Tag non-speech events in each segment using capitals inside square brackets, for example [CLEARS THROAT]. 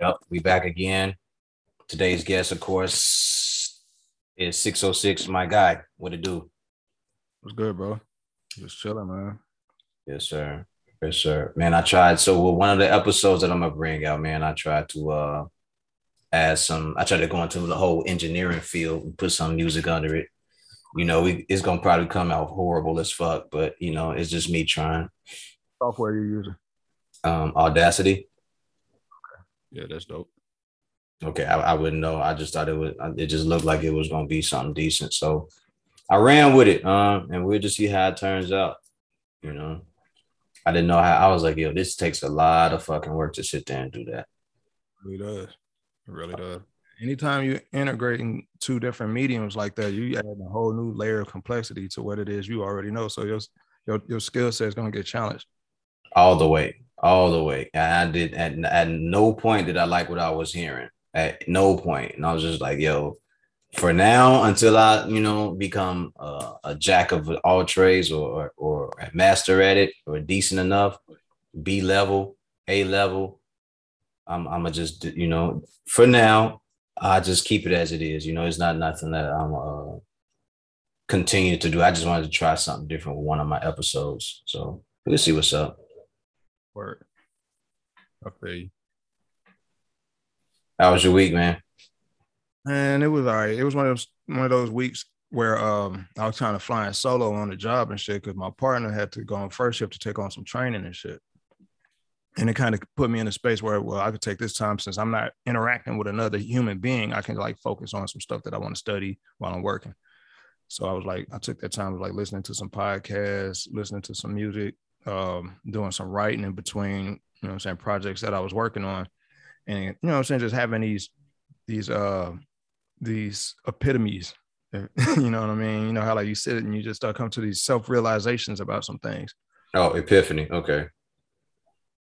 Yep, we back again. Today's guest, of course, is 606, my guy. What it do? What's good, bro? Just chilling, man. Yes, sir. Yes, sir. Man, I tried. So well, one of the episodes that I'm gonna bring out, man, I tried to uh add some, I tried to go into the whole engineering field and put some music under it. You know, we, it's gonna probably come out horrible as fuck, but you know, it's just me trying. Software you're using? Um, Audacity. Yeah, that's dope. Okay, I, I wouldn't know. I just thought it was. It just looked like it was gonna be something decent, so I ran with it. Um, and we'll just see how it turns out. You know, I didn't know how. I was like, yo, this takes a lot of fucking work to sit there and do that. It really does. It really does. Anytime you're integrating two different mediums like that, you add a whole new layer of complexity to what it is you already know. So your your, your skill set is gonna get challenged. All the way, all the way. And I did at, at no point did I like what I was hearing. At no point, and I was just like, yo, for now until I, you know, become uh, a jack of all trades or, or, or master at it or decent enough, B level, A level. I'm I'm gonna just you know for now I just keep it as it is. You know, it's not nothing that I'm uh continue to do. I just wanted to try something different with one of my episodes. So we'll see what's up. Word. Okay. How was your week, man? And it was all right. It was one of those one of those weeks where um I was kind of flying solo on the job and shit because my partner had to go on first shift to take on some training and shit. And it kind of put me in a space where well I could take this time since I'm not interacting with another human being. I can like focus on some stuff that I want to study while I'm working. So I was like, I took that time of like listening to some podcasts, listening to some music, um, doing some writing in between, you know I'm saying, projects that I was working on. And you know I'm saying, just having these these uh these epitomes. [LAUGHS] you know what I mean? You know how like you sit and you just start coming to these self-realizations about some things. Oh, epiphany. Okay.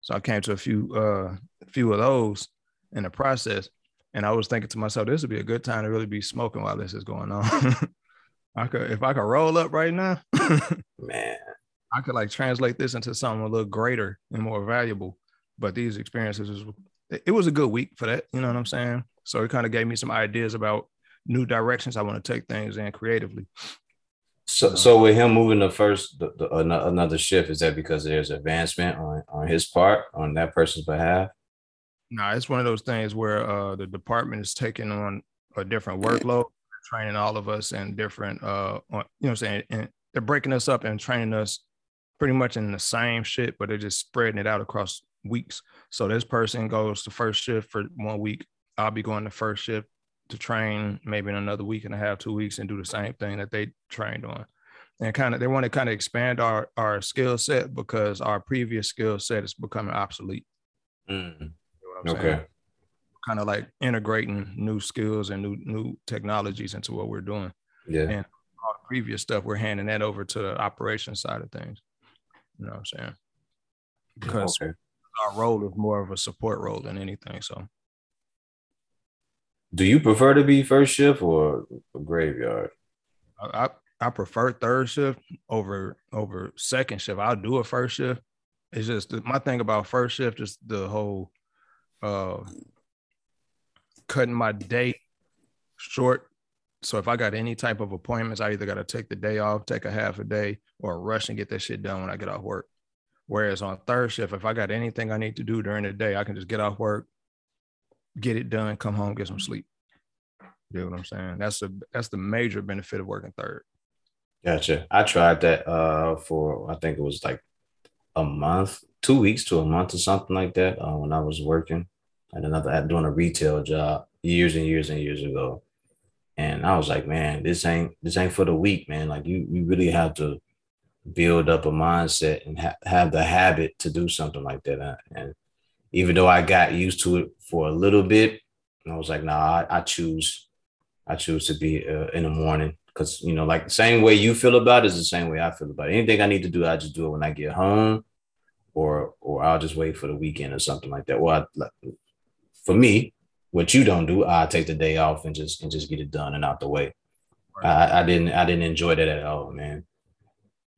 So I came to a few uh a few of those in the process. And I was thinking to myself, this would be a good time to really be smoking while this is going on. [LAUGHS] I could if I could roll up right now, [LAUGHS] man. I could like translate this into something a little greater and more valuable. But these experiences was it was a good week for that. You know what I'm saying? So it kind of gave me some ideas about new directions I want to take things in creatively. So, so with him moving the first the, the, another shift, is that because there's advancement on on his part on that person's behalf? No, nah, it's one of those things where uh, the department is taking on a different workload, training all of us in different, uh, on, you know, what I'm saying, and they're breaking us up and training us pretty much in the same shit, but they're just spreading it out across weeks. So this person goes to first shift for one week. I'll be going to first shift to train maybe in another week and a half, two weeks, and do the same thing that they trained on. And kind of they want to kind of expand our our skill set because our previous skill set is becoming obsolete. Mm. You know okay. Saying? Kind of like integrating new skills and new new technologies into what we're doing. Yeah. And our previous stuff, we're handing that over to the operation side of things. You know what I'm saying? Because okay our role is more of a support role than anything. So, do you prefer to be first shift or graveyard? I, I, I prefer third shift over over second shift. I'll do a first shift. It's just my thing about first shift is the whole uh cutting my day short. So if I got any type of appointments, I either got to take the day off, take a half a day, or rush and get that shit done when I get off work. Whereas on third shift, if I got anything I need to do during the day, I can just get off work, get it done, come home, get some sleep. You know what I'm saying? That's the that's the major benefit of working third. Gotcha. I tried that uh for I think it was like a month, two weeks to a month or something like that uh, when I was working at another at doing a retail job years and years and years ago. And I was like, man, this ain't this ain't for the weak, man. Like you you really have to build up a mindset and ha- have the habit to do something like that. And even though I got used to it for a little bit, I was like, nah, I, I choose, I choose to be uh, in the morning because you know, like the same way you feel about it is the same way I feel about it. Anything I need to do, I just do it when I get home, or or I'll just wait for the weekend or something like that. Well, I, for me, what you don't do, I take the day off and just and just get it done and out the way. I, I didn't I didn't enjoy that at all, man.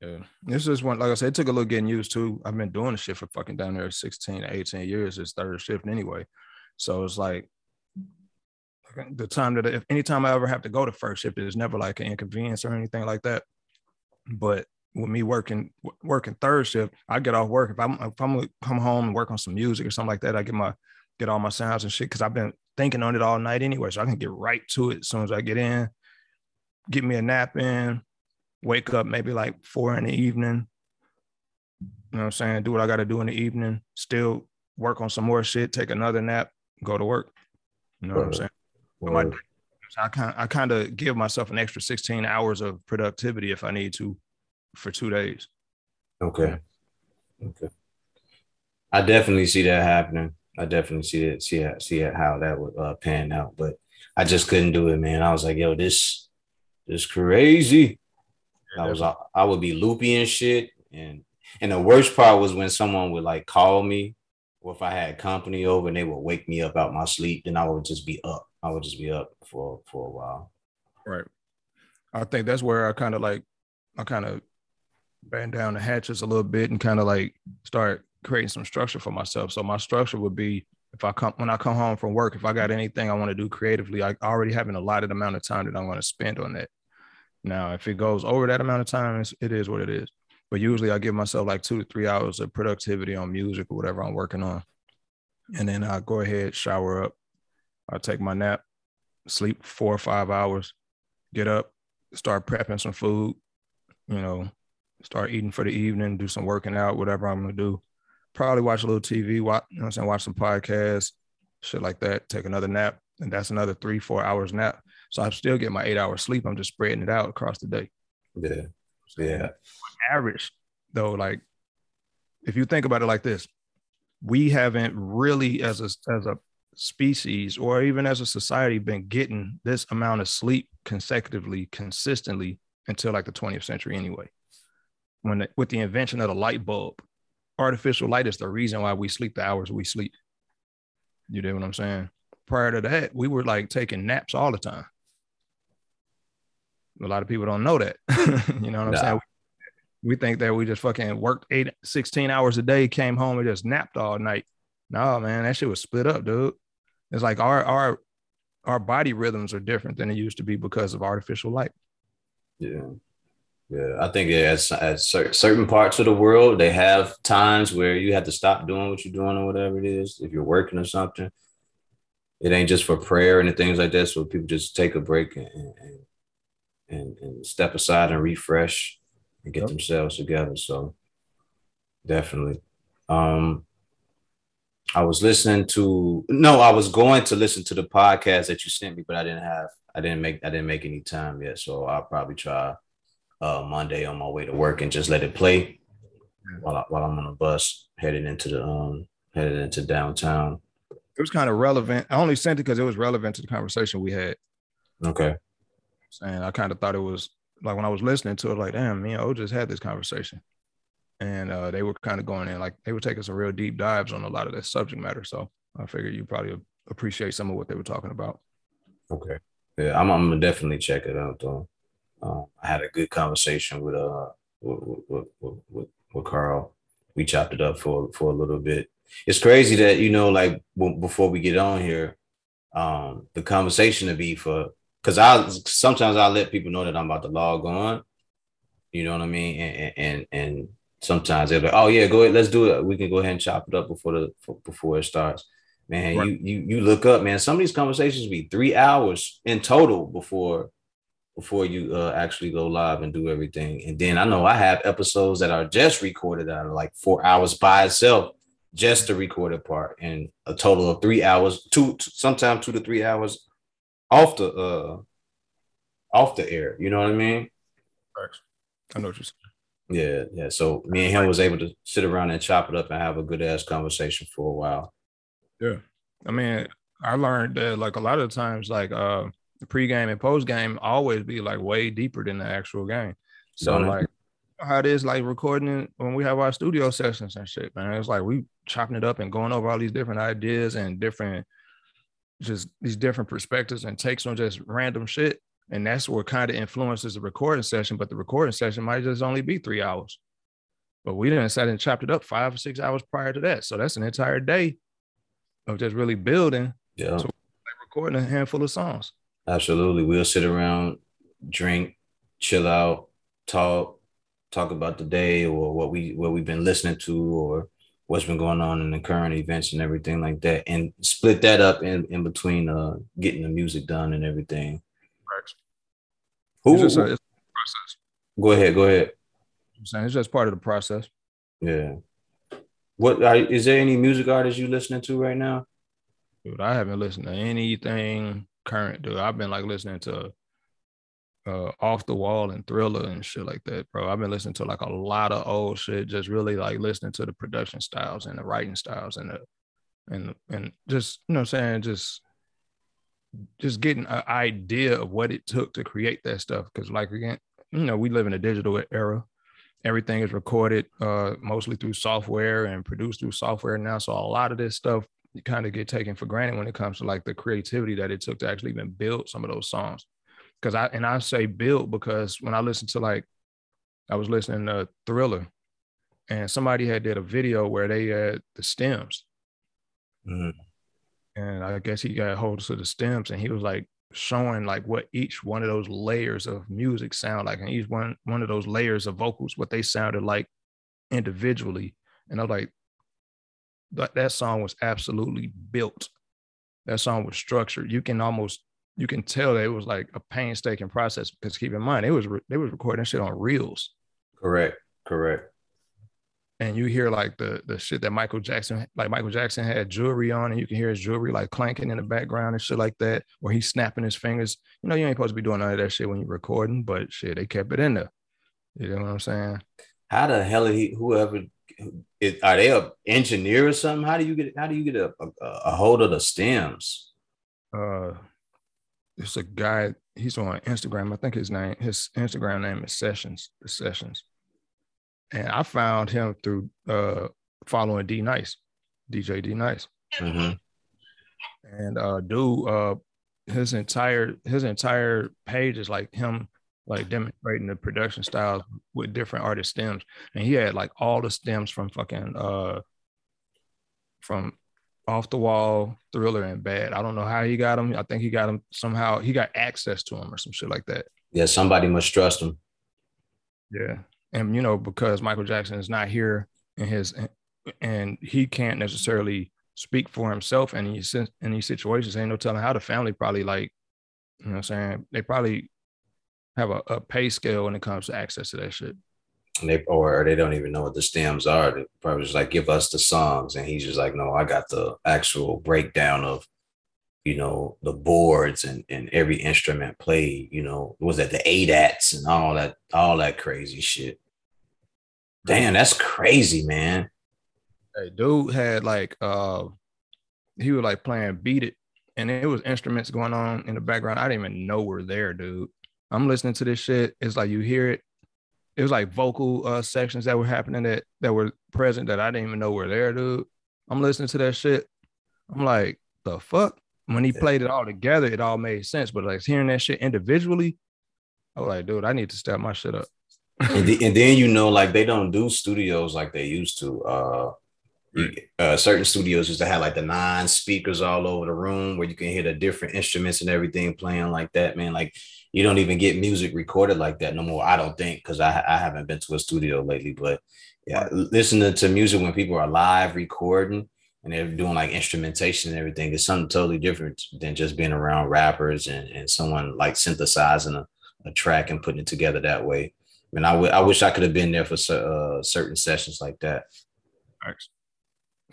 Yeah. This is one, like I said, it took a little getting used to. I've been doing the shit for fucking down there 16 to 18 years. It's third shift anyway. So it's like the time that if anytime I ever have to go to first shift, it's never like an inconvenience or anything like that. But with me working working third shift, I get off work. If I'm if I'm gonna come home and work on some music or something like that, I get my get all my sounds and shit because I've been thinking on it all night anyway. So I can get right to it as soon as I get in, get me a nap in, wake up maybe like four in the evening. You know what I'm saying? Do what I gotta do in the evening, still work on some more shit, take another nap, go to work. You know what I'm saying? My, I kind I kind of give myself an extra 16 hours of productivity if I need to for two days. Okay. Okay. I definitely see that happening. I definitely see it, see it, see it, how that would uh, pan out, but I just couldn't do it, man. I was like, yo, this, this crazy. I was, I would be loopy and shit, and and the worst part was when someone would like call me, or if I had company over and they would wake me up out my sleep, then I would just be up. I would just be up for for a while. Right. I think that's where I kind of like, I kind of band down the hatches a little bit and kind of like start creating some structure for myself. So my structure would be if I come when I come home from work, if I got anything I want to do creatively, I already have an allotted amount of time that I'm going to spend on that. Now, if it goes over that amount of time, it is what it is. But usually, I give myself like two to three hours of productivity on music or whatever I'm working on, and then I go ahead, shower up, I take my nap, sleep four or five hours, get up, start prepping some food, you know, start eating for the evening, do some working out, whatever I'm gonna do. Probably watch a little TV, watch, you know I'm saying, watch some podcasts, shit like that, take another nap. And that's another three, four hours nap. So I'm still get my eight hours sleep. I'm just spreading it out across the day. Yeah. Yeah. Average though, like if you think about it like this, we haven't really as a as a species or even as a society been getting this amount of sleep consecutively, consistently until like the 20th century anyway when the, with the invention of the light bulb, artificial light is the reason why we sleep the hours we sleep. You know what I'm saying? Prior to that, we were like taking naps all the time. A lot of people don't know that. [LAUGHS] you know what I'm nah. saying? We think that we just fucking worked eight, 16 hours a day, came home and just napped all night. No, man, that shit was split up, dude. It's like our our our body rhythms are different than it used to be because of artificial light. Yeah. Yeah, I think at, at certain parts of the world, they have times where you have to stop doing what you're doing or whatever it is. If you're working or something, it ain't just for prayer and things like that. So people just take a break and and, and, and step aside and refresh and get yep. themselves together. So definitely. Um, I was listening to no, I was going to listen to the podcast that you sent me, but I didn't have I didn't make I didn't make any time yet. So I'll probably try uh, Monday on my way to work and just let it play while, I, while I'm on the bus headed into the um headed into downtown. It was kind of relevant. I only sent it because it was relevant to the conversation we had. Okay. And I kind of thought it was like when I was listening to it, like, damn, me and O just had this conversation. And uh, they were kind of going in, like they were taking some real deep dives on a lot of that subject matter. So I figured you probably appreciate some of what they were talking about. Okay. Yeah, I'm, I'm gonna definitely check it out though. Um, I had a good conversation with uh with, with, with, with, Carl. We chopped it up for for a little bit. It's crazy that you know, like w- before we get on here, um, the conversation to be for because I sometimes I let people know that I'm about to log on. You know what I mean? And and and sometimes they're like, "Oh yeah, go ahead, let's do it. We can go ahead and chop it up before the before it starts." Man, right. you you you look up, man. Some of these conversations be three hours in total before before you uh, actually go live and do everything. And then I know I have episodes that are just recorded that are like four hours by itself, just the recorded part, and a total of three hours, two sometimes two to three hours off the uh off the air. You know what I mean? I know what you're saying. Yeah, yeah. So me and him was able to sit around and chop it up and have a good ass conversation for a while. Yeah. I mean, I learned that like a lot of times, like uh the pregame and postgame always be like way deeper than the actual game. So Don't like how it is like recording when we have our studio sessions and shit, man. It's like we chopping it up and going over all these different ideas and different just these different perspectives and takes on just random shit. And that's what kind of influences the recording session, but the recording session might just only be three hours. But we didn't sat and chopped it up five or six hours prior to that. So that's an entire day of just really building. Yeah. Recording a handful of songs. Absolutely. We'll sit around, drink, chill out, talk, talk about the day or what we what we've been listening to or what's been going on in the current events and everything like that. And split that up in, in between uh getting the music done and everything. Right. Who, It's just a, it's a process. go ahead, go ahead. I'm saying it's just part of the process. Yeah. What are, is there any music artists you listening to right now? Dude, I haven't listened to anything current, dude. I've been like listening to uh off the wall and thriller and shit like that, bro. I've been listening to like a lot of old shit, just really like listening to the production styles and the writing styles and the and and just you know I'm saying, just just getting an idea of what it took to create that stuff. Cause like again, you know, we live in a digital era. Everything is recorded uh mostly through software and produced through software now. So a lot of this stuff you kind of get taken for granted when it comes to like the creativity that it took to actually even build some of those songs. Cause I and I say build because when I listen to like I was listening to Thriller and somebody had did a video where they had the stems Mhm. and I guess he got hold of the stems and he was like showing like what each one of those layers of music sound like and each one one of those layers of vocals what they sounded like individually and I was like that that song was absolutely built that song was structured you can almost you can tell that it was like a painstaking process because keep in mind it was re- they was recording shit on reels Correct. Correct. and you hear like the the shit that Michael Jackson, like Michael Jackson had jewelry on, and you can hear his jewelry like clanking in the background and shit like that, or he's snapping his fingers. You know, you ain't supposed to be doing none of that shit when you're recording, but shit, they kept it in there. You know what I'm saying? How the hell he whoever it, are they a engineer or something? How do you get how do you get a, a, a hold of the stems? Uh it's a guy, he's on Instagram. I think his name, his Instagram name is Sessions, the Sessions. And I found him through uh following D Nice, DJ D Nice. Mhm. and uh dude uh his entire his entire page is like him like demonstrating the production styles with different artist stems. And he had like all the stems from fucking uh from off the wall thriller and bad. I don't know how he got them i think he got them somehow. He got access to them or some shit like that. Yeah, somebody must trust him. yeah. And you know because michael jackson is not here in his and he can't necessarily speak for himself in these in these situations. Ain't no telling how the family probably like you know what i'm saying? They probably have a, a pay scale when it comes to access to that shit And they or they don't even know what the stems are. They probably just like give us the songs, and he's just like, no, I got the actual breakdown of, you know, the boards and and every instrument played. You know, was that the ADATs and all that all that crazy shit. Damn, that's crazy, man. hey, dude had like uh he was like playing beat it and it was instruments going on in the background i didn't even know we're there dude i'm listening to this shit. It's like you hear it. It was like vocal uh sections that were happening that that were present that i didn't even know were there dude. I'm listening to that shit. I'm like the fuck? When he played it all together it all made sense. But like hearing that shit individually i was like dude i need to step my shit up. And, the, and then you know, like they don't do studios like they used to. Uh, uh, certain studios used to have like the nine speakers all over the room where you can hear the different instruments and everything playing like that. Man, like you don't even get music recorded like that no more. I don't think because I I haven't been to a studio lately, but yeah, listening to music when people are live recording and they're doing like instrumentation and everything is something totally different than just being around rappers and, and someone like synthesizing a, a track and putting it together that way. I mean, I, w- I wish I could have been there for uh, certain sessions like that.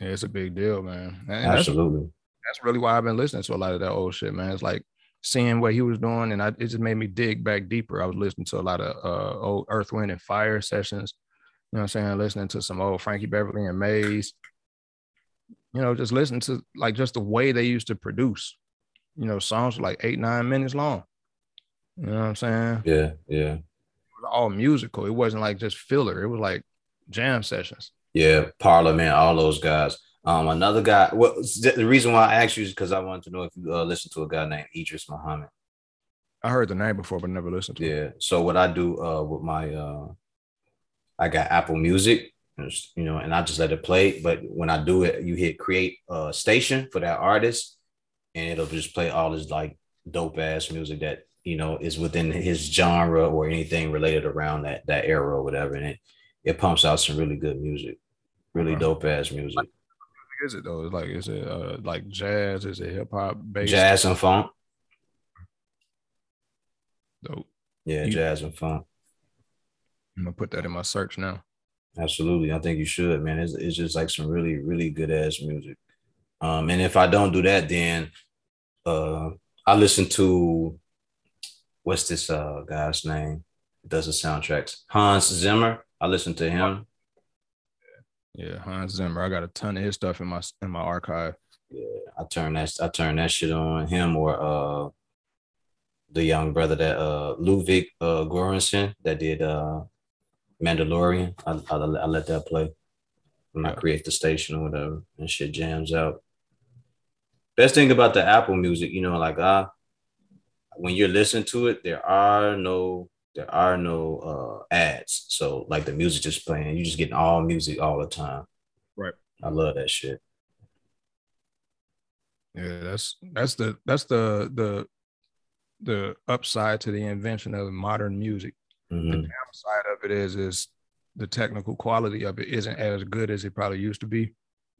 Yeah it's a big deal man and that's Absolutely. that's really why I've been listening to a lot of that old shit, man. It's like seeing what he was doing, and I, it just made me dig back deeper. I was listening to a lot of uh, old Earth, Wind, and Fire sessions. You know what I'm saying? Listening to some old Frankie Beverly and Maze. You know, just listening to like just the way they used to produce. You know, songs were like eight, nine minutes long. You know what I'm saying? Yeah, yeah, It was all musical. It wasn't like just filler. It was like jam sessions. Yeah. Parliament, all those guys. Um, another guy. Well, the reason why I asked you is because I wanted to know if you uh, listened to a guy named Idris Muhammad. I heard the name before, but never listened to yeah. it. Yeah. So what I do uh with my uh I got Apple Music, you know, and I just let it play. But when I do it, you hit create a station for that artist, and it'll just play all this like dope ass music that you know is within his genre or anything related around that that era or whatever. And it it pumps out some really good music, really dope ass music. Is it though? Like is it uh like jazz? Is it hip hop? Jazz and funk. Dope. Yeah, You- jazz and funk. I'm gonna put that in my search now. Absolutely. I think you should, man. It's, it's just like some really, really good ass music. Um, and if I don't do that, then uh I listen to what's this uh guy's name? Does the soundtracks? Hans Zimmer. I listen to him. Yeah, Hans Zimmer. I got a ton of his stuff in my in my archive. Yeah, I turn that I turn that shit on him or uh the young brother that uh Ludwig uh Göransson that did uh Mandalorian. I, I, I let that play when I create the station or whatever and shit jams out. Best thing about the Apple Music, you know, like uh when you're listening to it, there are no there are no uh ads. So like the music just playing, You're just getting all music all the time. Right. I love that shit. Yeah, that's that's the that's the the the upside to the invention of modern music. Mhm. The downside of it is is the technical quality of it isn't as good as it probably used to be.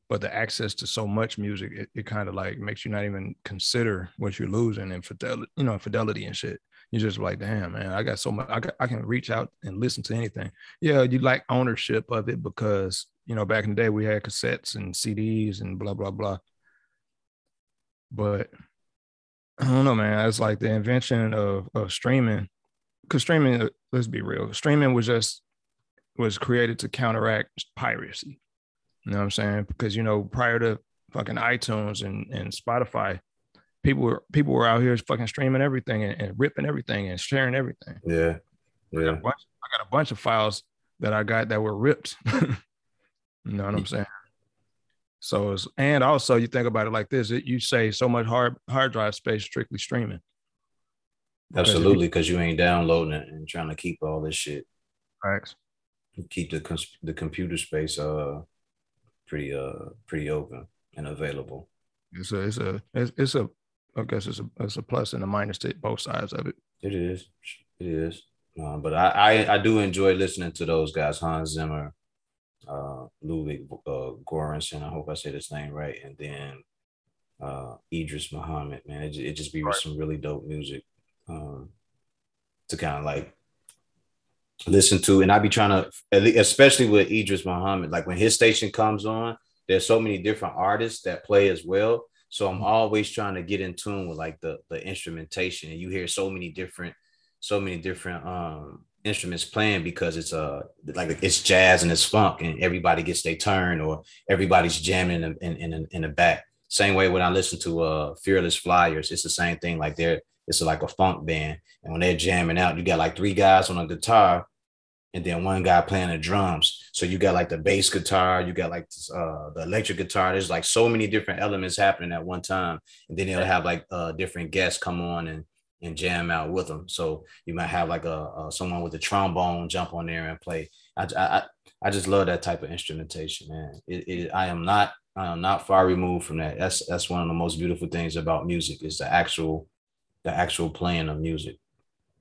But the access to so much music, it, it kind of like makes you not even consider what you're losing in fidelity, you know, fidelity and shit. You're just like, damn, man, I got so much. I, got, I can reach out and listen to anything. Yeah, you like ownership of it because you know back in the day we had cassettes and CDs and blah blah blah. But I don't know, man. It's like the invention of of streaming, because streaming. uh, Let's be real. Streaming was just was created to counteract piracy. You know what I'm saying? Because you know, prior to fucking iTunes and, and Spotify, people were people were out here fucking streaming everything and, and ripping everything and sharing everything. Yeah. I got, Yeah. a bunch, I got a bunch of files that I got that were ripped. [LAUGHS] you know what I'm saying? So it's and also you think about it like this: it, you say so much hard hard drive space strictly streaming. Because if you- Absolutely, because you ain't downloading it and trying to keep all this shit. Facts. Keep the cons- the computer space uh pretty uh pretty open and available. It's a it's a it's, it's a I guess it's a it's a plus and a minus to both sides of it. It is. It is. Uh, but I, I I do enjoy listening to those guys, Hans Zimmer, uh, Ludwig uh, Göransson. I hope I said his name right, and then uh, Idris Muhammad. Man, it, it just be Right. some really dope music um, to kind of like listen to, and I be trying to, at le- especially with Idris Muhammad, like when his station comes on, there's so many different artists that play as well. So I'm always trying to get in tune with like the the instrumentation, and you hear so many different, so many different um instruments playing because it's uh like it's jazz and it's funk, and everybody gets their turn, or everybody's jamming in in in, in the back. Same way when I listen to uh Fearless Flyers, it's the same thing. Like they're it's like a funk band, and when they're jamming out, you got like three guys on a guitar, and then one guy playing the drums. So you got like the bass guitar, you got like uh, the electric guitar. There's like so many different elements happening at one time, and then they'll have like uh, different guests come on and and jam out with them. So you might have like a, a someone with a trombone jump on there and play. I, I I just love that type of instrumentation, man. It, it, I am not I am not far removed from that. That's that's one of the most beautiful things about music is the actual the actual playing of music.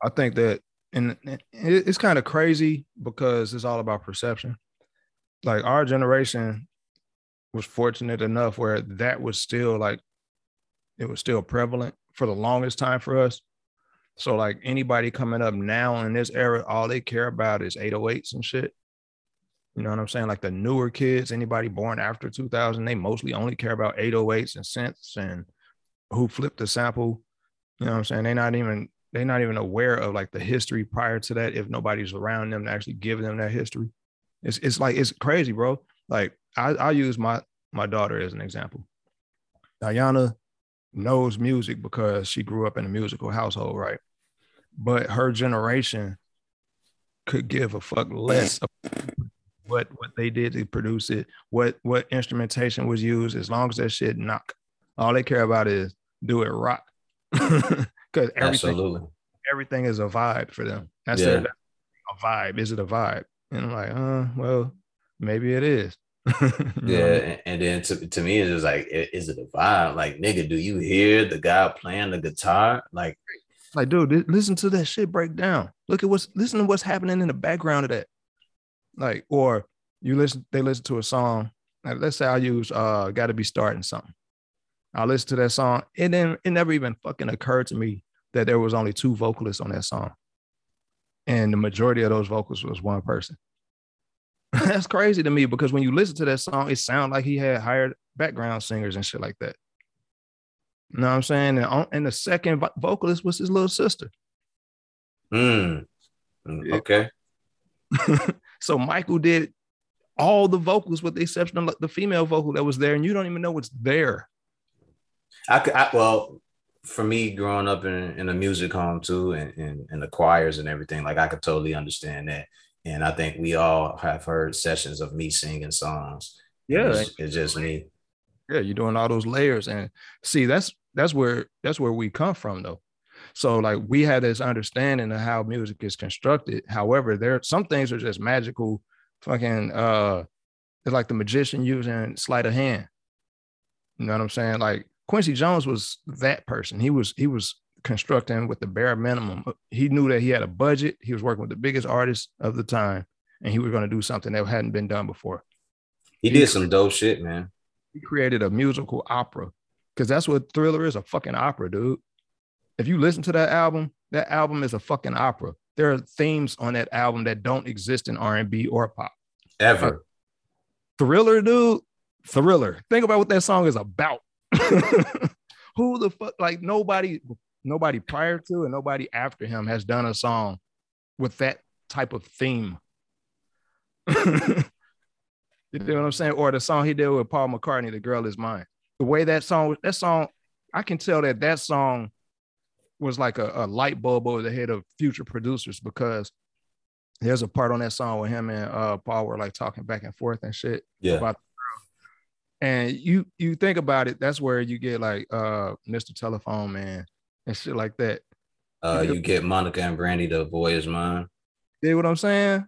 I think that, and it's kind of crazy because it's all about perception. Like our generation was fortunate enough where that was still like, it was still prevalent for the longest time for us. So like anybody coming up now in this era, all they care about is 808s and shit. You know what I'm saying? Like the newer kids, anybody born after 2000, they mostly only care about 808s and synths and who flipped the sample. You know what I'm saying? They're not even they're not even aware of like the history prior to that if nobody's around them to actually give them that history. It's it's like it's crazy, bro. Like I I use my my daughter as an example. Diana knows music because she grew up in a musical household, right? But her generation could give a fuck less what what they did to produce it, what what instrumentation was used, as long as that shit knock. All they care about is do it rock. [LAUGHS] Because everything Absolutely. everything is a vibe for them. That's Yeah. their a vibe. Is it a vibe? And I'm like, uh, well, maybe it is. [LAUGHS] Yeah, what I mean? and, and then to, to me, it's just like, is it a vibe? Like, nigga, do you hear the guy playing the guitar? Like, Like, dude, listen to that shit break down. Look at what's listen to what's happening in the background of that. Like, or you listen, they listen to a song. Like, let's say I use uh gotta be starting something. I'll listen to that song. And then it never even fucking occurred to me that there was only two vocalists on that song. And the majority of those vocals was one person. [LAUGHS] That's crazy to me because when you listen to that song, it sounds like he had hired background singers and shit like that. You know what I'm saying? And, on, and the second vocalist was his little sister. mm, mm, Yeah. okay. [LAUGHS] so Michael did all the vocals with the exception of the female vocal that was there, and you don't even know it's there. I could, I, well, for me, growing up in, in a music home too, and, and, and the choirs and everything, like I could totally understand that. And I think we all have heard sessions of me singing songs. And It's, it's just me. yeah, you're doing all those layers, and see, that's that's where that's where we come from, though. So like we had this understanding of how music is constructed. However, there some things are just magical. Fucking, uh, it's like the magician using sleight of hand. You know what I'm saying? Like Quincy Jones was that person. He was he was constructing with the bare minimum. Uh, he knew that he had a budget. He was working with the biggest artists of the time, and he was going to do something that hadn't been done before. He did some dope shit, man. He created a musical opera because that's what Thriller is a fucking opera, dude. If you listen to that album, that album is a fucking opera. There are themes on that album that don't exist in R&B or pop. Ever. Thriller, dude. Thriller. Think about what that song is about. [LAUGHS] Who the fuck? Like nobody, nobody prior to and nobody after him has done a song with that type of theme. [LAUGHS] you know what I'm saying? Or the song he did with Paul McCartney, "The Girl Is Mine." The way that song, that song, I can tell that that song was like a, a light bulb over the head of future producers because there's a part on that song with him and uh, Paul were like talking back and forth and shit Yeah. about. And you you think about it, that's where you get like uh Mr. Telephone Man and shit like that. Uh, you get Monica and Brandy, the boy is mine. You know what I'm saying?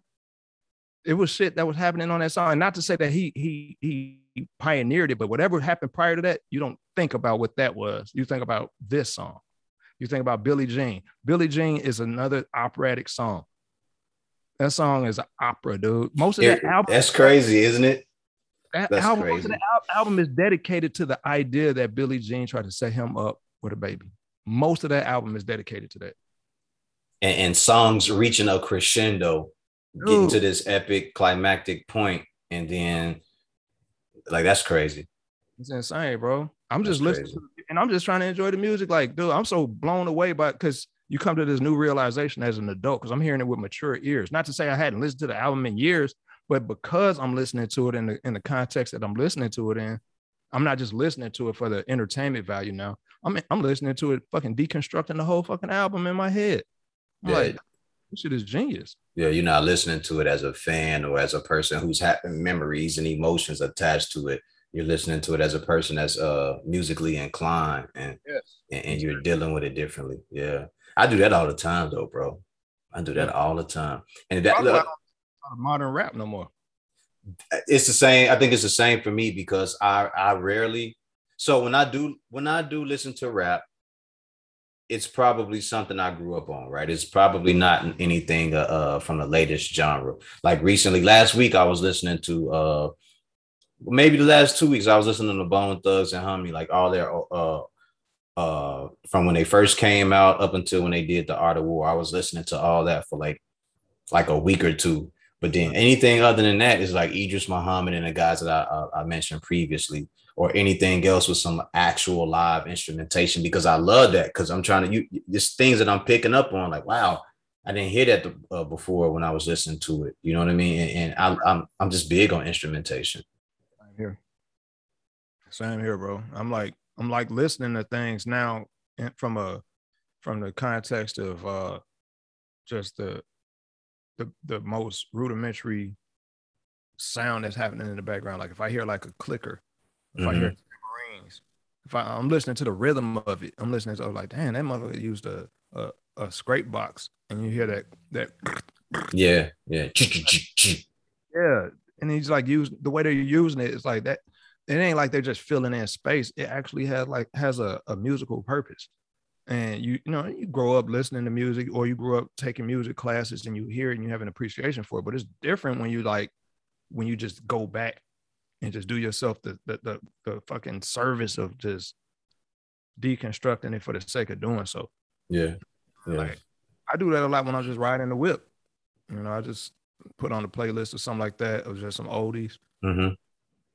It was shit that was happening on that song. And not to say that he he he pioneered it, but whatever happened prior to that, you don't think about what that was. You think about this song. You think about Billie Jean. Billie Jean is another operatic song. That song is an opera, dude. Most of that It- album, that's crazy, isn't it? That that's album, crazy. the al- album is dedicated to the idea that Billie Jean tried to set him up with a baby. Most of that album is dedicated to that. And, and songs reaching a crescendo, getting to this epic climactic point, and then like that's crazy. It's insane, bro. I'm That's just listening to, and I'm just trying to enjoy the music. Like, dude, I'm so blown away by because you come to this new realization as an adult because I'm hearing it with mature ears. Not to say I hadn't listened to the album in years, but because I'm listening to it in the in the context that I'm listening to it in, I'm not just listening to it for the entertainment value now. I'm I'm listening to it fucking deconstructing the whole fucking album in my head. I'm Yeah. like, this shit is genius. Yeah, you're not listening to it as a fan or as a person who's having memories and emotions attached to it. You're listening to it as a person that's uh musically inclined and Yes. and, and you're dealing with it differently. Yeah. I do that all the time though, bro. I do that all the time. And that look, modern rap no more. it's the same. I think it's the same for me because I I rarely. So when I do when I do listen to rap, it's probably something I grew up on, right? It's probably not anything uh, uh from the latest genre. Like recently, last week I was listening to uh maybe the last two weeks I was listening to Bone Thugs-n-Harmony, like all their uh uh from when they first came out up until when they did the Art of War. I was listening to all that for like like a week or two. But then anything other than that is like Idris Muhammad and the guys that I, I mentioned previously, or anything else with some actual live instrumentation because I love that because I'm trying to you just things that I'm picking up on like wow I didn't hear that uh, before when I was listening to it you know what I mean and, and I'm, I'm I'm just big on instrumentation Same here. Same here, bro. I'm like I'm like listening to things now from a from the context of uh just the the the most rudimentary sound that's happening in the background. Like if I hear like a clicker, if I hear rings, if I, I'm listening to the rhythm of it, I'm listening to I'm like, damn, that motherfucker used a, a a scrape box and you hear that that Yeah, yeah. yeah, and he's like using the way they're using it. It's like that. It ain't like they're just filling in space. It actually has like has a, a musical purpose. And you, you know, you grow up listening to music, or you grow up taking music classes, and you hear it and you have an appreciation for it. But it's different when you like when you just go back and just do yourself the the the, the fucking service of just deconstructing it for the sake of doing so. Yeah. Yeah. Like I do that a lot when I'm just riding the whip. You know, I just put on a playlist or something like that of just some oldies. hmm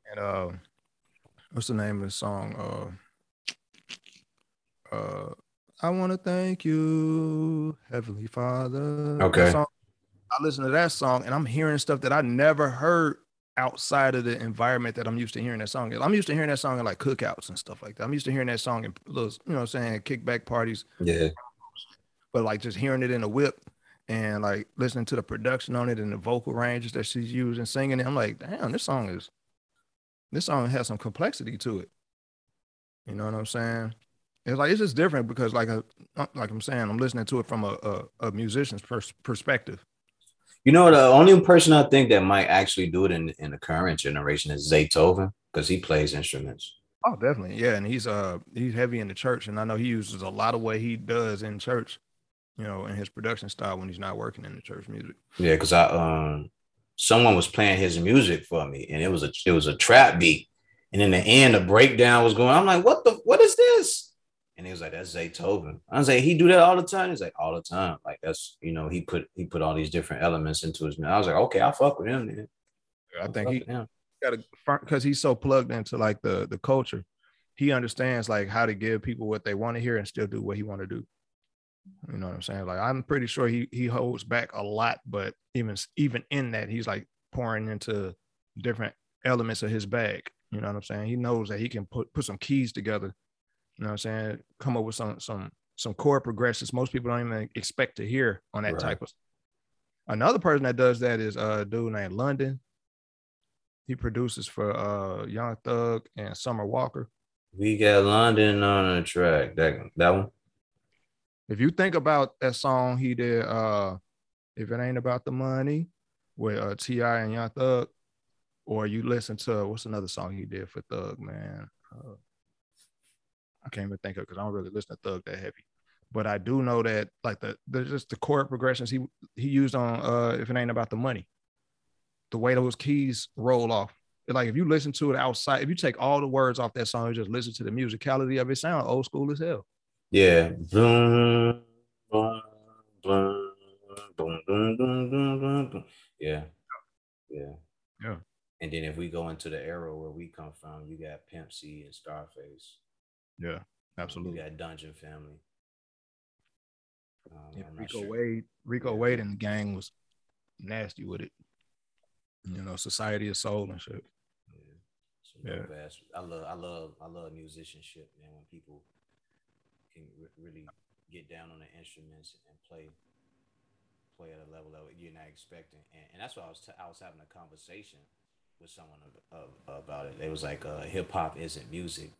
And uh what's the name of the song? Uh uh I want to thank you, Heavenly Father. Okay. song- I listen to that song and I'm hearing stuff that I never heard outside of the environment that I'm used to hearing that song. in. I'm used to hearing that song in like cookouts and stuff like that. I'm used to hearing that song in little, you know what I'm saying, kickback parties Yeah. but like just hearing it in a whip and like listening to the production on it and the vocal ranges that she's using singing it, I'm like, damn, this song is this song has some complexity to it. You know what I'm saying? It's like it's just different because like a, like I'm saying, I'm listening to it from a a, a musician's pers- perspective. You know, the only person I think that might actually do it in, in the current generation is Zaytoven because he plays instruments. Oh, definitely, yeah. And he's uh he's heavy in the church, and I know he uses a lot of what he does in church, you know, in his production style when he's not working in the church music. Yeah, because I um someone was playing his music for me and it was a it was a trap beat. And in the end, a breakdown was going. I'm like, what the what is this? And he was like, that's Zaytoven. I was like, he do that all the time. He's like, all the time. Like that's you know, he put he put all these different elements into his I was like, okay, I fuck with him, man. I think he got to because he's so plugged into like the the culture he understands like how to give people what they want to hear and still do what he want to do you know what i'm saying like i'm pretty sure he he holds back a lot but even even in that he's like pouring into different elements of his bag you know what i'm saying he knows that he can put put some keys together you know what i'm saying come up with some some some chord progressions most people don't even expect to hear on that Right. type of another person that does that is uh, a dude named london he produces for uh Young Thug and Summer Walker. We got London on a track. That that one. If you think about that song he did, uh, if it ain't about the money, with uh T.I. and Young Thug, or you listen to what's another song he did for Thug, man. Uh, I can't even think of because I don't really listen to Thug that heavy. But I do know that like the there's just the chord progressions he he used on uh if it ain't about the money, the way those keys roll off. Like if you listen to it outside, if you take all the words off that song and just listen to the musicality of it, sound old school as hell. Yeah. Yeah. Yeah. Yeah. And then if we go into the era where we come from, you got Pimp C and Starface yeah, You absolutely. got Dungeon Family. Um, Yeah, Rico sure. Wade, Rico Yeah. Wade and the gang was nasty with it. You know, Society of Soul and shit. Yeah. Yeah. dope ass- I love, I love, I love musicianship, man. When people can re- really get down on the instruments and play, play at a level that you're not expecting, and, and that's why I was, t- I was having a conversation with someone of, of, about it. It was like, uh, hip hop isn't music,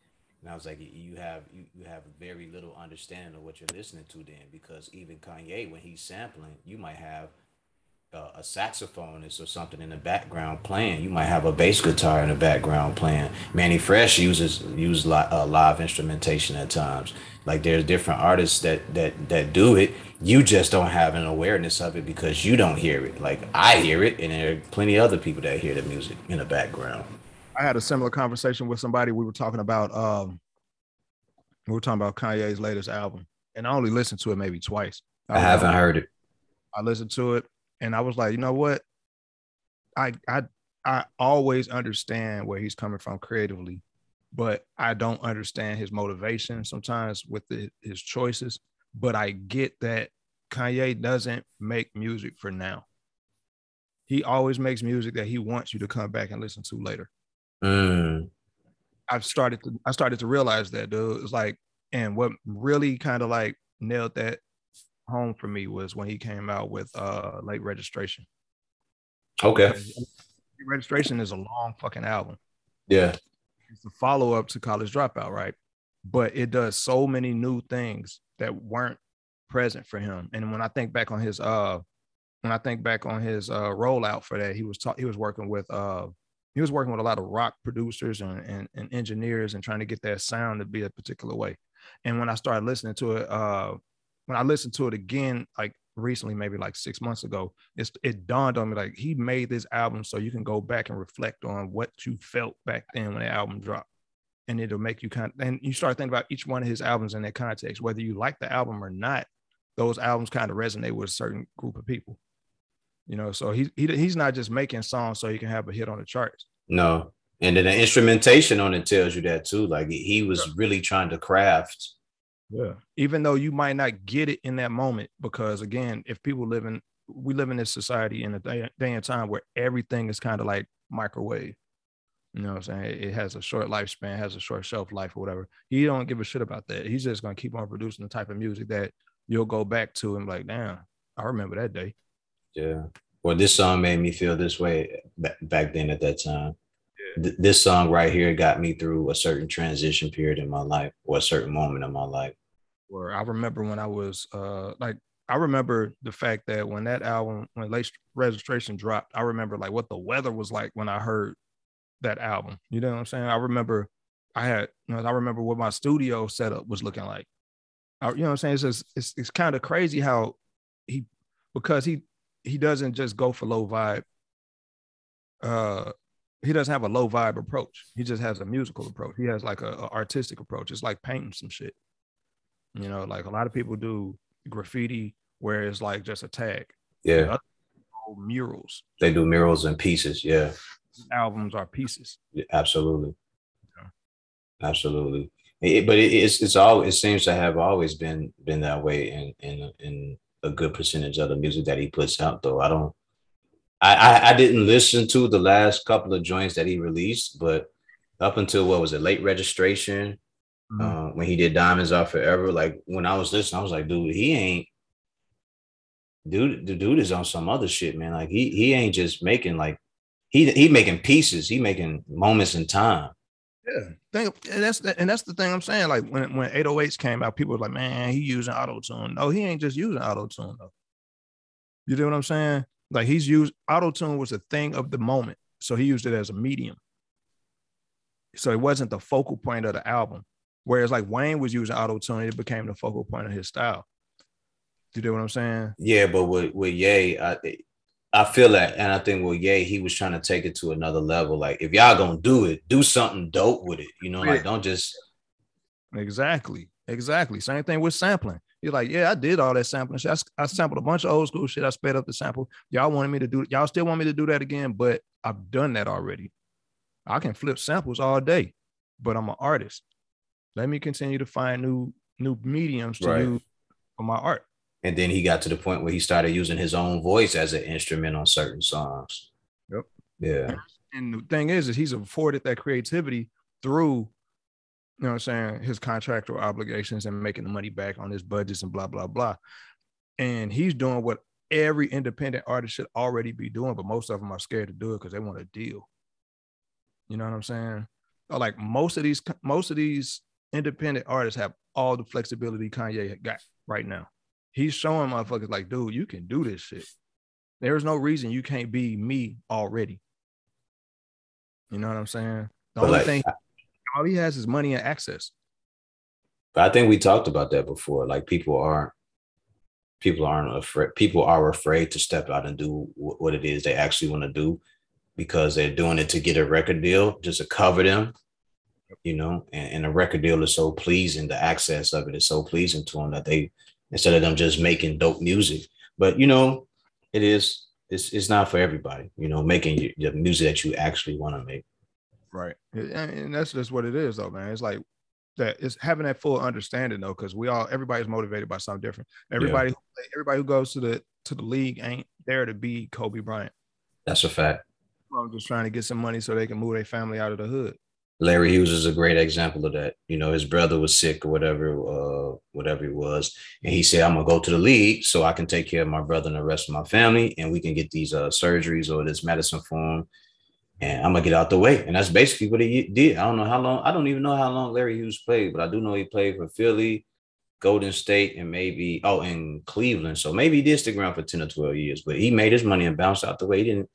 and I was like, you have, you, you have very little understanding of what you're listening to, then, because even Kanye, when he's sampling, you might have uh, a saxophonist or something in the background playing. You might have a bass guitar in the background playing. Mannie Fresh uses use li- uh, live instrumentation at times. Like there's different artists that that that do it. You just don't have an awareness of it because you don't hear it. Like I hear it, and there are plenty of other people that hear the music in the background. I had a similar conversation with somebody. We were talking about um we were talking about Kanye's latest album, and I only listened to it maybe twice. I haven't heard it. I listened to it and I was like, you know what? I I I always understand where he's coming from creatively, but I don't understand his motivation sometimes with the, his choices. But I get that Kanye doesn't make music for now. He always makes music that he wants you to come back and listen to later. Mm, I've started to I started to realize that dude. It's like, and what really kind of like nailed that home for me was when he came out with uh late registration. okay. Late registration is a long fucking album. Yeah. It's a follow-up to college dropout, right? But it does so many new things that weren't present for him. And when I think back on his uh when I think back on his uh rollout for that, he was ta- he was working with uh he was working with a lot of rock producers and, and, and engineers and trying to get that sound to be a particular way. And when I started listening to it, uh when I listened to it again, like recently, maybe like six months ago, it's, it dawned on me like he made this album so you can go back and reflect on what you felt back then when the album dropped. And it'll make you kind of, and you start thinking about each one of his albums in that context, whether you like the album or not, those albums kind of resonate with a certain group of people. You know, so he, he he's not just making songs so he can have a hit on the charts. No. And then the instrumentation on it tells you that too. Like he was really trying to craft yeah. Even though you might not get it in that moment, because again, if people live in, we live in this society in a day, day and time where everything is kind of like microwave. You know what I'm saying? It has a short lifespan, has a short shelf life or whatever. He don't give a shit about that. He's just gonna keep on producing the type of music that you'll go back to and like, damn, I remember that day. Yeah. Well, this song made me feel this way back then at that time. Th- this song right here got me through a certain transition period in my life or a certain moment in my life. Where I remember when I was uh like I remember the fact that when that album when late registration dropped, I remember like what the weather was like when I heard that album. You know what I'm saying? I remember I had you know I remember what my studio setup was looking like. I, you know what I'm saying? It's just it's it's kind of crazy how he because he he doesn't just go for low vibe uh he doesn't have a low vibe approach. He just has a musical approach. He has like a, a, artistic approach. It's like painting some shit. You know, like a lot of people do graffiti where it's like just a tag. Yeah. Murals. They do murals and pieces. Yeah. Albums are pieces. Yeah, absolutely. Yeah. Absolutely. It, but it, it's it's all it seems to have always been been that way in in in a good percentage of the music that he puts out. Though I don't I, I, I didn't listen to the last couple of joints that he released, but up until what was it, late registration, mm-hmm. uh, when he did Diamonds Are Forever, like when I was listening, I was like, dude, he ain't dude, the dude is on some other shit, man. Like he he ain't just making like he he making pieces, he making moments in time. Yeah, think and that's the, and that's the thing I'm saying. Like when when 808s came out, people were like, man, he using auto tune. No, he ain't just using auto tune though. You know what I'm saying? Like he's used auto tune was a thing of the moment, so he used it as a medium. So it wasn't the focal point of the album. Whereas like Wayne was using auto tune, it became the focal point of his style. Do you know what I'm saying? Yeah, but with with Ye, I I feel that, and I think well, Ye, he was trying to take it to another level. Like if y'all gonna do it, do something dope with it. You know, like don't just exactly, exactly. Same thing with sampling. He's like, yeah, I did all that sampling. I, I sampled a bunch of old school shit. I sped up the sample. Y'all wanted me to do. Y'all still want me to do that again, but I've done that already. I can flip samples all day, but I'm an artist. Let me continue to find new new mediums to right. use for my art. And then he got to the point where he started using his own voice as an instrument on certain songs. Yep. Yeah. And the thing is, is he's afforded that creativity through you know what I'm saying, his contractual obligations and making the money back on his budgets and blah, blah, blah. And he's doing what every independent artist should already be doing, but most of them are scared to do it because they want a deal. You know what I'm saying? Or like most of these, most of these independent artists have all the flexibility Kanye got right now. He's showing motherfuckers like, dude, you can do this shit. There's no reason you can't be me already. You know what I'm saying? The but only like, thing all he has is money and access. But I think we talked about that before. Like people aren't people aren't afraid people are afraid to step out and do what it is they actually want to do because they're doing it to get a record deal just to cover them you know and, and a record deal is so pleasing the access of it is so pleasing to them that they instead of them just making dope music but you know it is it's, it's not for everybody you know making the music that you actually want to make Right. And that's just what it is, though, man. It's like that it's having that full understanding though, because we all everybody's motivated by something different. Everybody, yeah. everybody who goes to the to the league ain't there to be Kobe Bryant. That's a fact. I'm just trying to get some money so they can move their family out of the hood. Larry Hughes is a great example of that. You know, his brother was sick or whatever, uh, whatever he was, and he said, "I'm gonna go to the league so I can take care of my brother and the rest of my family, and we can get these uh, surgeries or this medicine for him, and I'm gonna get out the way. And that's basically what he did. I don't know how long. I don't even know how long Larry Hughes played, but I do know he played for Philly. Golden State and maybe oh in Cleveland. So maybe he did stick around for 10 or 12 years, but he made his money and bounced out the way. He didn't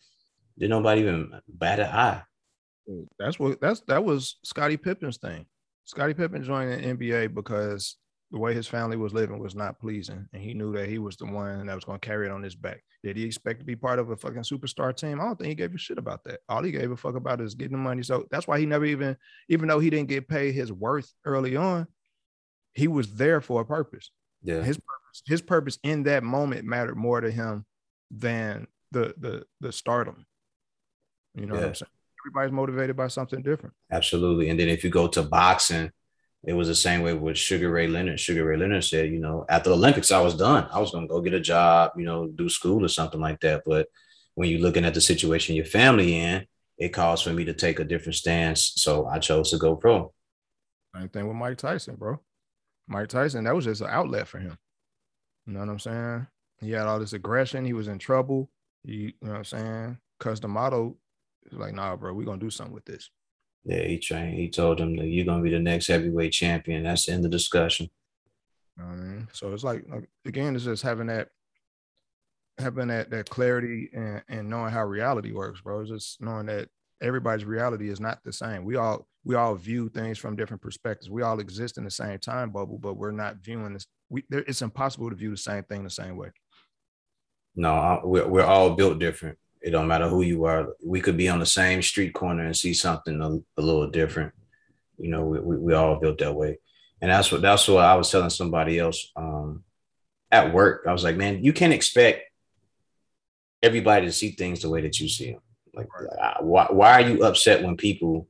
did nobody even bat an eye. That's what that's that was Scottie Pippen's thing. Scottie Pippen joined the NBA because the way his family was living was not pleasing, and he knew that he was the one that was going to carry it on his back. Did he expect to be part of a fucking superstar team? I don't think he gave a shit about that. All he gave a fuck about is getting the money. So that's why he never even, even though he didn't get paid his worth early on, he was there for a purpose. Yeah, his purpose, his purpose in that moment mattered more to him than the the the stardom. You know yeah. what I'm saying? Everybody's motivated by something different. Absolutely. And then if you go to boxing, it was the same way with Sugar Ray Leonard. Sugar Ray Leonard said, you know, after the Olympics, I was done. I was going to go get a job, you know, do school or something like that. But when you're looking at the situation your family in, it calls for me to take a different stance. So I chose to go pro. Same thing with Mike Tyson, bro. Mike Tyson, that was just an outlet for him. You know what I'm saying? He had all this aggression. He was in trouble. He, you know what I'm saying? D'Amato was like, nah, bro, we're gonna do something with this. Yeah, he trained. He told him that you're gonna be the next heavyweight champion. That's the end of the discussion. You know I mean, so it's like, like again, it's just having that having that that clarity and, and knowing how reality works, bro. It's just knowing that everybody's reality is not the same. We all we all view things from different perspectives. We all exist in the same time bubble, but we're not viewing this. We there, it's impossible to view the same thing the same way. No, we're we're all built different. It don't matter who you are. We could be on the same street corner and see something a, a little different. You know, we, we, we, all built that way. And that's what that's what I was telling somebody else um, at work. I was like, man, you can't expect everybody to see things the way that you see them. Like, why, why are you upset when people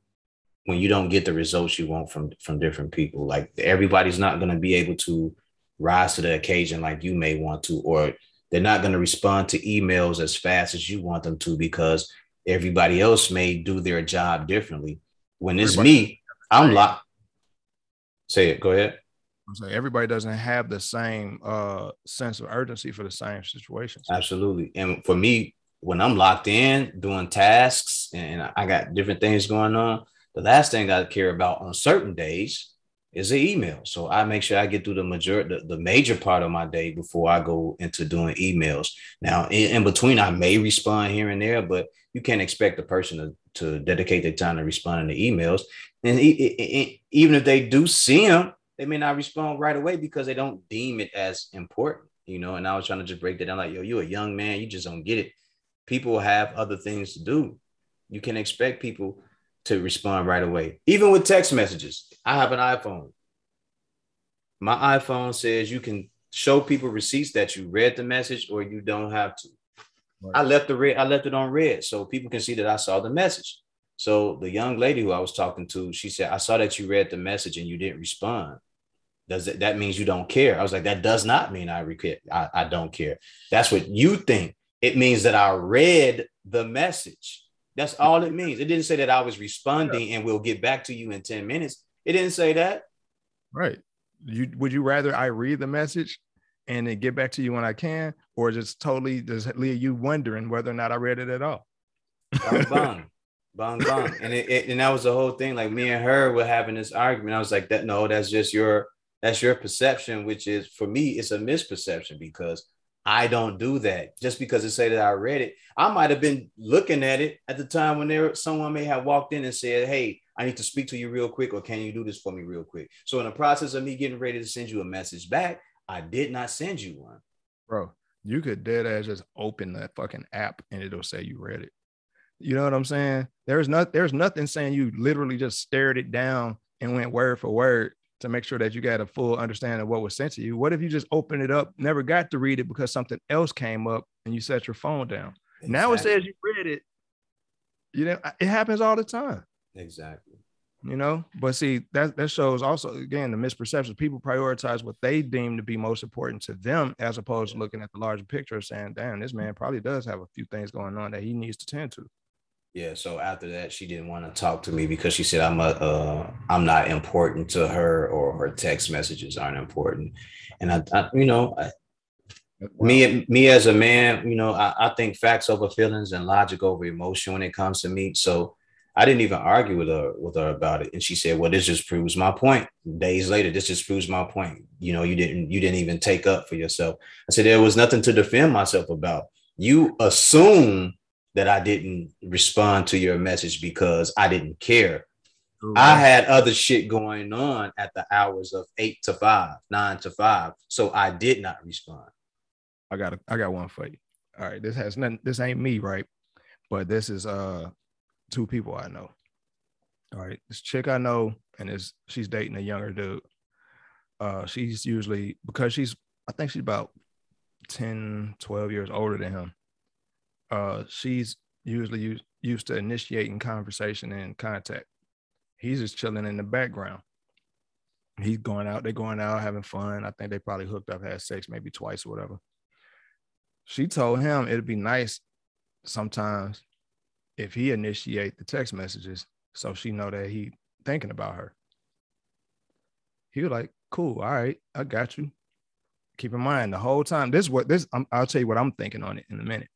when you don't get the results you want from from different people? Like everybody's not going to be able to rise to the occasion like you may want to, or they're not going to respond to emails as fast as you want them to because everybody else may do their job differently. When it's everybody, me, I'm locked. Say it. Go ahead. I'm saying everybody doesn't have the same uh, sense of urgency for the same situations. Absolutely. And for me, when I'm locked in doing tasks and I got different things going on, the last thing I care about on certain days is an email. So I make sure I get through the major the, the major part of my day before I go into doing emails. Now in, in, between, I may respond here and there, but you can't expect the person to, to dedicate their time to responding to emails. And it, it, it, even if they do see them, they may not respond right away because they don't deem it as important, you know. And I was trying to just break that down, like, yo, you're a young man, you just don't get it. People have other things to do. You can expect people to respond right away. Even with text messages, I have an iPhone. My iPhone says you can show people receipts that you read the message or you don't have to. Right. I left the read, I left it on read so people can see that I saw the message. So the young lady who I was talking to, she said, I saw that you read the message and you didn't respond. Does that, that means you don't care? I was like, that does not mean I, re- I, I don't care. That's what you think. It means that I read the message. That's all it means. It didn't say that I was responding yeah. and we'll get back to you in 10 minutes. It didn't say that. Right. You would you rather I read the message and then get back to you when I can, or just totally just leave you wondering whether or not I read it at all? Bang [LAUGHS] bang. bang bang. And it, it, and that was the whole thing. Like me and her were having this argument. I was like, that no, that's just your that's your perception, which is for me, it's a misperception because I don't do that just because it say that I read it. I might have been looking at it at the time when there someone may have walked in and said, "Hey, I need to speak to you real quick, or can you do this for me real quick?" So in the process of me getting ready to send you a message back, I did not send you one, bro. You could dead ass just open that fucking app and it'll say you read it. You know what I'm saying? There's not there's nothing saying you literally just stared it down and went word for word to make sure that you got a full understanding of what was sent to you. What if you just opened it up, never got to read it because something else came up and you set your phone down? Exactly. Now it says you read it. You know, it happens all the time. Exactly. You know, but see, that that shows also again the misperceptions. People prioritize what they deem to be most important to them as opposed to looking at the larger picture saying, damn, this man probably does have a few things going on that he needs to tend to. Yeah. So after that, she didn't want to talk to me because she said I'm a uh, I'm not important to her, or her text messages aren't important. And I, I you know, I, wow. me me as a man, you know, I, I think facts over feelings and logic over emotion when it comes to me. So I didn't even argue with her with her about it, and she said, "Well, this just proves my point." Days later, this just proves my point. You know, you didn't you didn't even take up for yourself. I said there was nothing to defend myself about. You assume that I didn't respond to your message because I didn't care. Mm-hmm. I had other shit going on at the hours of eight to five, nine to five, so I did not respond. I got a, I got one for you. All right, this has nothing. This ain't me, right? But this is uh two people I know. All right, this chick I know, and is she's dating a younger dude. Uh, she's usually because she's I think she's about 10, 12 years older than him. Uh, she's usually used, to initiating conversation and contact. He's just chilling in the background. He's going out, they're going out having fun. I think they probably hooked up, had sex maybe twice or whatever. She told him it'd be nice sometimes if he initiate the text messages so she know that he thinking about her. He was like, cool, all right, I got you. Keep in mind the whole time, this is what this i will tell you what I'm thinking on it in a minute.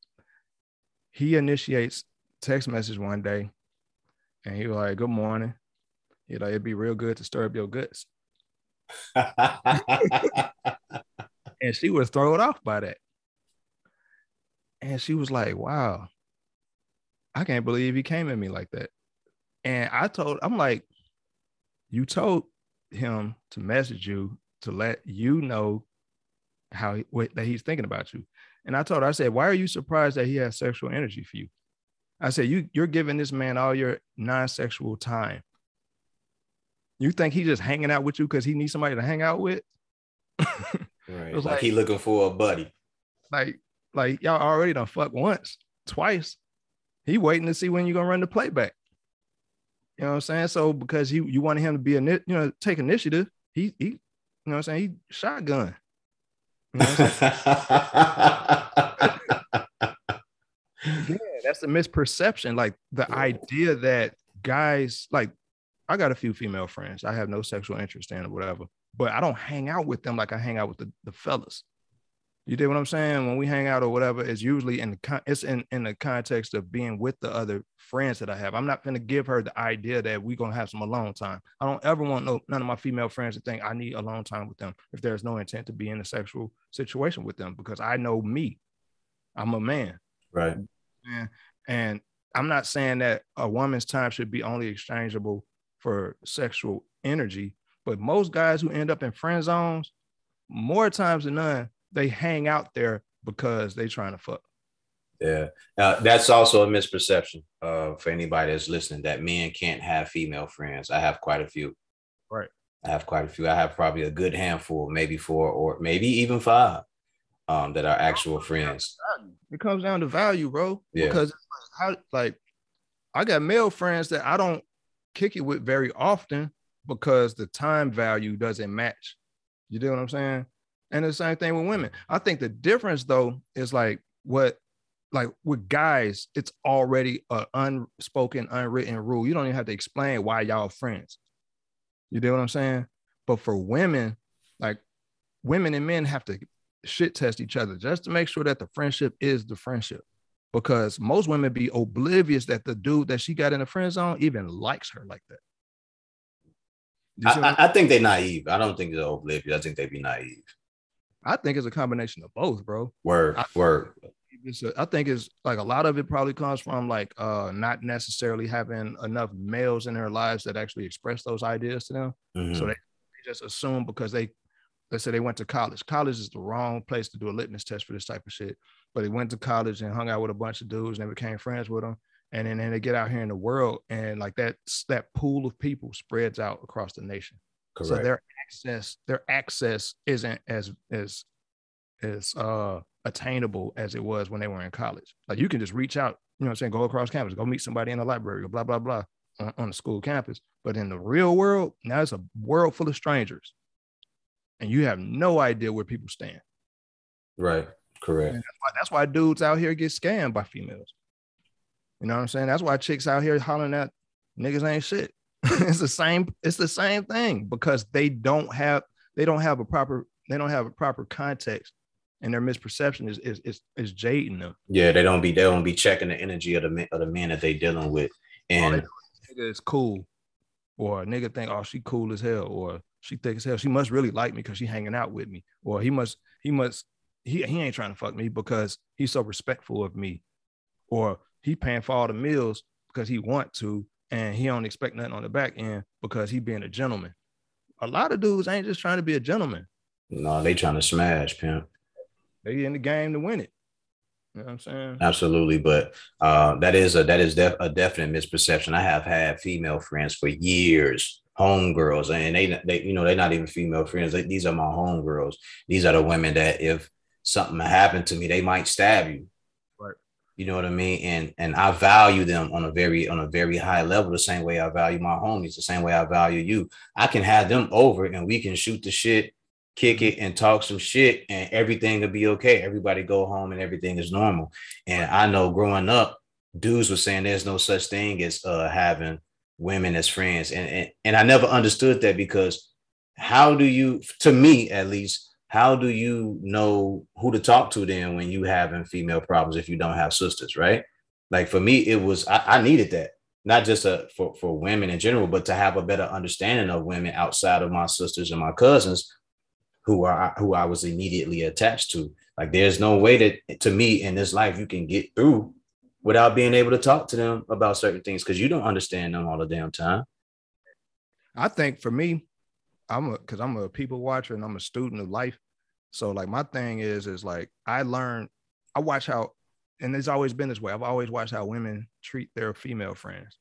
He initiates text message one day and he was like, good morning. He like, it'd be real good to stir up your guts. [LAUGHS] and she was thrown off by that. And she was like, wow, I can't believe he came at me like that. And I told, I'm like, you told him to message you to let you know how he, what, that he's thinking about you. And I told her, I said, why are you surprised that he has sexual energy for you? I said, you you're giving this man all your non-sexual time. You think he's just hanging out with you because he needs somebody to hang out with? [LAUGHS] right. like, like he looking for a buddy. Like, like y'all already done fuck once, twice. He waiting to see when you're gonna run the playback. You know what I'm saying? So because you you wanted him to be a you know take initiative, he he you know what I'm saying? He shotgun. Yeah, that's a misperception. Like the idea that guys like I got a few female friends. I have no sexual interest in or whatever, but I don't hang out with them like I hang out with the, the fellas. You did what I'm saying? When we hang out or whatever, it's usually in the con- it's in, in the context of being with the other friends that I have. I'm not gonna give her the idea that we're gonna have some alone time. I don't ever want no none of my female friends to think I need alone time with them if there's no intent to be in a sexual situation with them because I know me. I'm a man. Right. And, and I'm not saying that a woman's time should be only exchangeable for sexual energy, but most guys who end up in friend zones, more times than none, they hang out there because they trying to fuck. Yeah, uh, that's also a misperception uh, for anybody that's listening that men can't have female friends. I have quite a few. Right. I have quite a few. I have probably a good handful, maybe four or maybe even five, um, that are actual friends. It comes down to value, bro. Yeah. Because I like, I got male friends that I don't kick it with very often because the time value doesn't match. You know what I'm saying? And the same thing with women. I think the difference though is like what like with guys, it's already an unspoken, unwritten rule. You don't even have to explain why y'all friends. You know what I'm saying? But for women, like women and men have to shit test each other just to make sure that the friendship is the friendship. Because most women be oblivious that the dude that she got in the friend zone even likes her like that. I, I, I, think they're naive. I don't think they're oblivious. I think they be naive. I think it's a combination of both, bro. Word, I, word. A, I think it's like a lot of it probably comes from like uh not necessarily having enough males in their lives that actually express those ideas to them. Mm-hmm. So they, they just assume because they let's say they went to college. College is the wrong place to do a litmus test for this type of shit. But they went to college and hung out with a bunch of dudes and they became friends with them. And then, they get out here in the world and like that that pool of people spreads out across the nation. Correct. So their access, their access isn't as as as uh attainable as it was when they were in college. Like you can just reach out, you know what I'm saying, go across campus, go meet somebody in the library or blah, blah, blah on, on the school campus. But in the real world, now it's a world full of strangers. And you have no idea where people stand. Right. Correct. That's why, that's why dudes out here get scammed by females. You know what I'm saying? That's why chicks out here hollering at niggas ain't shit. [LAUGHS] it's the same, it's the same thing because they don't have they don't have a proper they don't have a proper context and their misperception is is is, is jading them. Yeah, they don't be they don't be checking the energy of the men, of the men that they dealing with. And nigga is cool, or a nigga think, oh, she cool as hell, or she thick as hell. She must really like me because she hanging out with me, or he must, he must, he he ain't trying to fuck me because he's so respectful of me, or he paying for all the meals because he want to, and he don't expect nothing on the back end because he being a gentleman. A lot of dudes ain't just trying to be a gentleman. No, they trying to smash, pimp. They in the game to win it. You know what I'm saying? Absolutely, but uh, that is a that is def- a definite misperception. I have had female friends for years, homegirls, and they they you know they're not even female friends. They, these are my homegirls. These are the women that if something happened to me, they might stab you. You know what I mean? And and I value them on a very on a very high level, the same way I value my homies, the same way I value you. I can have them over and we can shoot the shit kick it and talk some shit and everything will be okay. Everybody go home and everything is normal. And I know growing up, dudes were saying there's no such thing as uh, having women as friends. And, and, and I never understood that because how do you, to me at least, how do you know who to talk to then when you having female problems if you don't have sisters, right? Like for me, it was I, I needed that not just a, uh, for, for women in general, but to have a better understanding of women outside of my sisters and my cousins who are who I was immediately attached to. Like there's no way that to me in this life you can get through without being able to talk to them about certain things because you don't understand them all the damn time. I think for me, I'm a because I'm a people watcher and I'm a student of life. So like my thing is is like I learn, I watch how, and it's always been this way. I've always watched how women treat their female friends,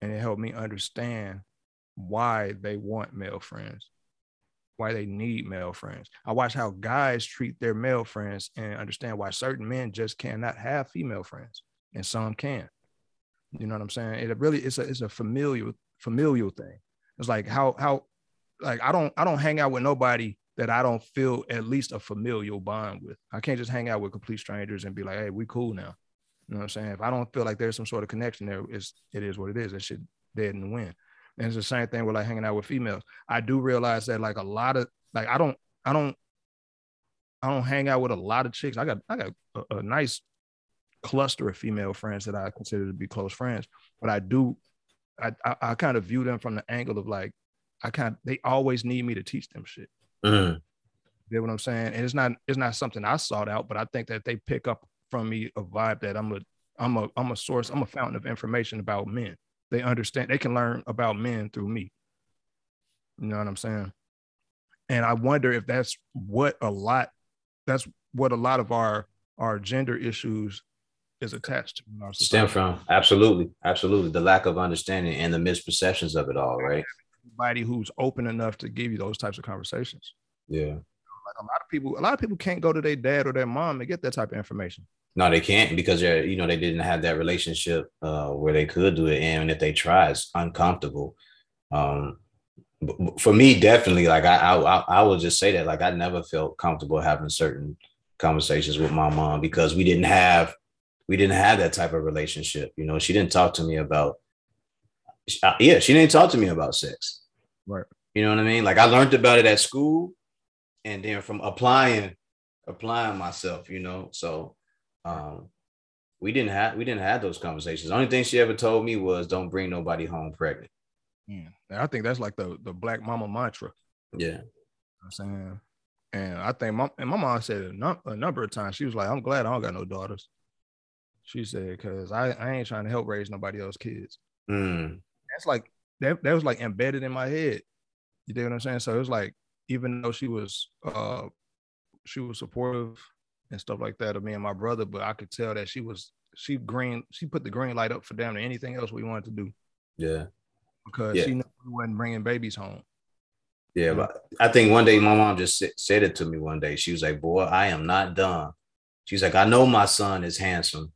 and it helped me understand why they want male friends why they need male friends. I watch how guys treat their male friends and understand why certain men just cannot have female friends and some can. You know what I'm saying? It really it's a it's a familial familial thing. It's like how how like I don't I don't hang out with nobody that I don't feel at least a familial bond with. I can't just hang out with complete strangers and be like, hey, we cool now. You know what I'm saying? If I don't feel like there's some sort of connection there, it's it is what it is. That shit dead in the wind. And it's the same thing with like hanging out with females. I do realize that like a lot of like I don't I don't I don't hang out with a lot of chicks. I got I got a, a nice cluster of female friends that I consider to be close friends, but I do I, I, I kind of view them from the angle of like I kind of they always need me to teach them shit. Mm-hmm. You know what I'm saying? And it's not it's not something I sought out, but I think that they pick up from me a vibe that I'm a I'm a I'm a source, I'm a fountain of information about men they understand they can learn about men through me. You know what I'm saying? And I wonder if that's what a lot that's what a lot of our our gender issues is attached to. Stem from absolutely, absolutely the lack of understanding and the misperceptions of it all, right? Anybody who's open enough to give you those types of conversations. Yeah. Like a lot of people, a lot of people can't go to their dad or their mom and get that type of information. No, they can't because they're you know they didn't have that relationship uh, where they could do it, and if they try, it's uncomfortable. Um, for me, definitely, like I, I I will just say that like I never felt comfortable having certain conversations with my mom because we didn't have we didn't have that type of relationship. You know, she didn't talk to me about yeah, she didn't talk to me about sex. Right. You know what I mean? Like I learned about it at school, and then from applying applying myself. You know, so um, we didn't have we didn't have those conversations. The only thing she ever told me was don't bring nobody home pregnant. Yeah, I think that's like the the black mama mantra. Yeah, I'm saying, and I think my and my mom said a, num- a number of times she was like, "I'm glad I don't got no daughters." She said, "Cause I, I ain't trying to help raise nobody else's kids." Mm. That's like that, that was like embedded in my head. You know what I'm saying? So it was like even though she was uh she was supportive and stuff like that of me and my brother, but I could tell that she was she green she put the green light up for damn anything else we wanted to do. Yeah, because yeah. she knew we wasn't bringing babies home. Yeah, but I think one day my mom just said it to me one day. She was like, "Boy, I am not done." She's like, "I know my son is handsome.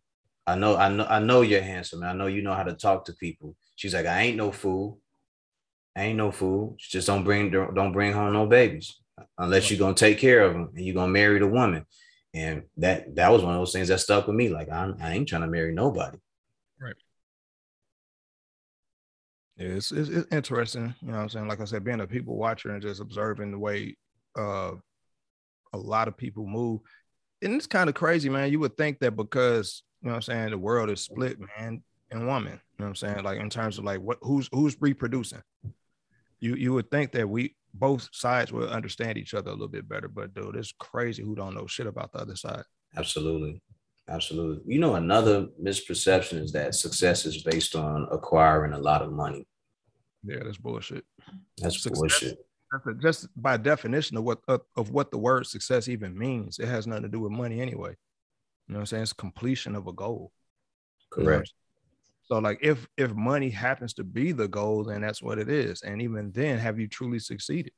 I know, I know, I know you're handsome. I know you know how to talk to people." She's like, "I ain't no fool. I ain't no fool. Just don't bring don't bring home no babies unless you're gonna take care of them and you're gonna marry the woman." And that that was one of those things that stuck with me. Like I'm, I ain't trying to marry nobody. Right. Yeah, it's, it's, it's interesting. You know what I'm saying? Like I said, being a people watcher and just observing the way uh, a lot of people move. And it's kind of crazy, man. You would think that because, you know what I'm saying, the world is split, man, and woman. Know what I'm saying? Like in terms of like what who's who's reproducing. You you would think that we both sides will understand each other a little bit better, but dude, it's crazy who don't know shit about the other side. Absolutely. Absolutely. You know, another misperception is that success is based on acquiring a lot of money. Yeah, that's bullshit. That's success, bullshit. Just by definition of what of what the word success even means, it has nothing to do with money anyway. You know what I'm saying? It's completion of a goal. Correct. So like if if money happens to be the goal, then that's what it is. And even then, have you truly succeeded?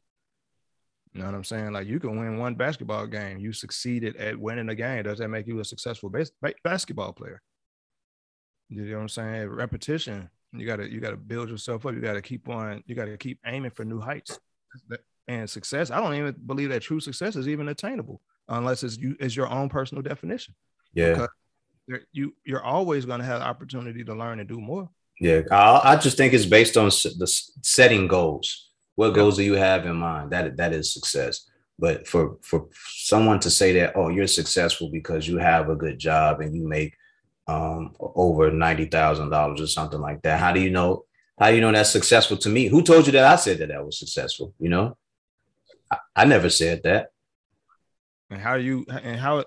You know what I'm saying? Like you can win one basketball game, you succeeded at winning a game. Does that make you a successful base, basketball player? You know what I'm saying? Repetition. You gotta you gotta build yourself up. You gotta keep on. You gotta keep aiming for new heights. And success. I don't even believe that true success is even attainable unless it's you is your own personal definition. Yeah. You you're always going to have opportunity to learn and do more. Yeah, I, I just think it's based on the setting goals. What goals do you have in mind? That that is success. But for for someone to say that, oh, you're successful because you have a good job and you make um, over ninety thousand dollars or something like that. How do you know? How do you know that's successful to me? Who told you that I said that that was successful? You know, I, I never said that. And how you and how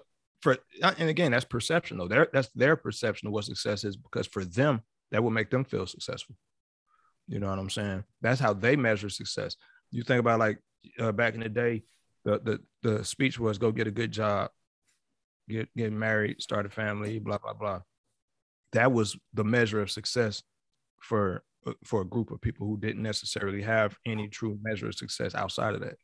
for and again that's perception though. Their that's their perception of what success is because for them that will make them feel successful. You know what I'm saying? That's how they measure success. You think about like uh, back in the day, the the the speech was go get a good job, get get married, start a family, blah blah blah. That was the measure of success for uh, for a group of people who didn't necessarily have any true measure of success outside of that.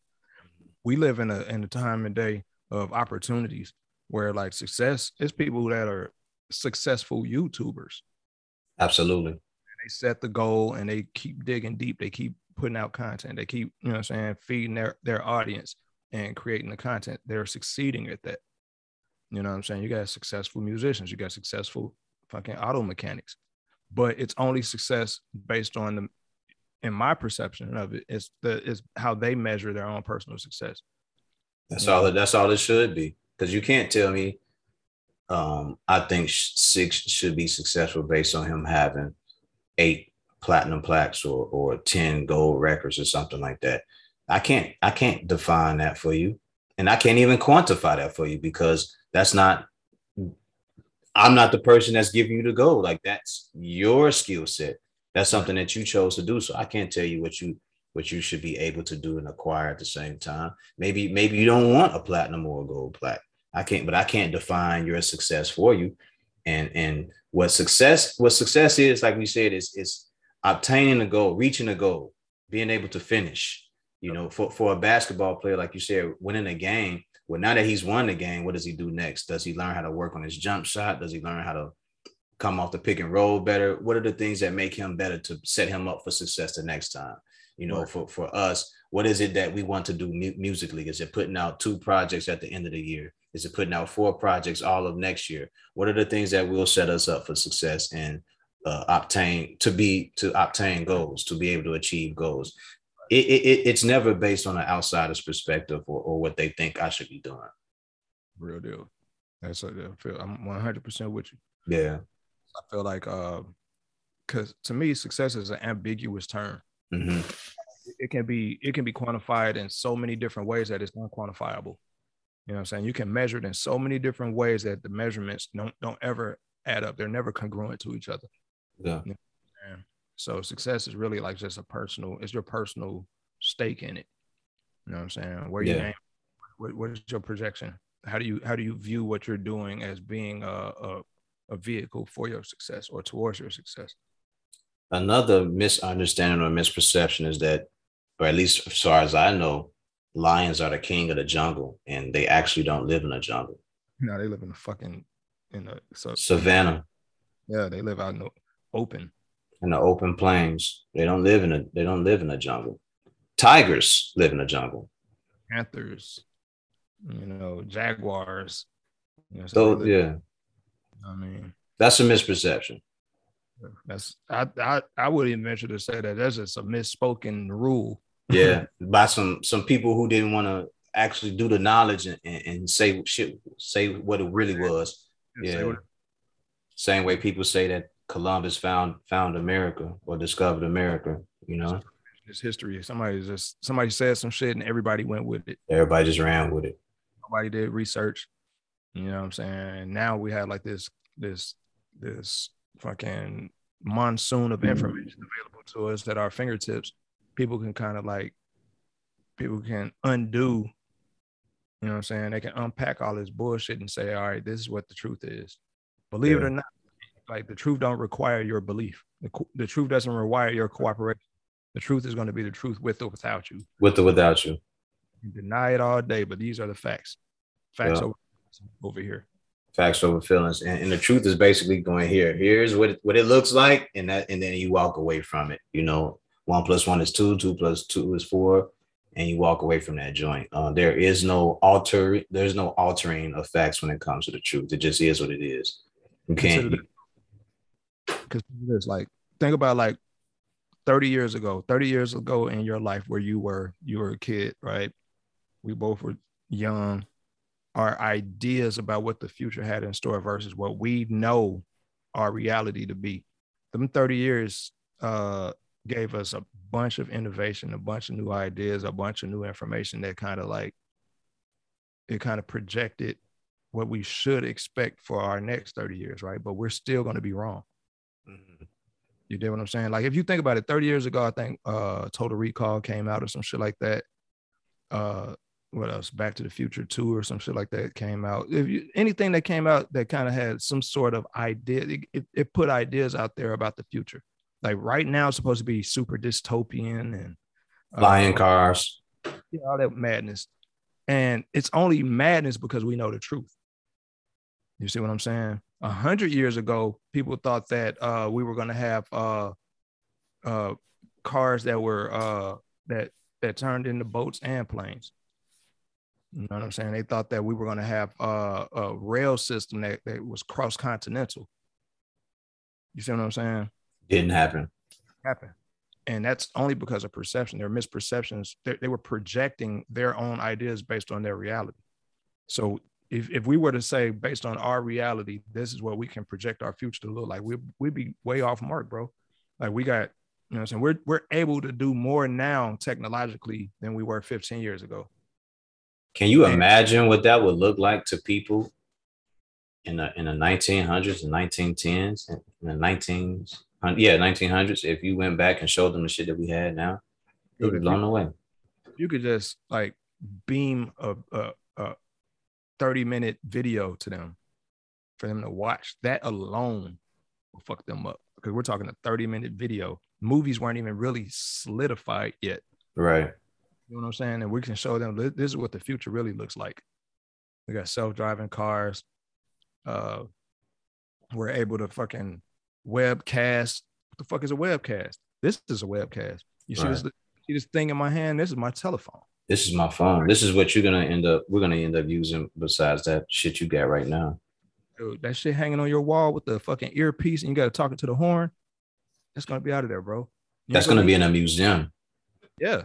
We live in a in a time and day of opportunities where like success is people that are successful YouTubers. Absolutely they set the goal and they keep digging deep. They keep putting out content. They keep, you know I'm saying, feeding their their audience and creating the content. They're succeeding at that. You know what I'm saying? You got successful musicians, you got successful fucking auto mechanics. But it's only success based on the in my perception of it, it's the is how they measure their own personal success. That's all it, that's all it should be. Because you can't tell me um, I think six should be successful based on him having eight platinum plaques or or 10 gold records or something like that. I can't I can't define that for you. And I can't even quantify that for you because that's not I'm not the person that's giving you the gold. Like that's your skill set. That's something that you chose to do. So I can't tell you what you what you should be able to do and acquire at the same time. Maybe maybe you don't want a platinum or a gold plaque. I can't, but I can't define your success for you. And and what success what success is like we said is is obtaining a goal reaching a goal being able to finish. You know for, for a basketball player like you said winning a game well now that he's won the game what does he do next? Does he learn how to work on his jump shot? Does he learn how to come off the pick and roll better? What are the things that make him better to set him up for success the next time you know right. for for us what is it that we want to do mu- musically is it putting out two projects at the end of the year is it putting out four projects all of next year? What are the things that will set us up for success and uh, obtain to be to obtain goals, to be able to achieve goals? It, it, it's never based on an outsider's perspective or, or what they think I should be doing. Real deal. That's what I feel. I'm 100 percent with you. Yeah. I feel like uh, because to me, success is an ambiguous term. Mm-hmm. It can be it can be quantified in so many different ways that it's unquantifiable. You know what I'm saying? You can measure it in so many different ways that the measurements don't don't ever add up. They're never congruent to each other. Yeah. You know so success is really like just a personal, it's your personal stake in it. You know what I'm saying? Where you yeah. aim, what, what is your projection? How do you how do you view what you're doing as being a, a, a vehicle for your success or towards your success? Another misunderstanding or misperception is that, or at least as far as I know, lions are the king of the jungle, and they actually don't live in a jungle. No, they live in the fucking in a so, savannah. Yeah, they live out in the open. In the open plains. They don't live in a they don't live in a jungle. Tigers live in a jungle. Panthers, you know, jaguars. You know, so yeah. I mean, that's a misperception. That's I I I would even venture to say that that's just a misspoken rule yeah, [LAUGHS] by some some people who didn't want to actually do the knowledge and, and, and, say shit, say what it really was. Yeah. Same way people say that Columbus found found America or discovered America. You know, it's history. Somebody just somebody said some shit and everybody went with it. Everybody just ran with it. Nobody did research. You know what I'm saying? And now we have like this this this fucking monsoon of information available to us at our fingertips. People can kind of like people can undo. You know what I'm saying? They can unpack all this bullshit and say, all right, this is what the truth is. Believe yeah. it or not, like the truth don't require your belief. The, the truth doesn't require your cooperation. The truth is going to be the truth with or without you. With or without you. you deny it all day, but these are the facts. Facts yeah. over, over here. Facts over feelings, and, and the truth is basically going here. Here's what it, what it looks like, and that, and then you walk away from it. You know, one plus one is two, two plus two is four, and you walk away from that joint. Uh, there is no alter, there's no altering of facts when it comes to the truth. It just is what it is. You can't. Because it's like think about like 30 years ago, 30 years ago in your life where you were, you were a kid, right? We both were young. Our ideas about what the future had in store versus what we know our reality to be. Them 30 years uh, gave us a bunch of innovation, a bunch of new ideas, a bunch of new information that kind of like it kind of projected what we should expect for our next 30 years, right? But we're still going to be wrong. Mm-hmm. You get what I'm saying? Like if you think about it, 30 years ago, I think uh Total Recall came out or some shit like that. Uh what else? Back to the Future 2 or some shit like that came out. If you anything that came out that kind of had some sort of idea, it, it, put ideas out there about the future. Like right now, it's supposed to be super dystopian and uh, flying cars, yeah, all that madness. And it's only madness because we know the truth. You see what I'm saying? A hundred years ago, people thought that uh, we were going to have uh, uh, cars that were uh, that that turned into boats and planes. You know what I'm saying? They thought that we were going to have uh, a rail system that, that was cross continental. You see what I'm saying? Didn't happen. Happen. And that's only because of perception. Their misperceptions. They, they were projecting their own ideas based on their reality. So if, if we were to say based on our reality, this is what we can project our future to look like, we we'd be way off mark, bro. Like we got, you know what I'm saying? We're we're able to do more now technologically than we were 15 years ago. Can you imagine what that would look like to people in the in the 1900s and 1910s and the 19s? Yeah, 1900s. If you went back and showed them the shit that we had now, they'd be blown away. You could just like beam a, a, a 30 minute video to them for them to watch. That alone will fuck them up because we're talking a 30 minute video. Movies weren't even really solidified yet. Right. You know what I'm saying? And we can show them this is what the future really looks like. We got self-driving cars. Uh we're able to fucking webcast. What the fuck is a webcast? This is a webcast. You see right. this see this thing in my hand? This is my telephone this is my phone. This is what you're gonna end up. We're gonna end up using besides that shit you got right now. Dude, that shit hanging on your wall with the fucking earpiece, and you got to talk it to the horn. That's gonna be out of there, bro. You that's gonna be in a museum. Yeah,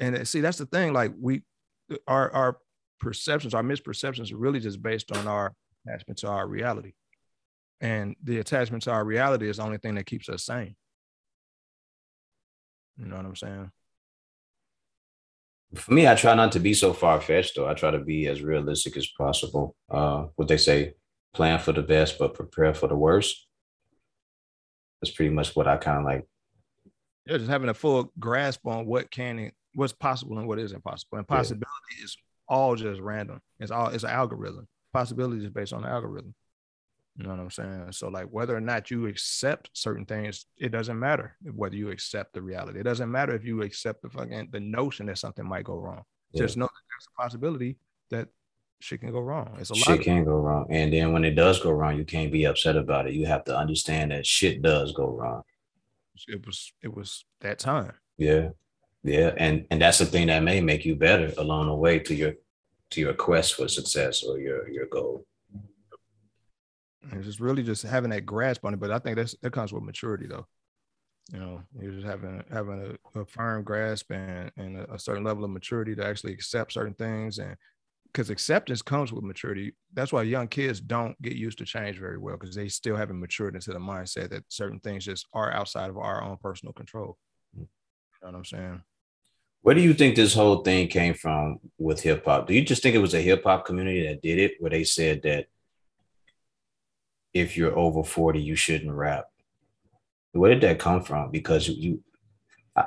and uh, see, that's the thing. Like we, our our perceptions, our misperceptions are really just based on our attachment to our reality, and the attachment to our reality is the only thing that keeps us sane. You know what I'm saying? For me, I try not to be so far fetched, though. I try to be as realistic as possible. Uh, what they say, plan for the best, but prepare for the worst. That's pretty much what I kind of like. Yeah, just having a full grasp on what can what's possible and what isn't possible. And possibility yeah. is all just random. It's all it's an algorithm. Possibility is based on the algorithm. You know what I'm saying? So like whether or not you accept certain things, it doesn't matter whether you accept the reality. It doesn't matter if you accept the fucking the notion that something might go wrong. Yeah. Just know that there's a possibility that shit can go wrong. It's a shit lot can go wrong. And then when it does go wrong, you can't be upset about it. You have to understand that shit does go wrong. It was it was that time. Yeah. Yeah. And and that's the thing that may make you better along the way to your to your quest for success or your your goal. It's just really just having that grasp on it. But I think that's that comes with maturity though. You know, you're just having having a, a firm grasp and, and a, a, certain level of maturity to actually accept certain things and because acceptance comes with maturity. That's why young kids don't get used to change very well because they still haven't matured into the mindset that certain things just are outside of our own personal control. Mm. You know what I'm saying? Where do you think this whole thing came from with hip hop? Do you just think it was a hip hop community that did it, where they said that if you're over 40, you shouldn't rap? Where did that come from? Because you,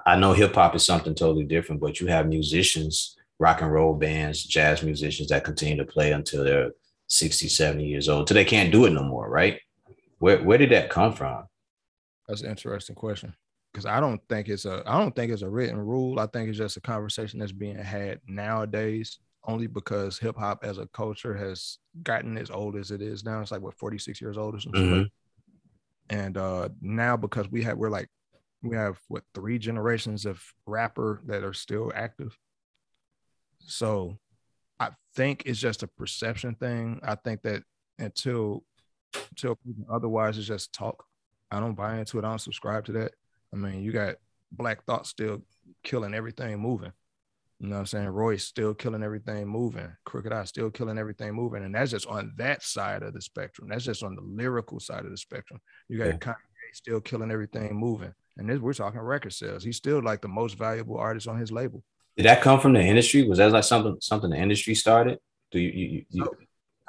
I know hip hop is something totally different, but you have musicians, rock and roll bands, jazz musicians that continue to play until they're 60, 70 years old, till they can't do it no more, right? Where, where did that come from? That's an interesting question because I don't think it's a I don't think it's a written rule. I think it's just a conversation that's being had nowadays, only because hip hop as a culture has gotten as old as it is now. It's like what 46 years old or something. Mm-hmm. And uh now because we have we're like we have what three generations of rapper that are still active. So I think it's just a perception thing. I think that until until otherwise it's just talk. I don't buy into it. I don't subscribe to that. I mean, you got Black Thought still killing everything moving. You know what I'm saying? Royce still killing everything moving. Crooked I still killing everything moving. And that's just on that side of the spectrum. That's just on the lyrical side of the spectrum. You got yeah. Kanye still killing everything moving. And this, we're talking record sales. He's still like the most valuable artist on his label. Did that come from the industry? Was that like something something the industry started? Do you, you, you... So,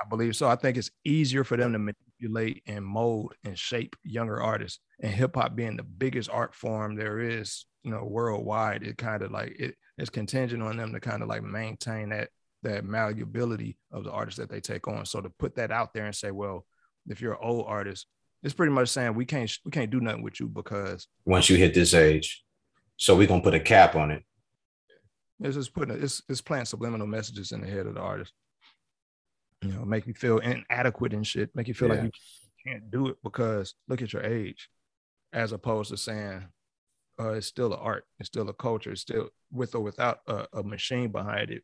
I believe so. I think it's easier for them to manipulate and mold and shape younger artists. And hip hop being the biggest art form there is, you know, worldwide, it kind of like it, it's contingent on them to kind of like maintain that that malleability of the artists that they take on. So to put that out there and say, well, if you're an old artist, it's pretty much saying we can't we can't do nothing with you because once you hit this age, so we're gonna put a cap on it. It's just putting it's it's playing subliminal messages in the head of the artist you know, make you feel inadequate and shit, make you feel yeah. like you can't do it because look at your age, as opposed to saying, uh, it's still an art, it's still a culture, it's still with or without a, a machine behind it.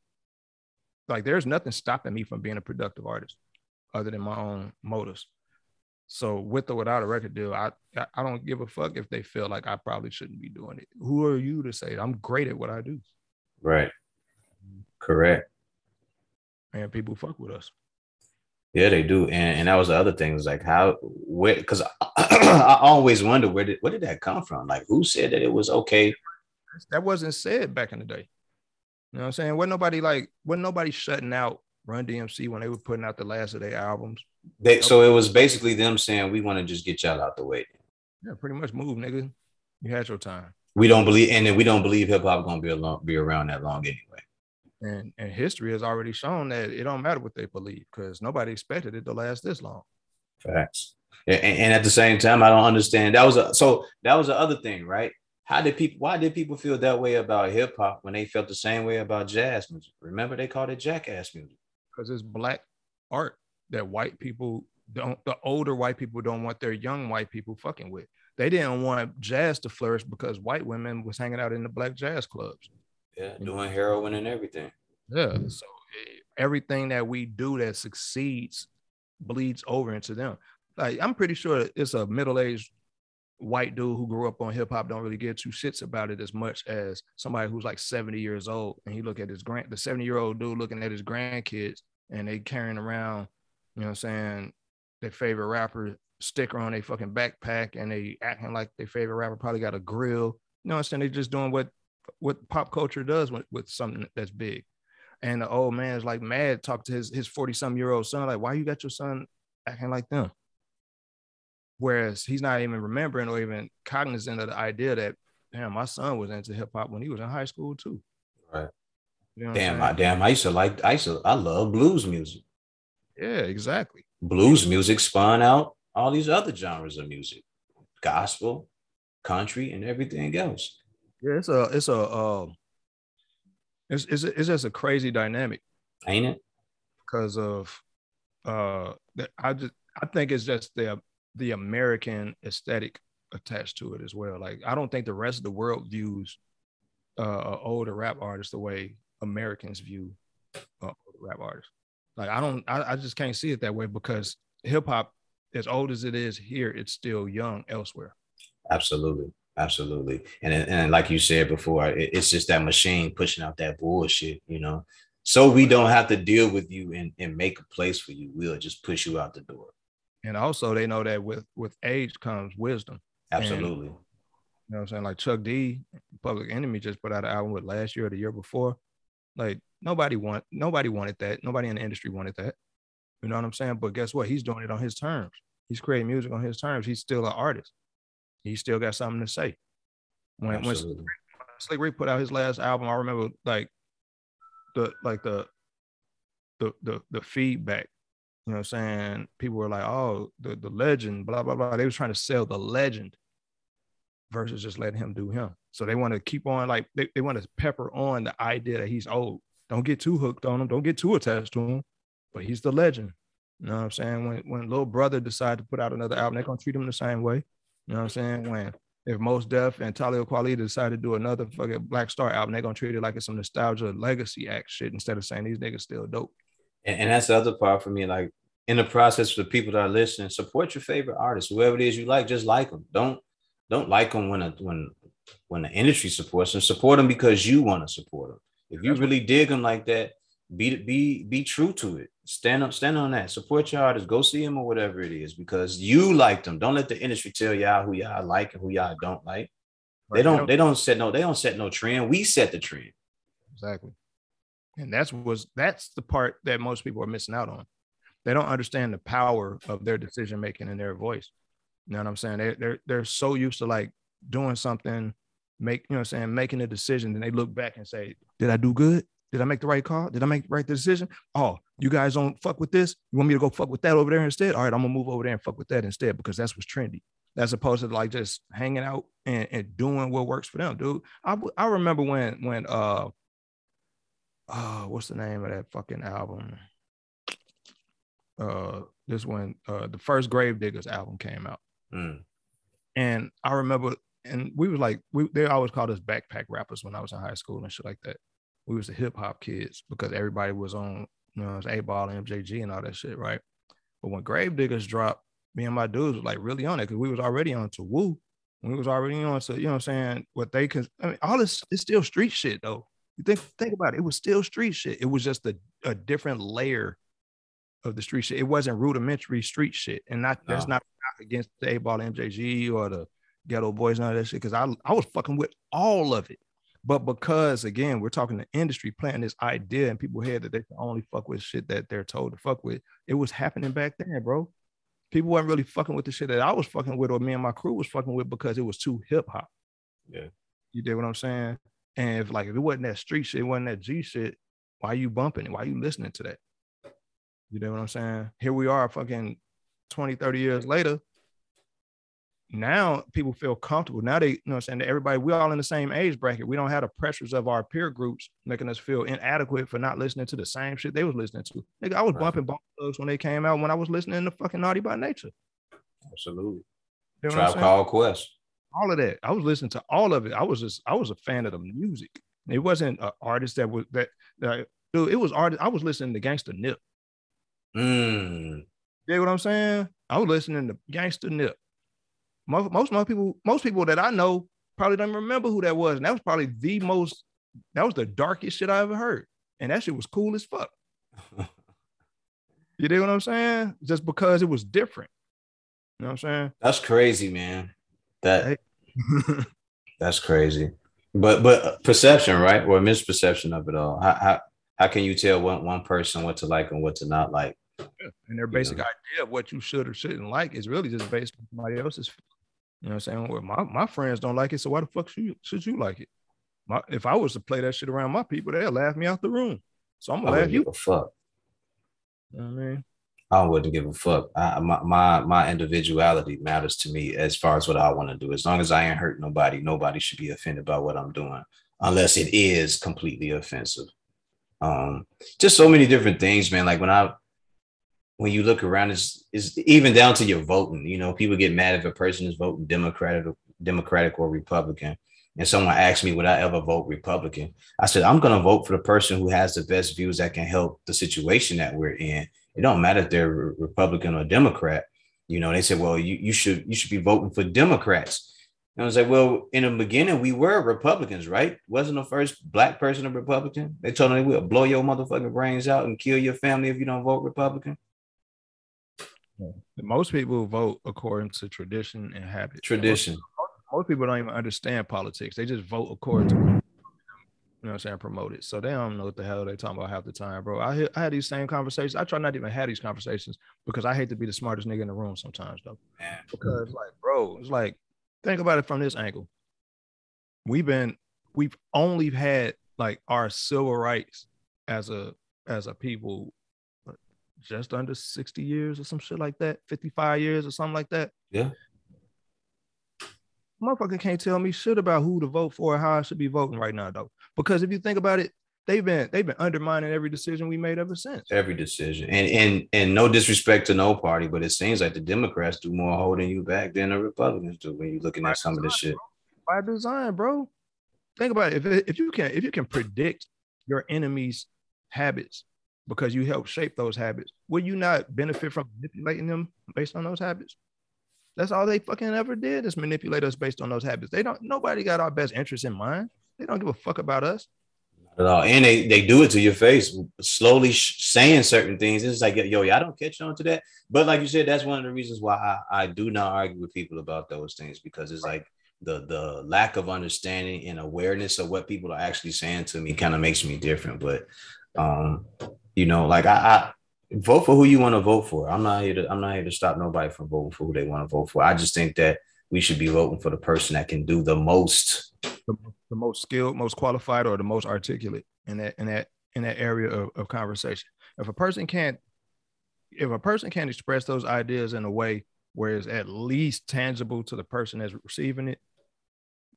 Like there's nothing stopping me from being a productive artist other than my own motives. So with or without a record deal, I I don't give a fuck if they feel like I probably shouldn't be doing it. Who are you to say I'm great at what I do? Right. Correct. And people fuck with us. Yeah, they do, and and that was the other thing. Was like how where because I, [CLEARS THROAT] I, always wonder where did where did that come from? Like who said that it was okay? That wasn't said back in the day. You know what I'm saying? Wasn't nobody like wasn't nobody shutting out Run DMC when they were putting out the last of their albums. They so it was basically them saying we want to just get y'all out the way. Yeah, pretty much move, nigga. You had your time. We don't believe, and then we don't believe hip hop gonna be along, be around that long anyway. And and history has already shown that it don't matter what they believe because nobody expected it to last this long. Facts. And, and at the same time, I don't understand. That was a so that was the other thing, right? How did people? Why did people feel that way about hip hop when they felt the same way about jazz music? Remember, they called it jackass music because it's black art that white people don't. The older white people don't want their young white people fucking with. They didn't want jazz to flourish because white women was hanging out in the black jazz clubs. Yeah, doing heroin and everything. Yeah. So eh, everything that we do that succeeds bleeds over into them. Like I'm pretty sure it's a middle-aged white dude who grew up on hip hop don't really get two shits about it as much as somebody who's like 70 years old and he look at his grand the 70 year old dude looking at his grandkids and they carrying around, you know what I'm saying, their favorite rapper sticker on their fucking backpack and they acting like their favorite rapper probably got a grill. You know what I'm saying? They just doing what what pop culture does with, with something that's big. And the old man is like mad, talk to his his 40 some year old son, like, why you got your son acting like them? Whereas he's not even remembering or even cognizant of the idea that, damn, my son was into hip hop when he was in high school too. Right. You know damn, I damn, I used to like I used to I love blues music. Yeah, exactly. Blues music spun out all these other genres of music, gospel, country, and everything else. Yeah, it's a it's a uh, it's it's it's just a crazy dynamic, ain't it? Because of uh, I just I think it's just the the American aesthetic attached to it as well. Like I don't think the rest of the world views uh, older rap artists the way Americans view uh, rap artists. Like I don't, I, I just can't see it that way because hip hop, as old as it is here, it's still young elsewhere. Absolutely. Absolutely. And, and like you said before, it, it's just that machine pushing out that bullshit, you know. So we don't have to deal with you and, and make a place for you. We'll just push you out the door. And also they know that with with age comes wisdom. Absolutely. And, you know what I'm saying? Like Chuck D, Public Enemy just put out an album with last year or the year before. Like nobody want nobody wanted that. Nobody in the industry wanted that. You know what I'm saying? But guess what? He's doing it on his terms. He's creating music on his terms. He's still an artist. He still got something to say. When Absolutely. when Slick Rick put out his last album, I remember like the like the the the the feedback. You know what I'm saying? People were like, oh, the, the legend, blah, blah, blah. They was trying to sell the legend versus just letting him do him. So they want to keep on like they, they want to pepper on the idea that he's old. Don't get too hooked on him. Don't get too attached to him. But he's the legend. You know what I'm saying? When when little brother decide to put out another album, they're gonna treat him the same way. You know what I'm saying? When if Mos Def and Talib Kweli decide to do another fucking Black Star album, they're gonna treat it like it's some nostalgia legacy act shit instead of saying these niggas still dope. And, and that's the other part for me. Like in the process for the people that are listening, support your favorite artist, whoever it is you like, just like them. Don't don't like them when a, when when the industry supports them. Support them because you want to support them. If you really dig them like that, be be be true to it. Stand up, stand on that. Support your artists. Go see them or whatever it is because you like them. Don't let the industry tell y'all who y'all like and who y'all don't like. Right. They don't. They don't set no. They don't set no trend. We set the trend. Exactly. And that's was that's the part that most people are missing out on. They don't understand the power of their decision making and their voice. You know what I'm saying? They, they're they're so used to like doing something, make you know what I'm saying, making a decision, and they look back and say, "Did I do good? Did I make the right call? Did I make the right decision? Oh, you guys don't fuck with this. You want me to go fuck with that over there instead? All right, I'm gonna move over there and fuck with that instead because that's what's trendy. As opposed to like just hanging out and, and doing what works for them, dude. I I remember when when uh uh what's the name of that fucking album? Uh this when uh the first Gravediggaz album came out. Mm. And I remember and we was like we they always called us backpack rappers when I was in high school and shit like that we was the hip hop kids because everybody was on, you know, 8Ball and MJG and all that shit, right? But when Gravediggaz dropped, me and my dudes was like really on it because we was already on to Wu. We was already on to, you know what I'm saying? What they can, I mean, all this is still street shit though. You think think about it, it was still street shit. It was just a, a different layer of the street shit. It wasn't rudimentary street shit. And not that's not against the 8Ball MJG or the Geto Boys and all that shit. Cause I I was fucking with all of it. But because again, we're talking the industry planting this idea and people hear that they can only fuck with shit that they're told to fuck with. It was happening back then, bro. People weren't really fucking with the shit that I was fucking with, or me and my crew was fucking with because it was too hip hop. Yeah. You did what I'm saying? And if like if it wasn't that street shit, it wasn't that G shit, why you bumping it? Why you listening to that? You know what I'm saying? Here we are fucking 20, 30 years later, now people feel comfortable. Now they, you know, I'm saying that everybody, we're all in the same age bracket. We don't have the pressures of our peer groups making us feel inadequate for not listening to the same shit they was listening to. Nigga, I was right. bumping Bone Thugs when they came out when I was listening to fucking Naughty by Nature. Absolutely. You know Tribe Called Quest. All of that. I was listening to all of it. I was just, I was a fan of the music. It wasn't an artist that was that, that dude, it was artist. I was listening to Gangsta Nip. Mm. You know what I'm saying? I was listening to Gangsta Nip most most most people most people that I know probably don't remember who that was, and that was probably the most that was the darkest shit I ever heard, and that shit was cool as fuck. [LAUGHS] you know what I'm saying? Just because it was different. You know what I'm saying? That's crazy, man. That [LAUGHS] that's crazy. But but perception, right? Or misperception of it all. How how, how can you tell one, one person what to like and what to not like? And their basic you know? idea of what you should or shouldn't like is really just based on somebody else's you know what I'm saying? Well, my, my friends don't like it, so why the fuck should you, should you like it? My, if I was to play that shit around my people, they'll laugh me out the room. So I'm gonna laugh you. a fuck. You know what I mean? I wouldn't give a fuck. I, my, my my individuality matters to me as far as what I want to do. As long as I ain't hurt nobody, nobody should be offended by what I'm doing, unless it is completely offensive. Um, just so many different things, man. Like when I when you look around, it's, is even down to your voting. You know, people get mad if a person is voting Democratic, Democratic or Republican. And someone asked me, would I ever vote Republican? I said, I'm going to vote for the person who has the best views that can help the situation that we're in. It don't matter if they're Republican or Democrat. You know, they said, well, you, you should you should be voting for Democrats. And I was like, well, in the beginning, we were Republicans, right? Wasn't the first black person a Republican? They told me we'll blow your motherfucking brains out and kill your family if you don't vote Republican. Most people vote according to tradition and habit. Tradition. Most, most people don't even understand politics. They just vote according to you know what I'm saying, promote it. So they don't know what the hell they're talking about half the time, bro. I I had these same conversations. I try not to even have these conversations because I hate to be the smartest nigga in the room sometimes, though. Because like, bro, it's like think about it from this angle. We've been we've only had like our civil rights as a as a people just under 60 years or some shit like that, 55 years or something like that. Yeah. Motherfucker can't tell me shit about who to vote for or how I should be voting right now, though. Because if you think about it, they've been they've been undermining every decision we made ever since. Every decision. And and and no disrespect to no party, but it seems like the Democrats do more holding you back than the Republicans do when you're looking at some of this shit. by design, bro. Think about it. If, if you can if you can predict your enemy's habits because you help shape those habits, will you not benefit from manipulating them based on those habits? That's all they fucking ever did is manipulate us based on those habits. They don't. Nobody got our best interest in mind. They don't give a fuck about us. Not at all. And they, they do it to your face, slowly sh- saying certain things. It's like, yo, y'all don't catch on to that. But like you said, that's one of the reasons why I, I do not argue with people about those things because it's like the the lack of understanding and awareness of what people are actually saying to me kind of makes me different. But um, you know, like I, I vote for who you want to vote for. I'm not here to I'm not here to stop nobody from voting for who they want to vote for. I just think that we should be voting for the person that can do the most. The, the most skilled, most qualified, or the most articulate in that in that in that area of, of conversation. If a person can't, if a person can't express those ideas in a way where it's at least tangible to the person that's receiving it,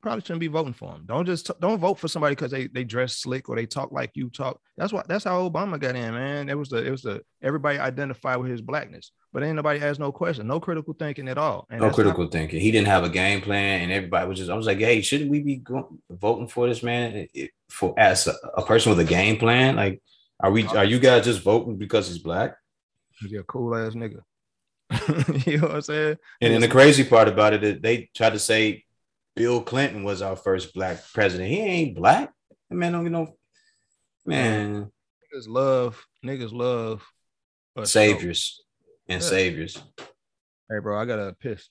probably shouldn't be voting for them. Don't just don't vote for somebody because they they dress slick or they talk like you talk. That's what that's how Obama got in, man. It was the it was the everybody identified with his blackness, but ain't nobody asked no question, no critical thinking at all. And No critical thinking. He didn't have a game plan, and everybody was just. I was like, "Hey, shouldn't we be go- voting for this man It- for as a, a person with a game plan? Like, are we? Are you guys just voting because he's black?" not- He a cool ass nigga. [LAUGHS] you know what I'm saying? And then the crazy part about it, is they tried to say Bill Clinton was our first black president. He ain't black. That man don't get no man Niggas love niggas love saviors and Yeah. saviors. Hey, bro, I gotta piss.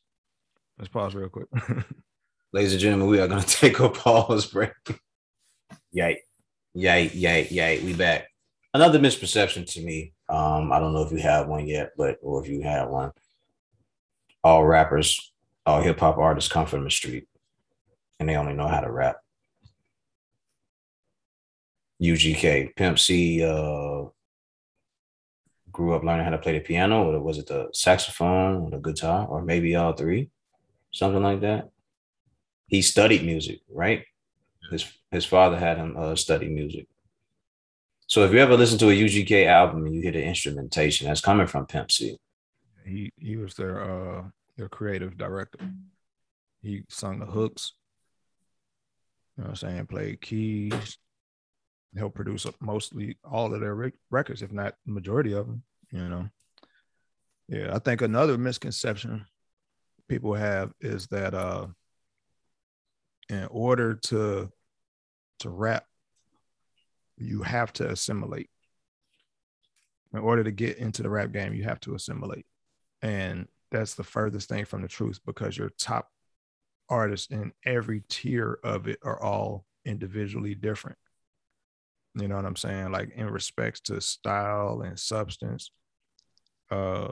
Let's pause real quick. [LAUGHS] Ladies and gentlemen, we are gonna [LAUGHS] take a pause break. Yay, yay, yay, yay. We back. Another misperception to me. Um, I don't know if you have one yet, but or if you have one. All rappers, all hip hop artists come from the street, and they only know how to rap. UGK, Pimp C, uh, grew up learning how to play the piano, or was it the saxophone or the guitar, or maybe all three, something like that. He studied music, right? His his father had him uh, study music. So if you ever listen to a UGK album and you hear the instrumentation, that's coming from Pimp C. he he was their uh their creative director. He sung the hooks. You know what I'm saying? Played keys. Helped produce mostly all of their rec- records, if not majority of them. You know. Yeah, I think another misconception people have is that uh in order to to rap, you have to assimilate. In order to get into the rap game, you have to assimilate. And that's the furthest thing from the truth because your top artists in every tier of it are all individually different. You know what I'm saying? Like in respects to style and substance, uh,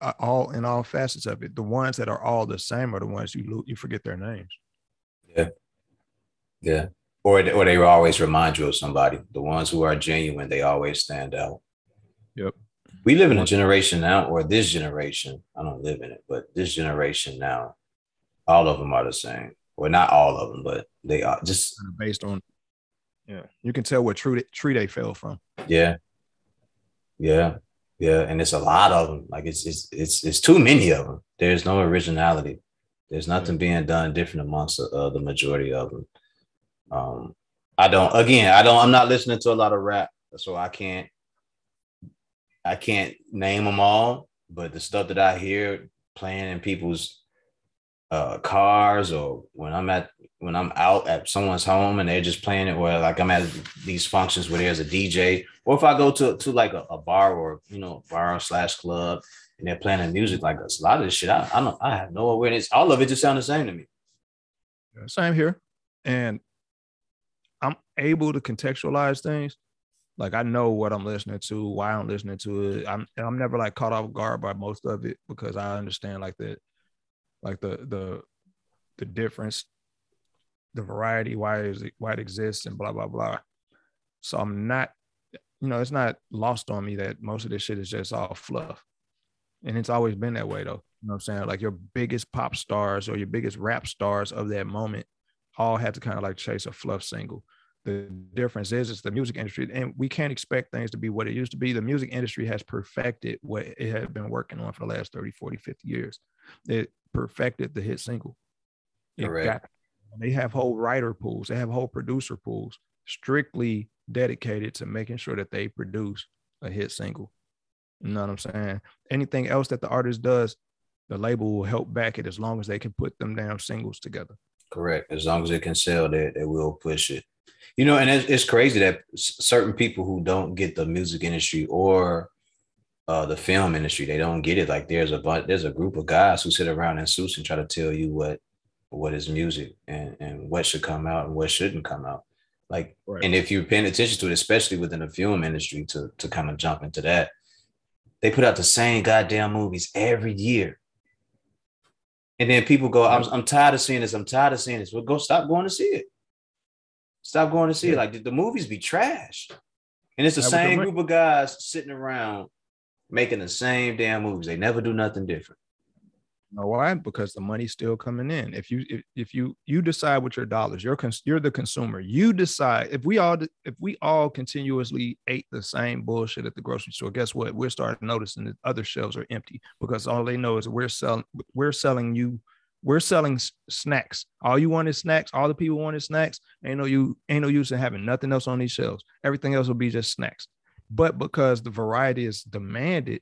uh, all in all facets of it. The ones that are all the same are the ones you lo- you forget their names. Yeah. Yeah. Or, or they will always remind you of somebody. The ones who are genuine, they always stand out. Yep. We live in a generation now, or this generation, I don't live in it, but this generation now, all of them are the same. Well, not all of them, but they are just, Based on, yeah, you can tell what tree tree they fell from. yeah. Yeah. Yeah. And it's a lot of them. Like it's, it's, it's, it's too many of them. There's no originality. There's nothing being done different amongst uh, the majority of them. Um, I don't, again, I don't, I'm not listening to a lot of rap, so I can't, I can't name them all, but the stuff that I hear playing in people's uh, cars or when I'm at when I'm out at someone's home and they're just playing it, or like I'm at these functions where there's a DJ, or if I go to to like a, a bar or you know bar slash club and they're playing the music like a lot of this shit, I, I don't I have no awareness. All of it just sounds the same to me. Same here, and I'm able to contextualize things. Like I know what I'm listening to, why I'm listening to it. I'm I'm never like caught off guard by most of it because I understand like that like the the the difference, the variety, why is it why it exists, and blah blah blah. So I'm not, you know, it's not lost on me that most of this shit is just all fluff. And it's always been that way though. You know what I'm saying? Like your biggest pop stars or your biggest rap stars of that moment all had to kind of like chase a fluff single. The difference is it's the music industry, and we can't expect things to be what it used to be. The music industry has perfected what it had been working on for the last 30, 40, 50 years. It perfected the hit single. Got, they have whole writer pools, they have whole producer pools strictly dedicated to making sure that they produce a hit single. You know what I'm saying? Anything else that the artist does, the label will help back it as long as they can put them down singles together. Correct. As long as it can sell, they, they will push it. You know, and it's, it's crazy that certain people who don't get the music industry or uh, the film industry. They don't get it. Like there's a bunch, there's a group of guys who sit around in suits and try to tell you what what is music and and what should come out and what shouldn't come out. Like, right. and if you're paying attention to it, especially within the film industry, to to kind of jump into that, they put out the same goddamn movies every year. And then people go, I'm, I'm tired of seeing this. I'm tired of seeing this. Well, go stop going to see it. Stop going to see yeah. it. Like the, the movies be trash. And it's the same group of guys sitting around making the same damn movies. They never do nothing different. You know why? Because the money's still coming in. If you if, if you you decide with your dollars, you're cons- you're the consumer. You decide if we all if we all continuously ate the same bullshit at the grocery store. Guess what? We're starting noticing that other shelves are empty because all they know is we're selling we're selling you we're selling snacks. All you want is snacks. All the people want is snacks. Ain't no you ain't no use in having nothing else on these shelves. Everything else will be just snacks. But because the variety is demanded,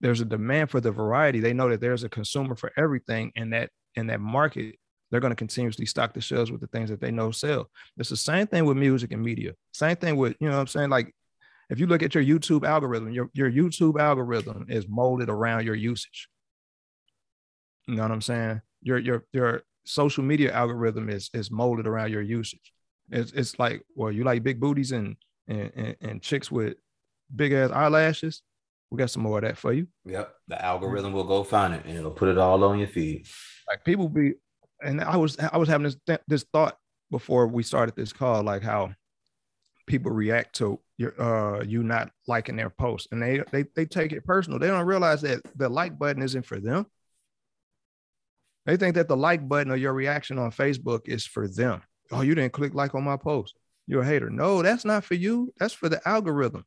there's a demand for the variety. They know that there's a consumer for everything in that in that market. They're going to continuously stock the shelves with the things that they know sell. It's the same thing with music and media. Same thing with, you know what I'm saying? Like if you look at your YouTube algorithm, your, your YouTube algorithm is molded around your usage. You know what I'm saying? Your your your social media algorithm is is molded around your usage. It's it's like, well, you like big booties and and, and, and chicks with big ass eyelashes. We got some more of that for you. Yep. The algorithm will go find it and it'll put it all on your feed. Like people be, and I was I was having this th- this thought before we started this call, like how people react to your uh you not liking their post, and they they they take it personal. They don't realize that the like button isn't for them. They think that the like button or your reaction on Facebook is for them. Oh, you didn't click like on my post you're a hater. No, that's not for you. That's for the algorithm.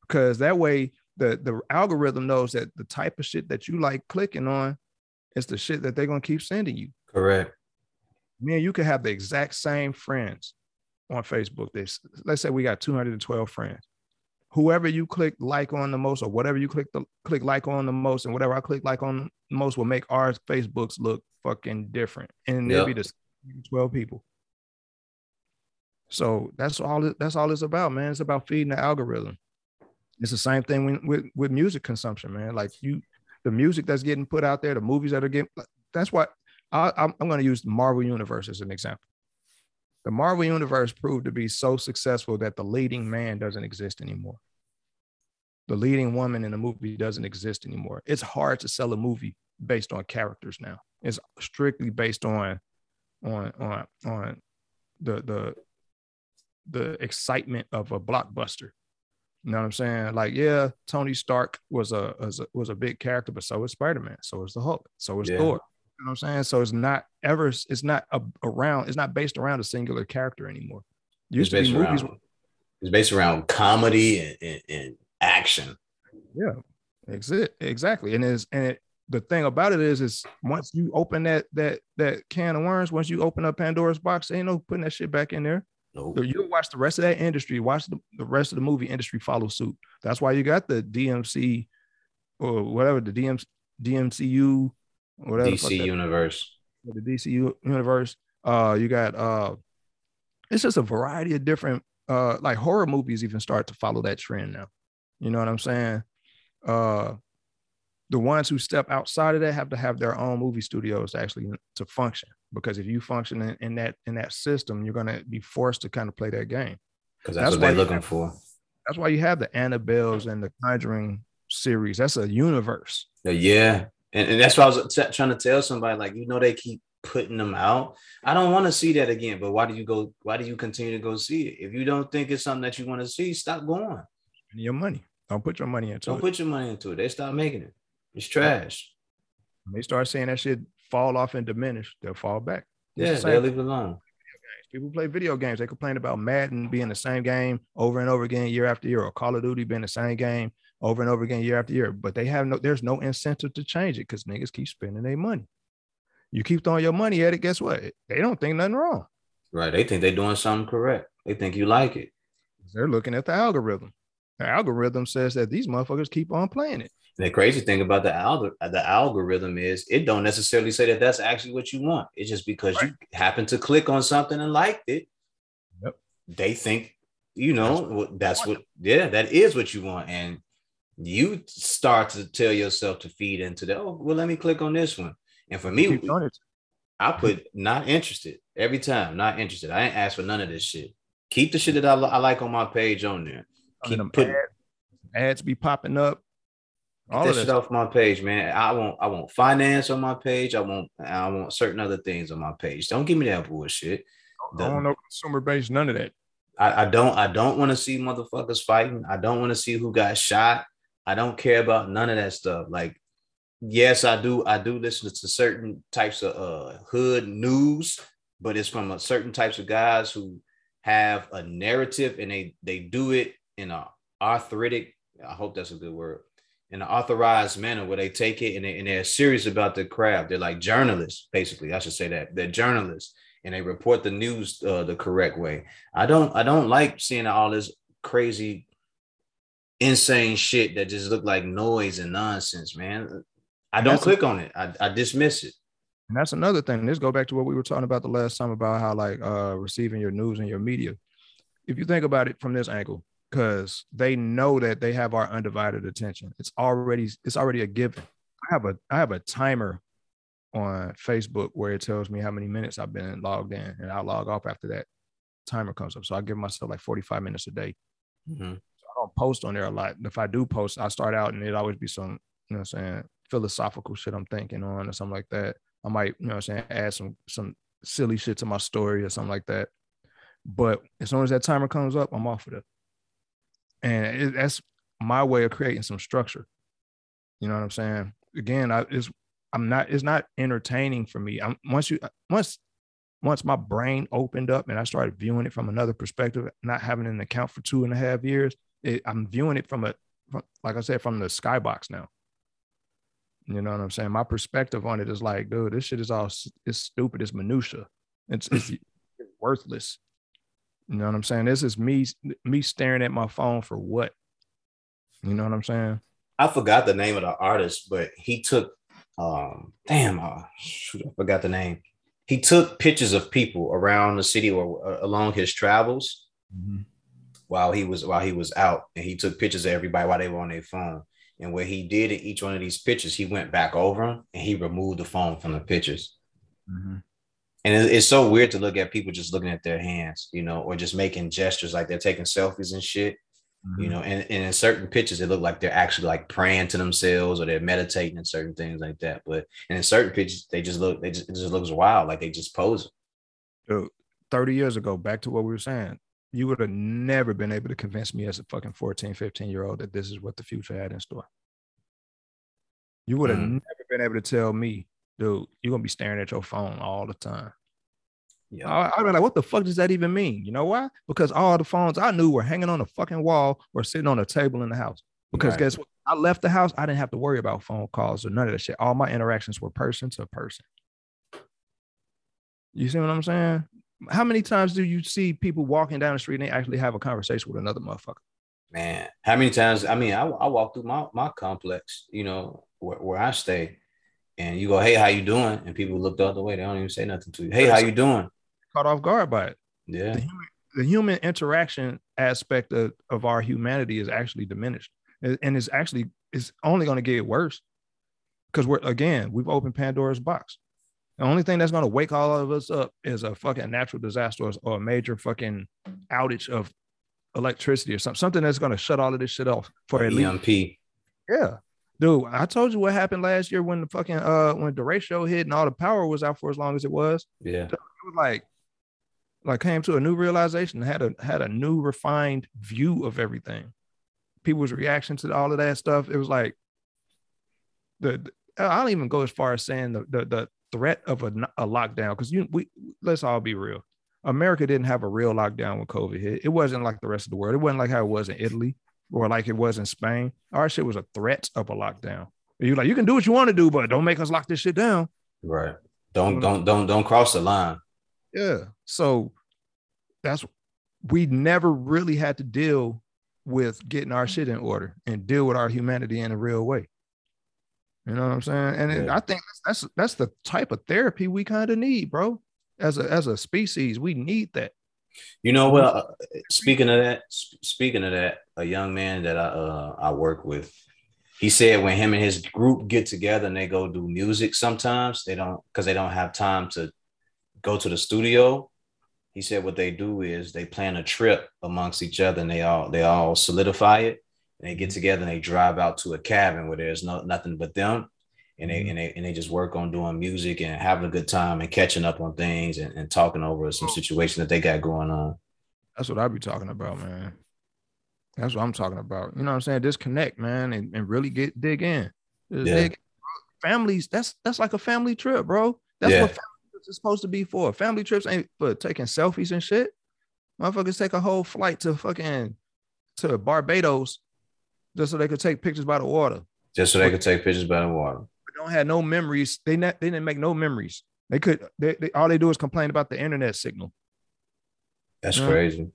Because that way the, the algorithm knows that the type of shit that you like clicking on is the shit that they're gonna keep sending you. Correct. Man, you could have the exact same friends on Facebook. This let's say we got 212 friends. Whoever you click like on the most, or whatever you click the click like on the most, and whatever I click like on the most will make our Facebooks look fucking different. And yep. it'll be the 12 people. So that's all. That's all it's about, man. It's about feeding the algorithm. It's the same thing with, with with music consumption, man. Like you, the music that's getting put out there, the movies that are getting. That's what I, I'm, I'm going to use the Marvel Universe as an example. The Marvel Universe proved to be so successful that the leading man doesn't exist anymore. The leading woman in a movie doesn't exist anymore. It's hard to sell a movie based on characters now. It's strictly based on on on on the the the excitement of a blockbuster. You know what I'm saying? Like, yeah, Tony Stark was a was a, was a big character, but so is Spider Man, so is the Hulk, so is yeah. Thor. You know what I'm saying? So it's not ever, it's not a, around, it's not based around a singular character anymore. Used it's to be movies. Around, it's based around comedy and, and, and action. Yeah, exactly. And is and it, the thing about it is, is once you open that that that can of worms, once you open up Pandora's box, ain't no putting that shit back in there. Nope. You watch the rest of that industry, watch the, the rest of the movie industry follow suit. That's why you got the DMC or whatever, the DMC, DMCU, whatever. DC Universe. the DC universe. Uh, you got uh, it's just a variety of different uh, like horror movies even start to follow that trend now. You know what I'm saying? Uh, the ones who step outside of that have to have their own movie studios actually to function because if you function in, in that in that system, you're gonna be forced to kind of play that game. Because that's, that's, what they're looking have, for. That's why you have the Annabelles and the Conjuring series. That's a universe. Uh, yeah, and, and that's what I was t- trying to tell somebody. Like, you know, they keep putting them out. I don't want to see that again. But why do you go? Why do you continue to go see it? If you don't think it's something that you want to see, stop going. Your money. Don't put your money into don't it. Don't put your money into it. They stop making it. It's trash. They start saying that shit fall off and diminish, they'll fall back. It's yeah, the they'll leave it alone. People play video games. They complain about Madden being the same game over and over again, year after year, or Call of Duty being the same game over and over again, year after year. But they have no, there's no incentive to change it because niggas keep spending their money. You keep throwing your money at it, guess what? They don't think nothing wrong. Right. They think they're doing something correct. They think you like it. They're looking at the algorithm. The algorithm says that these motherfuckers keep on playing it. The crazy thing about the alg- the algorithm is it don't necessarily say that that's actually what you want. It's just because right. you happen to click on something and liked it. Yep. They think you know that's, that's what yeah that is what you want and you start to tell yourself to feed into that. Oh well, let me click on this one. And for me, I mm-hmm. put not interested every time. Not interested. I ain't asked for none of this shit. Keep the shit mm-hmm. that I, I like on my page on there. Keep putting ads, ads be popping up all this off my page, man. I want I want finance on my page. I want I want certain other things on my page. Don't give me that bullshit. The, I don't know consumer base, none of that. I, I don't I don't want to see motherfuckers fighting. I don't want to see who got shot. I don't care about none of that stuff. Like, yes, I do. I do listen to certain types of uh, hood news, but it's from a certain types of guys who have a narrative and they they do it in a arthritic. I hope that's a good word in an authorized manner where they take it and, they, and they're serious about the craft. They're like journalists, basically. I should say that they're journalists and they report the news uh, the correct way. I don't I don't like seeing all this crazy, insane shit that just look like noise and nonsense, man. I don't click a, on it. I, I dismiss it. And that's another thing. Let's go back to what we were talking about the last time about how like uh receiving your news and your media. If you think about it from this angle, because they know that they have our undivided attention. It's already it's already a given. I have a I have a timer on Facebook where it tells me how many minutes I've been logged in, and I log off after that timer comes up. So I give myself like 45 minutes a day. Mm-hmm. So I don't post on there a lot. If I do post, I start out and it always be some, you know I'm saying, philosophical shit I'm thinking on or something like that. I might, you know I'm saying, add some some silly shit to my story or something like that. But as soon as that timer comes up, I'm off of it and it, that's my way of creating some structure. You know what I'm saying? Again, I it's I'm not it's not entertaining for me. I'm once you once once my brain opened up and I started viewing it from another perspective, not having an account for two and a half years, it, I'm viewing it from a from, like I said from the skybox now. You know what I'm saying? My perspective on it is like, dude, this shit is all it's stupid. It's minutia. It's it's, [LAUGHS] it's worthless. You know what I'm saying? This is me me staring at my phone for what? You know what I'm saying? I forgot the name of the artist, but he took um damn uh, shoot, I forgot the name. He took pictures of people around the city or uh, along his travels mm-hmm. while he was while he was out, and he took pictures of everybody while they were on their phone. And what he did in each one of these pictures, he went back over them and he removed the phone from the pictures. Mm-hmm and it's so weird to look at people just looking at their hands, you know, or just making gestures like they're taking selfies and shit, mm-hmm. you know. And, and in certain pictures, it look like they're actually like praying to themselves or they're meditating and certain things like that. But and in certain pictures, they just look, they just it just looks wild, like they just pose. Dude, thirty years ago, back to what we were saying, you would have never been able to convince me as a fucking 14, 15 year old that this is what the future had in store. You would have mm. never been able to tell me dude, you're gonna be staring at your phone all the time. Yeah. I, I'd be like, what the fuck does that even mean? You know why? Because all the phones I knew were hanging on the fucking wall or sitting on a table in the house. Because right. guess what? I left the house, I didn't have to worry about phone calls or none of that shit. All my interactions were person to person. You see what I'm saying? How many times do you see people walking down the street and they actually have a conversation with another motherfucker? Man, how many times? I mean, I, I walk through my, my complex, you know, where, where I stay, and you go, "Hey, how you doing?" and people look the other way. They don't even say nothing to you. Hey, how you doing? Caught off guard by it. Yeah. The human, the human interaction aspect of, of our humanity is actually diminished, and it's actually it's only going to get worse because we're again we've opened Pandora's box. The only thing that's going to wake all of us up is a fucking natural disaster or a major fucking outage of electricity or something, something that's going to shut all of this shit off for at least. EMP. Yeah. Dude, I told you what happened last year when the fucking uh when the ratio hit and all the power was out for as long as it was. Yeah. It was like like came to a new realization, had a had a new refined view of everything. People's reaction to all of that stuff. It was like the, the I don't even go as far as saying the the, the threat of a, a lockdown because you we let's all be real. America didn't have a real lockdown when COVID hit. It wasn't like the rest of the world. It wasn't like how it was in Italy or like it was in Spain. Our shit was a threat of a lockdown. You like you can do what you want to do, but don't make us lock this shit down. Right. Don't don't don't don't cross the line. Yeah. So that's we never really had to deal with getting our shit in order and deal with our humanity in a real way. You know what I'm saying? And it, I think that's that's that's the type of therapy we kind of need, bro. As a as a species, we need that. You know what? Uh, speaking of that, sp- speaking of that, a young man that I uh, I work with, he said when him and his group get together and they go do music, sometimes they don't because they don't have time to go to the studio. He said what they do is they plan a trip amongst each other and they all they all solidify it and they get together and they drive out to a cabin where there's no nothing but them and they and they and they just work on doing music and having a good time and catching up on things and, and talking over some situation that they got going on. That's what I be talking about, man. That's what I'm talking about. You know what I'm saying? Disconnect, man, and, and really get dig in. Just Yeah. dig- Families, that's that's like a family trip, bro. That's Yeah. what family trips is supposed to be for. Family trips ain't for taking selfies and shit. Motherfuckers take a whole flight to fucking to Barbados just so they could take pictures by the water. Just so they could take pictures by the water. But don't have no memories. They not, they didn't make no memories. They could they, they all they do is complain about the internet signal. That's Yeah. crazy.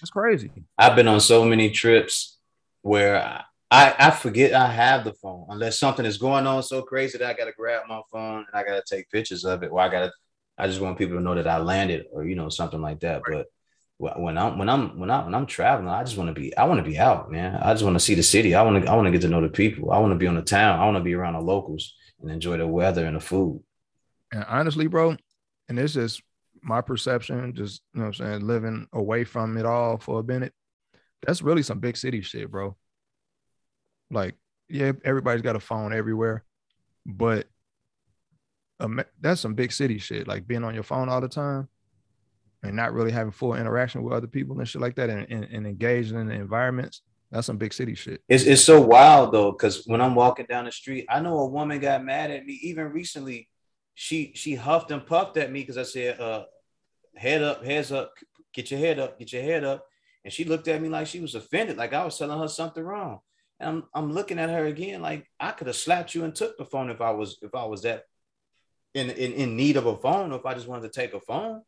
It's crazy. I've been on so many trips where I, I, I forget I have the phone unless something is going on so crazy that I gotta grab my phone and I gotta take pictures of it. Or I gotta I just want people to know that I landed or you know something like that. But when I'm when I'm when I when I'm traveling, I just want to be I want to be out, man. I just want to see the city. I want to I want to get to know the people. I want to be on the town. I want to be around the locals and enjoy the weather and the food. And honestly, bro, and this is my perception, just you know I'm saying, living away from it all for a minute. That's really some big city shit, bro. Like, yeah, everybody's got a phone everywhere, but um, that's some big city shit. Like being on your phone all the time and not really having full interaction with other people and shit like that and, and, and engaging in the environments. That's some big city shit. It's it's so wild though, because when I'm walking down the street, I know a woman got mad at me. Even recently, she she huffed and puffed at me because I said, uh, head up, heads up, get your head up, get your head up. And she looked at me like she was offended, like I was telling her something wrong. And I'm I'm looking at her again, like I could have slapped you and took the phone if I was if I was that in in, in need of a phone, or if I just wanted to take a phone.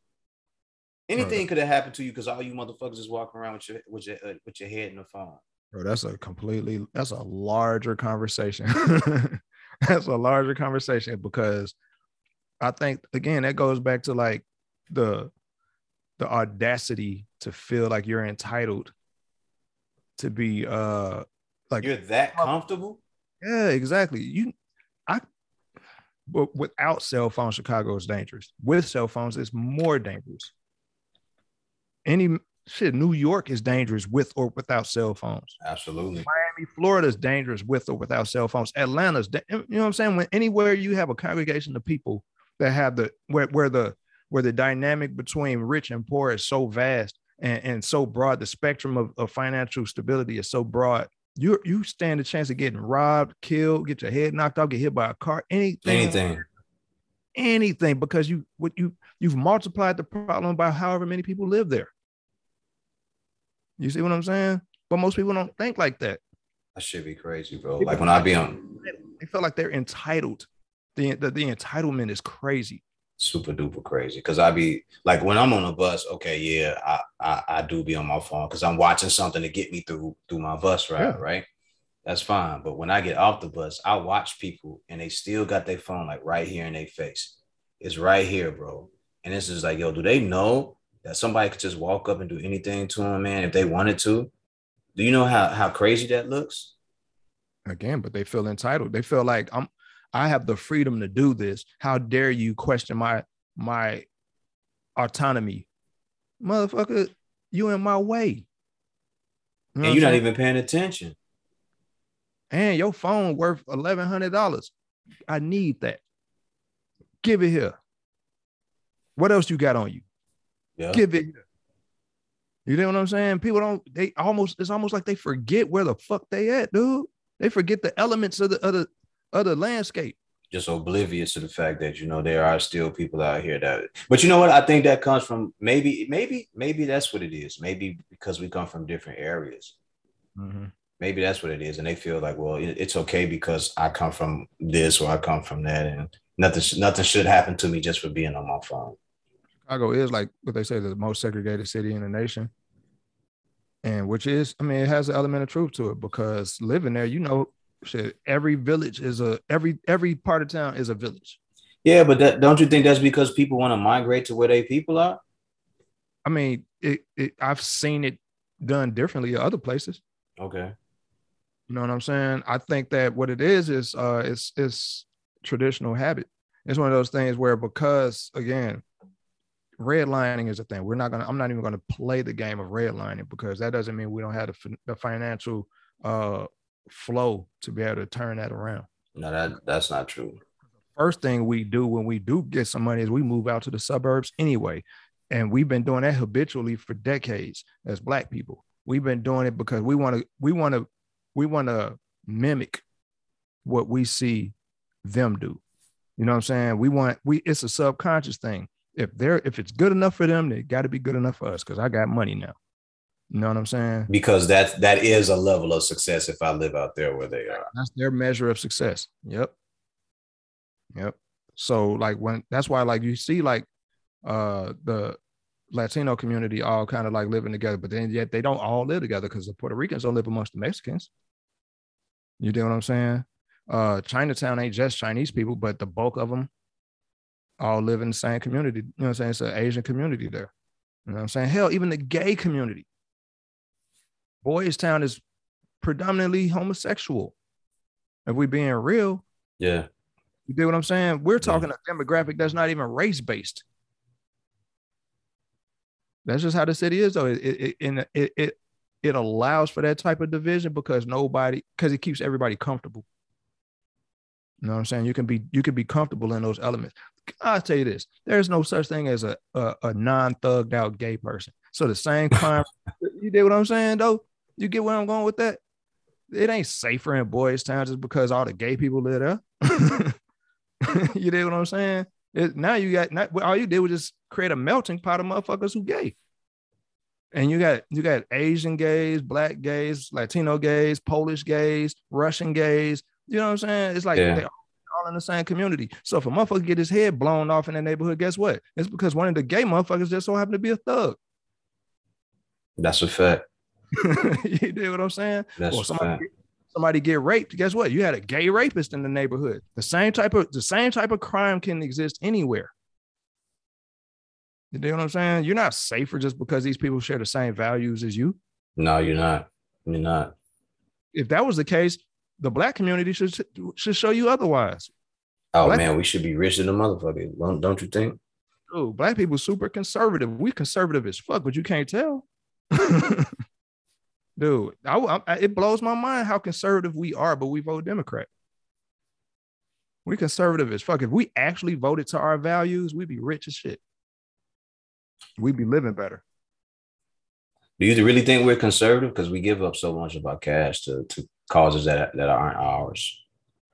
Anything could have happened to you because all you motherfuckers is walking around with your with your uh, with your head in the phone. Bro, that's a completely that's a larger conversation. [LAUGHS] that's a larger conversation because I think again that goes back to like the the audacity to feel like you're entitled to be uh like You're that comfortable? yeah exactly you I but without cell phones Chicago is dangerous with cell phones it's more dangerous any shit New York is dangerous with or without cell phones Absolutely. Miami, Florida is dangerous with or without cell phones. Atlanta's, da- you know what I'm saying? When anywhere you have a congregation of people that have the where, where the where the dynamic between rich and poor is so vast and, and so broad, the spectrum of, of financial stability is so broad. You you stand a chance of getting robbed, killed, get your head knocked off, get hit by a car, anything, Anything. anything, because you what you you've multiplied the problem by however many people live there. You see what I'm saying? But most people don't think like that. That should be crazy, bro. Like when I be on they feel like they're entitled. The, the, the entitlement is crazy. super duper crazy. Cause I be like when I'm on a bus, okay, yeah, I I, I do be on my phone because I'm watching something to get me through through my bus ride, Yeah. right? that's fine. But when I get off the bus, I watch people and they still got their phone like right here in their face. It's right here, bro. And this is like, yo, do they know that somebody could just walk up and do anything to them, man, if they wanted to? Do you know how how crazy that looks? Again, but they feel entitled. They feel like I'm I have the freedom to do this. How dare you question my my autonomy? Motherfucker, you in my way. You know and you're not even paying attention. And your phone worth eleven hundred dollars. I need that. Give it here. What else you got on you? Yeah. Give it here. You know what I'm saying? People don't. They almost. It's almost like they forget where the fuck they at, dude. They forget the elements of the other of the landscape. Just oblivious to the fact that you know there are still people out here that. But you know what? I think that comes from maybe, maybe, maybe that's what it is. Maybe because we come from different areas. Mm-hmm. Maybe that's what it is, and they feel like, well, it's okay because I come from this or I come from that, and nothing, nothing should happen to me just for being on my phone. Chicago is like what they say the most segregated city in the nation. And which is, I mean, it has an element of truth to it because living there, you know, shit, every village is a every every part of town is a village. Yeah, but that, don't you think that's because people want to migrate to where they people are? I mean, it, it I've seen it done differently at other places. Okay. You know what I'm saying? I think that what it is is uh it's it's traditional habit. It's one of those things where because again, redlining is a thing. We're not gonna. I'm not even gonna play the game of redlining because that doesn't mean we don't have the, the financial uh, flow to be able to turn that around. No, that that's not true. First thing we do when we do get some money is we move out to the suburbs anyway, and we've been doing that habitually for decades as Black people. We've been doing it because we want to. We want to. We want to mimic what we see them do. You know what I'm saying? We want we. It's a subconscious thing if they're if it's good enough for them, they got to be good enough for us because I got money now. You know what I'm saying? Because that that is a level of success if I live out there where they are. That's their measure of success. Yep. Yep. So like when that's why like you see like uh the Latino community all kind of like living together, but then yet they don't all live together because the Puerto Ricans don't live amongst the Mexicans. You know what I'm saying? Uh Chinatown ain't just Chinese people, but the bulk of them all live in the same community. You know what I'm saying? It's an Asian community there. You know what I'm saying? Hell, even the gay community. Boys Town is predominantly homosexual. If we being real, yeah. You get what I'm saying? We're talking yeah. a demographic that's not even race based. That's just how the city is, though. It it it, it it it allows for that type of division because nobody because it keeps everybody comfortable. You know what I'm saying? You can be you can be comfortable in those elements. I'll tell you this: there's no such thing as a a, a non-thugged out gay person. So the same [LAUGHS] crime, you did what I'm saying, though. You get where I'm going with that. It ain't safer in Boys Town just because all the gay people live there. [LAUGHS] you did what I'm saying? It, now you got not all you did was just create a melting pot of motherfuckers who gay. And you got you got Asian gays, black gays, Latino gays, Polish gays, Russian gays, you know what I'm saying? It's like yeah. they all in the same community. So if a motherfucker get his head blown off in that neighborhood, guess what? It's because one of the gay motherfuckers just so happened to be a thug. That's a fact. [LAUGHS] you know what I'm saying? That's or somebody, get, somebody get raped. Guess what? You had a gay rapist in the neighborhood. The same type of the same type of crime can exist anywhere. You know what I'm saying? You're not safer just because these people share the same values as you. No, you're not. You're not. If that was the case, the black community should should show you otherwise. Oh black man, we should be rich than a motherfucker. Don't, don't you think? Oh, black people super conservative. We conservative as fuck, but you can't tell. [LAUGHS] Dude, I, I, it blows my mind how conservative we are, but we vote Democrat. We conservative as fuck. If we actually voted to our values, we'd be rich as shit. We'd be living better. Do you really think we're conservative? Because we give up so much of our cash to, to causes that that aren't ours.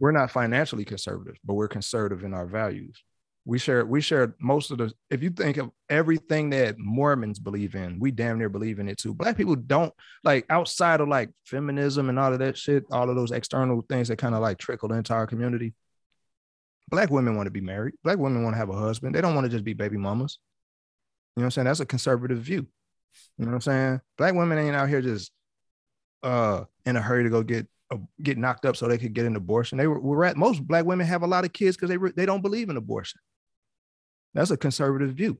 We're not financially conservative, but we're conservative in our values. We share we share most of the. If you think of everything that Mormons believe in, we damn near believe in it too. Black people don't like outside of like feminism and all of that shit, all of those external things that kind of like trickle into our community. Black women want to be married. Black women want to have a husband. They don't want to just be baby mamas. You know what I'm saying? That's a conservative view. You know what I'm saying? Black women ain't out here just uh in a hurry to go get uh, get knocked up so they could get an abortion. They were, were at most black women have a lot of kids because they they don't believe in abortion. That's a conservative view.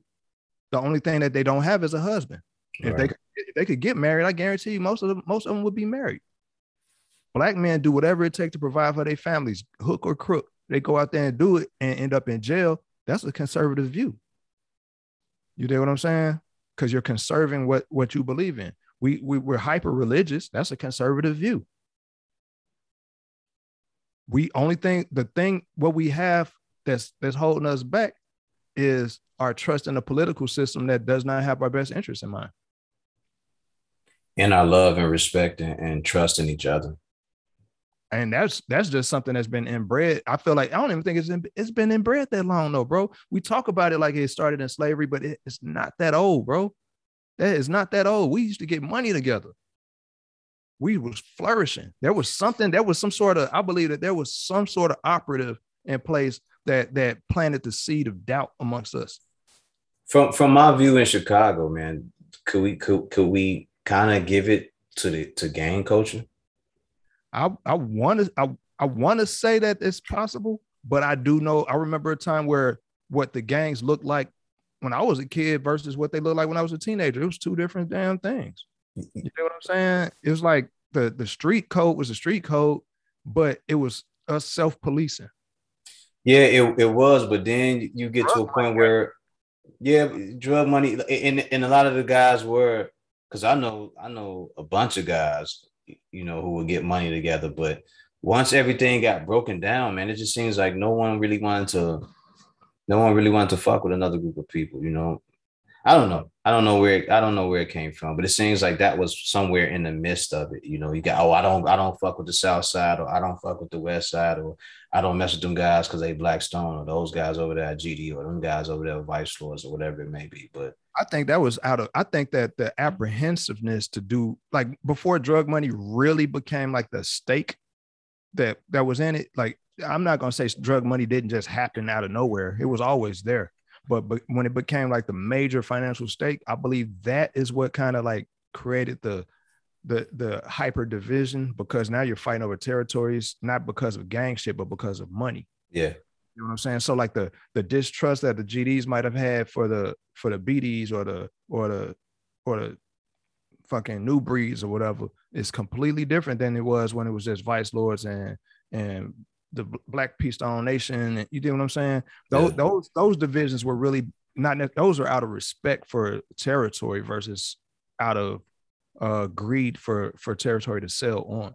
The only thing that they don't have is a husband. Right. If they if they could get married, I guarantee you most of them most of them would be married. Black men do whatever it takes to provide for their families, hook or crook. They go out there and do it and end up in jail. That's a conservative view. You know what I'm saying? Because you're conserving what what you believe in. We, we we're hyper religious. That's a conservative view. We only thing the thing what we have that's that's holding us back is our trust in a political system that does not have our best interest in mind. And our love and respect and, and trust in each other. And that's that's just something that's been inbred. I feel like I don't even think it's in, it's been inbred that long, though, bro. We talk about it like it started in slavery, but it, it's not that old, bro. That is not that old. We used to get money together. We was flourishing. There was something, there was some sort of, I believe that there was some sort of operative in place that that planted the seed of doubt amongst us. From from my view in Chicago, man, could we could could we kind of give it to the to gang culture? I I want to I, I want to say that it's possible, but I do know I remember a time where what the gangs looked like when I was a kid versus what they looked like when I was a teenager. It was two different damn things. You know what I'm saying? It was like the the street code was a street code, but it was us self policing. Yeah, it, it was, but then you get drug to a point money. where, yeah, drug money, and and a lot of the guys were, because I know I know a bunch of guys, you know, who would get money together, but once everything got broken down, man, it just seems like no one really wanted to no one really wanted to fuck with another group of people, you know. I don't know. I don't know where I don't know where it came from, but it seems like that was somewhere in the midst of it. You know, you got oh, I don't I don't fuck with the South Side, or I don't fuck with the West Side, or I don't mess with them guys because they Blackstone, or those guys over there at GD, or them guys over there at Vice Lords, or whatever it may be. But I think that was out of I think that the mm-hmm. apprehensiveness to do like before drug money really became like the stake that that was in it. Like I'm not gonna say drug money didn't just happen out of nowhere. It was always there. But but when it became like the major financial stake, I believe that is what kind of like created the the the hyper division because now you're fighting over territories not because of gang shit, but because of money. Yeah. You know what I'm saying? So like the the distrust that the GDs might have had for the for the BDs or the or the or the fucking new breeds or whatever is completely different than it was when it was just vice lords and and the Black P. Stone Nation. You know what I'm saying? Those yeah. those those divisions were really not. Those are out of respect for territory versus out of uh, greed for for territory to sell on.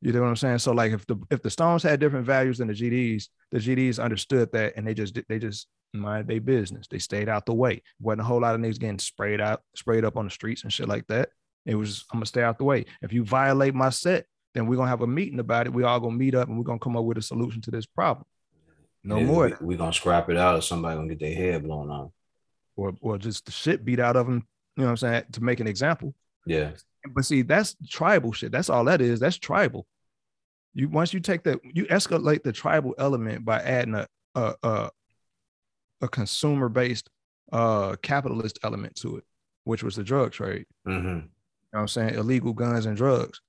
You know what I'm saying? So like if the if the Stones had different values than the GDs, the GDs understood that and they just they just mind their business. They stayed out the way. Wasn't a whole lot of niggas getting sprayed out, sprayed up on the streets and shit like that. It was I'm gonna stay out the way. If you violate my set, then we're gonna have a meeting about it. We all gonna meet up and we're gonna come up with a solution to this problem. No yeah, more. We're we gonna scrap it out or somebody gonna get their head blown off. Or or just the shit beat out of them, you know what I'm saying, to make an example. Yeah. But see, that's tribal shit. That's all that is. That's tribal. You once you take that, you escalate the tribal element by adding a a a, a consumer based uh capitalist element to it, which was the drug trade. Mm-hmm. You know what I'm saying? Illegal guns and drugs.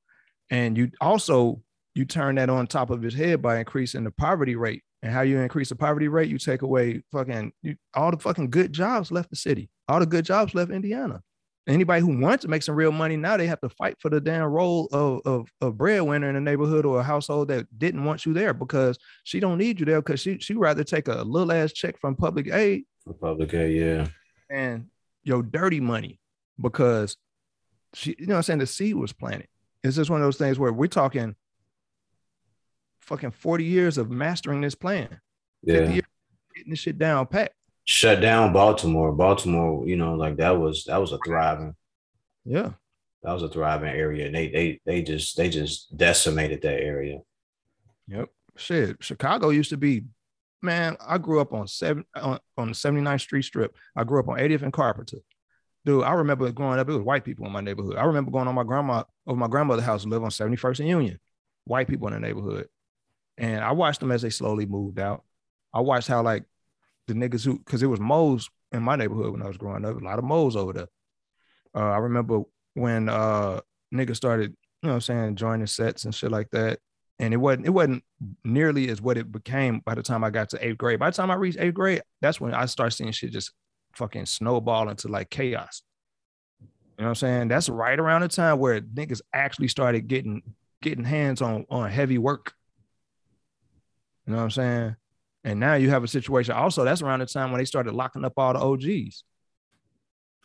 And you also you turn that on top of his head by increasing the poverty rate. And how you increase the poverty rate, you take away fucking you, all the fucking good jobs left the city. All the good jobs left Indiana. Anybody who wants to make some real money now, they have to fight for the damn role of, of, of breadwinner in a neighborhood or a household that didn't want you there because she don't need you there because she she rather take a little ass check from public aid. For public aid, yeah. And your dirty money because she, you know I'm saying, the seed was planted. It's just one of those things where we're talking fucking 40 years of mastering this plan. Yeah. getting this shit down pat. Shut down Baltimore. Baltimore, you know, like that was that was a thriving. Yeah. That was a thriving area. And they they they just they just decimated that area. Yep. Shit. Chicago used to be, man. I grew up on seven on, on the 79th Street strip. I grew up on 80th and Carpenter dude, I remember growing up, it was white people in my neighborhood. I remember going on my grandma over my grandmother's house and live on 71st and Union, white people in the neighborhood. And I watched them as they slowly moved out. I watched how like the niggas who, because it was moles in my neighborhood when I was growing up, a lot of moles over there. Uh, I remember when uh niggas started you know, what I'm saying joining sets and shit like that. And it wasn't it wasn't nearly as what it became by the time I got to eighth grade. By the time I reached eighth grade, that's when I start seeing shit just fucking snowball into like chaos. You know what I'm saying? That's right around the time where niggas actually started getting getting hands on on heavy work. You know what I'm saying? And now you have a situation. Also, that's around the time when they started locking up all the OGs.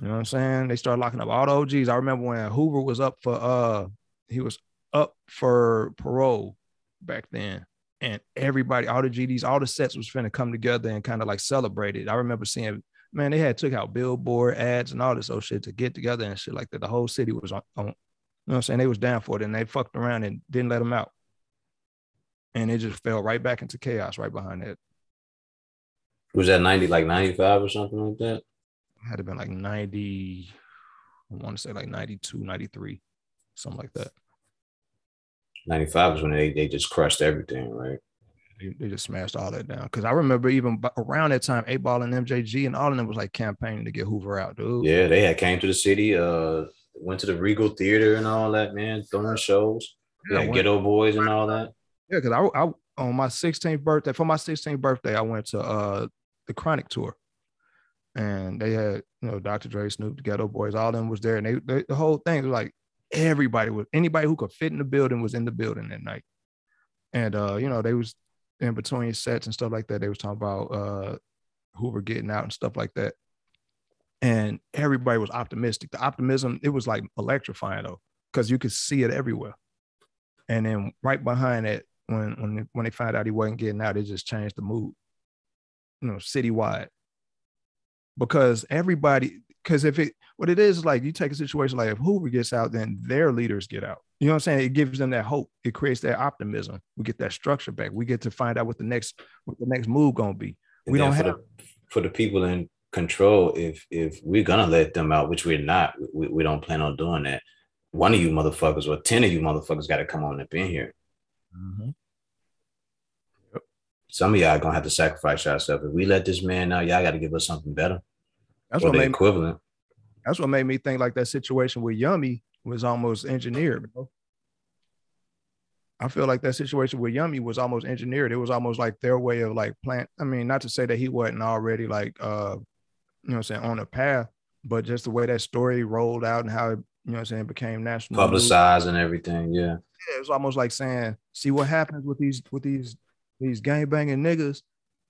You know what I'm saying? They started locking up all the OGs. I remember when Hoover was up for uh he was up for parole back then. And everybody, all the GDs, all the sets was finna come together and kind of like celebrate it. I remember seeing, man, they had took out billboard ads and all this old shit to get together and shit like that. The whole city was on, on you know what I'm saying? They was down for it and they fucked around and didn't let them out. And it just fell right back into chaos right behind it. Was that 90, like 95 or something like that? had to been like 90, I want to say like 92, 93, something like that. 95 was when they, they just crushed everything, right? They, they just smashed all that down. Cause I remember even around that time, 8Ball and MJG and all of them was like campaigning to get Hoover out, dude. Yeah, they had came to the city, uh, went to the Regal Theater and all that, man, throwing shows. Yeah, yeah Geto Boys and all that. Yeah, because I, I on my 16th birthday, for my 16th birthday, I went to uh the Chronic tour and they had you know Dr. Dre, Snoop, the Geto Boys, all of them was there, and they, they the whole thing was like everybody was anybody who could fit in the building was in the building that night, and uh, you know they was in between sets and stuff like that. They was talking about uh, Hoover getting out and stuff like that, and everybody was optimistic. The optimism it was like electrifying though, because you could see it everywhere, and then right behind it, when when when they found out he wasn't getting out, it just changed the mood, you know, citywide because everybody because if it what it is like you take a situation like if Hoover gets out, then their leaders get out. You know what I'm saying? It gives them that hope. It creates that optimism. We get that structure back. We get to find out what the next what the next move gonna be. And we don't have the, for the people in control. If if we're gonna let them out, which we're not, we, we don't plan on doing that. One of you motherfuckers or ten of you motherfuckers got to come on up in here. Mm-hmm. Some of y'all gonna have to sacrifice yourself. If we let this man out, y'all got to give us something better. That's what made equivalent. Me, that's what made me think like that situation with Yummy was almost engineered, bro. I feel like that situation with Yummy was almost engineered. It was almost like their way of like plant. I mean, not to say that he wasn't already like uh, you know I'm saying, on a path, but just the way that story rolled out and how it, you know I'm saying, became national publicized and everything. Yeah. Yeah, it was almost like saying, see what happens with these with these these gang banging niggas,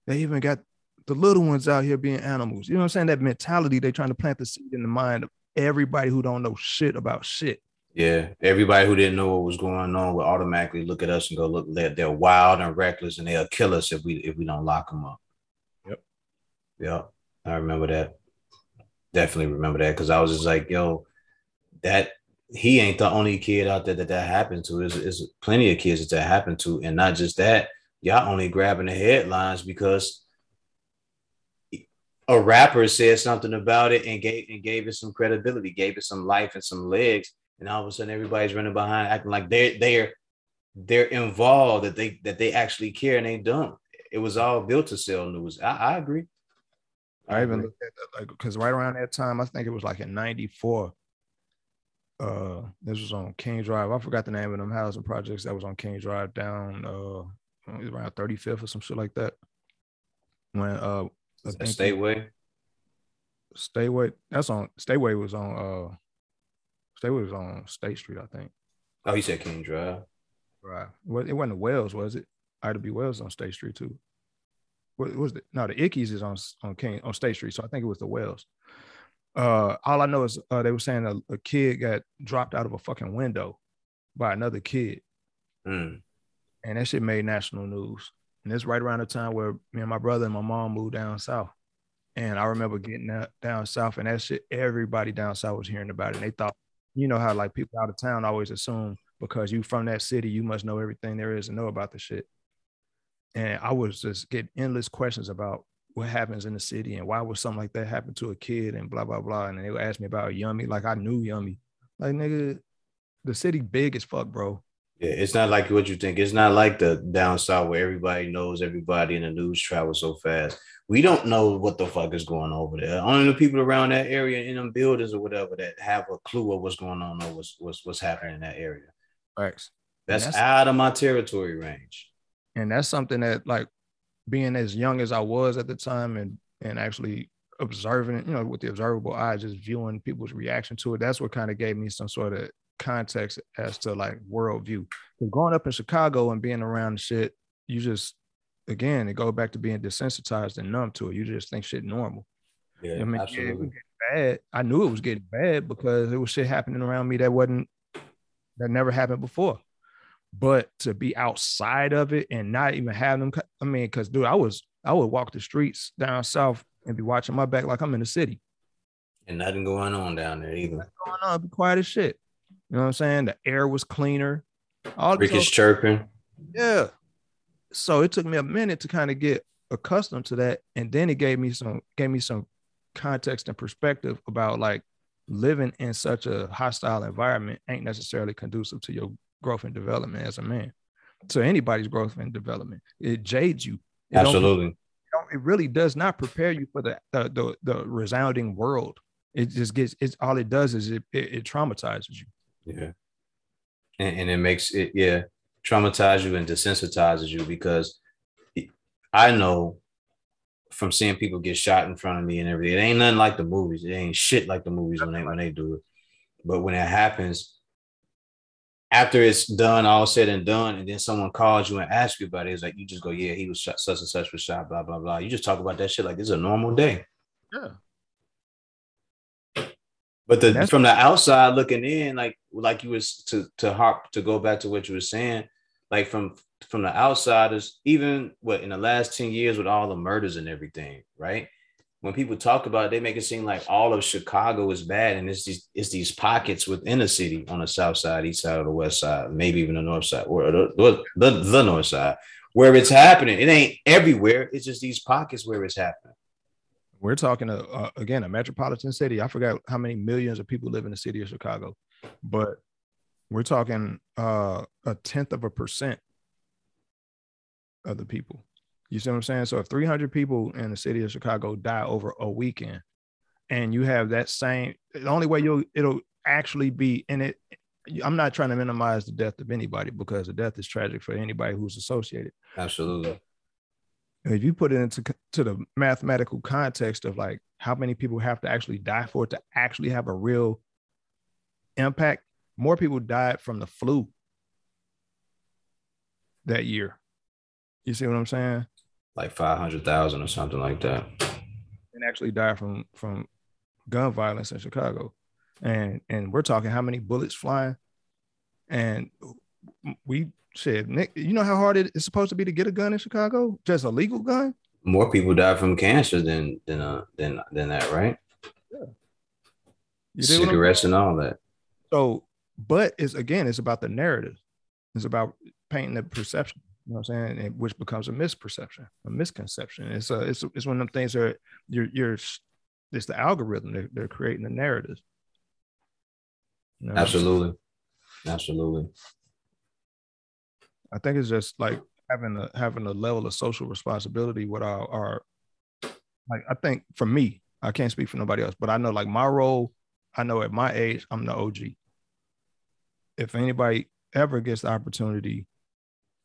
they even got the little ones out here being animals. You know what I'm saying? That mentality, they trying to plant the seed in the mind of everybody who don't know shit about shit. Yeah, everybody who didn't know what was going on would automatically look at us and go, "Look, they're, they're wild and reckless, and they'll kill us if we if we don't lock them up." Yep. Yep. I remember that. Definitely remember that because I was just like, "Yo, that he ain't the only kid out there that that happened to. Is is plenty of kids that that happened to, and not just that y'all only grabbing the headlines because a rapper said something about it and gave and gave it some credibility, gave it some life and some legs, and all of a sudden everybody's running behind, acting like they're they're they're involved, that they that they actually care and they don't. It was all built to sell news. I, I agree. I, I even looked at that, like because right around that time, I think it was like in '94. Uh, this was on King Drive. I forgot the name of them housing projects that was on King Drive down uh around 35th or some shit like that. When uh I think Stateway. Stateway. That's on Stateway was on uh Stateway was on State Street, I think. Oh, you said King Drive. Right. Well, it wasn't the Wells, was it? Ida B. Wells on State Street too. What was it? No, the Ickes is on on King on State Street, so I think it was the Wells. Uh, all I know is uh, they were saying a, a, kid got dropped out of a fucking window by another kid. Mm and that shit made national news. And it's right around the time where me and my brother and my mom moved down south. And I remember getting that down south, and that shit, everybody down south was hearing about it. And they thought, you know how like people out of town always assume because you from that city, you must know everything there is to know about the shit. And I was just getting endless questions about what happens in the city and why would something like that happen to a kid and blah blah blah. And they would ask me about Yummy, like I knew Yummy. Like nigga, the city big as fuck, bro. Yeah, it's not like what you think. It's not like the down south where everybody knows everybody and the news travels so fast. We don't know what the fuck is going on over there. Only the people around that area in them buildings or whatever that have a clue of what's going on or what's what's, what's happening in that area. Facts. That's, that's out of my territory range. And that's something that like being as young as I was at the time and and actually observing it, you know, with the observable eye, just viewing people's reaction to it. That's what kind of gave me some sort of context as to like worldview. Because growing up in Chicago and being around shit, you just again it goes back to being desensitized and numb to it. You just think shit normal. Yeah, I mean, absolutely. Yeah, bad. I knew it was getting bad because there was shit happening around me that wasn't that never happened before. But to be outside of it and not even have them, I mean, because dude, I was I would walk the streets down south and be watching my back like I'm in the city. And nothing going on down there either. Nothing going on, be quiet as shit. You know what I'm saying? The air was cleaner. All Crickets chirping. Yeah. So it took me a minute to kind of get accustomed to that. And then it gave me some gave me some context and perspective about like living in such a hostile environment ain't necessarily conducive to your growth and development as a man. To anybody's growth and development. It jades you. It Absolutely. it really does not prepare you for the, the the, the resounding world. It just gets it's all it does is it, it, it traumatizes you. Yeah. And, and it makes it, yeah, traumatize you and desensitizes you because I know from seeing people get shot in front of me and everything, it ain't nothing like the movies. It ain't shit like the movies when they when they do it. But when it happens, after it's done, all said and done, and then someone calls you and asks you about it, it's like you just go, yeah, he was shot, such and such was shot, blah blah blah. You just talk about that shit like it's a normal day. Yeah. But the from the outside looking in, like like you was to to harp to go back to what you were saying, like from from the outsiders, even what in the last 10 years with all the murders and everything, right? When people talk about it, they make it seem like all of Chicago is bad, and it's these it's these pockets within the city on the south side, east side, or the west side, maybe even the north side, or the, the, the, north side, where it's happening. It ain't everywhere. It's just these pockets where it's happening. We're talking a, uh, again a metropolitan city. I forgot how many millions of people live in the city of Chicago, but we're talking uh, a tenth of a percent of the people. You see what I'm saying? So if 300 people in the city of Chicago die over a weekend, and you have that same, the only way you'll it'll actually be in it. I'm not trying to minimize the death of anybody because the death is tragic for anybody who's associated. Absolutely if you put it into to the mathematical context of like how many people have to actually die for it to actually have a real impact, more people died from the flu that year. You see what I'm saying? Like five hundred thousand or something like that. And actually died from from gun violence in Chicago, and and we're talking how many bullets flying, and we said Nick, you know how hard it is supposed to be to get a gun in Chicago? Just a legal gun? More people die from cancer than than uh than than that, right? Yeah. Cigarettes and all that. So, but it's again, it's about the narrative. It's about painting the perception. You know what I'm saying? which becomes a misperception, a misconception. It's a, it's it's one of them things that you're you're it's the algorithm. They're, they're creating the narrative. You know Absolutely. Absolutely. I think it's just like having a having a level of social responsibility with our, our like I think for me, I can't speak for nobody else, but I know like my role, I know at my age, I'm the OG. If anybody ever gets the opportunity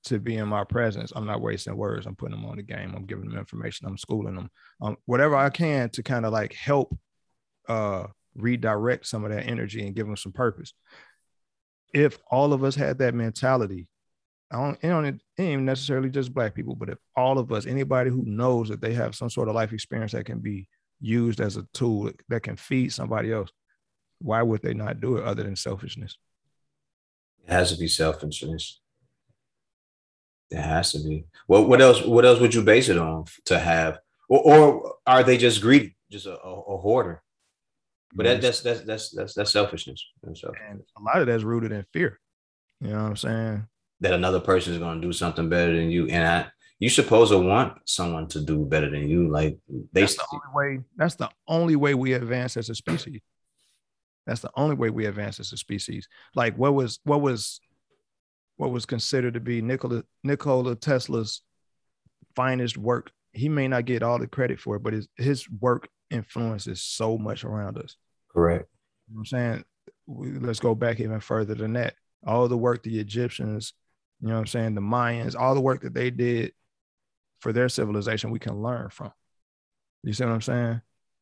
to be in my presence, I'm not wasting words. I'm putting them on the game. I'm giving them information. I'm schooling them. Um, whatever I can to kind of like help uh redirect some of that energy and give them some purpose. If all of us had that mentality, I don't, it don't, it ain't necessarily just black people, but if all of us, anybody who knows that they have some sort of life experience that can be used as a tool that can feed somebody else, why would they not do it other than selfishness? It has to be selfishness. It has to be. Well, what else? What else would you base it on to have, or, or are they just greedy, just a, a, a hoarder? But that, that's that's that's that's that's selfishness. That's selfishness. And a lot of that's rooted in fear. You know what I'm saying? that another person is going to do something better than you, and I, you supposed to want someone to do better than you. Like they, that's the only way. That's the only way we advance as a species. That's the only way we advance as a species. Like what was what was what was considered to be Nikola Nikola Tesla's finest work. He may not get all the credit for it, but his his work influences so much around us. Correct. You know I'm saying, let's go back even further than that all the work the Egyptians, you know what I'm saying, the Mayans, all the work that they did for their civilization, we can learn from. You see what I'm saying?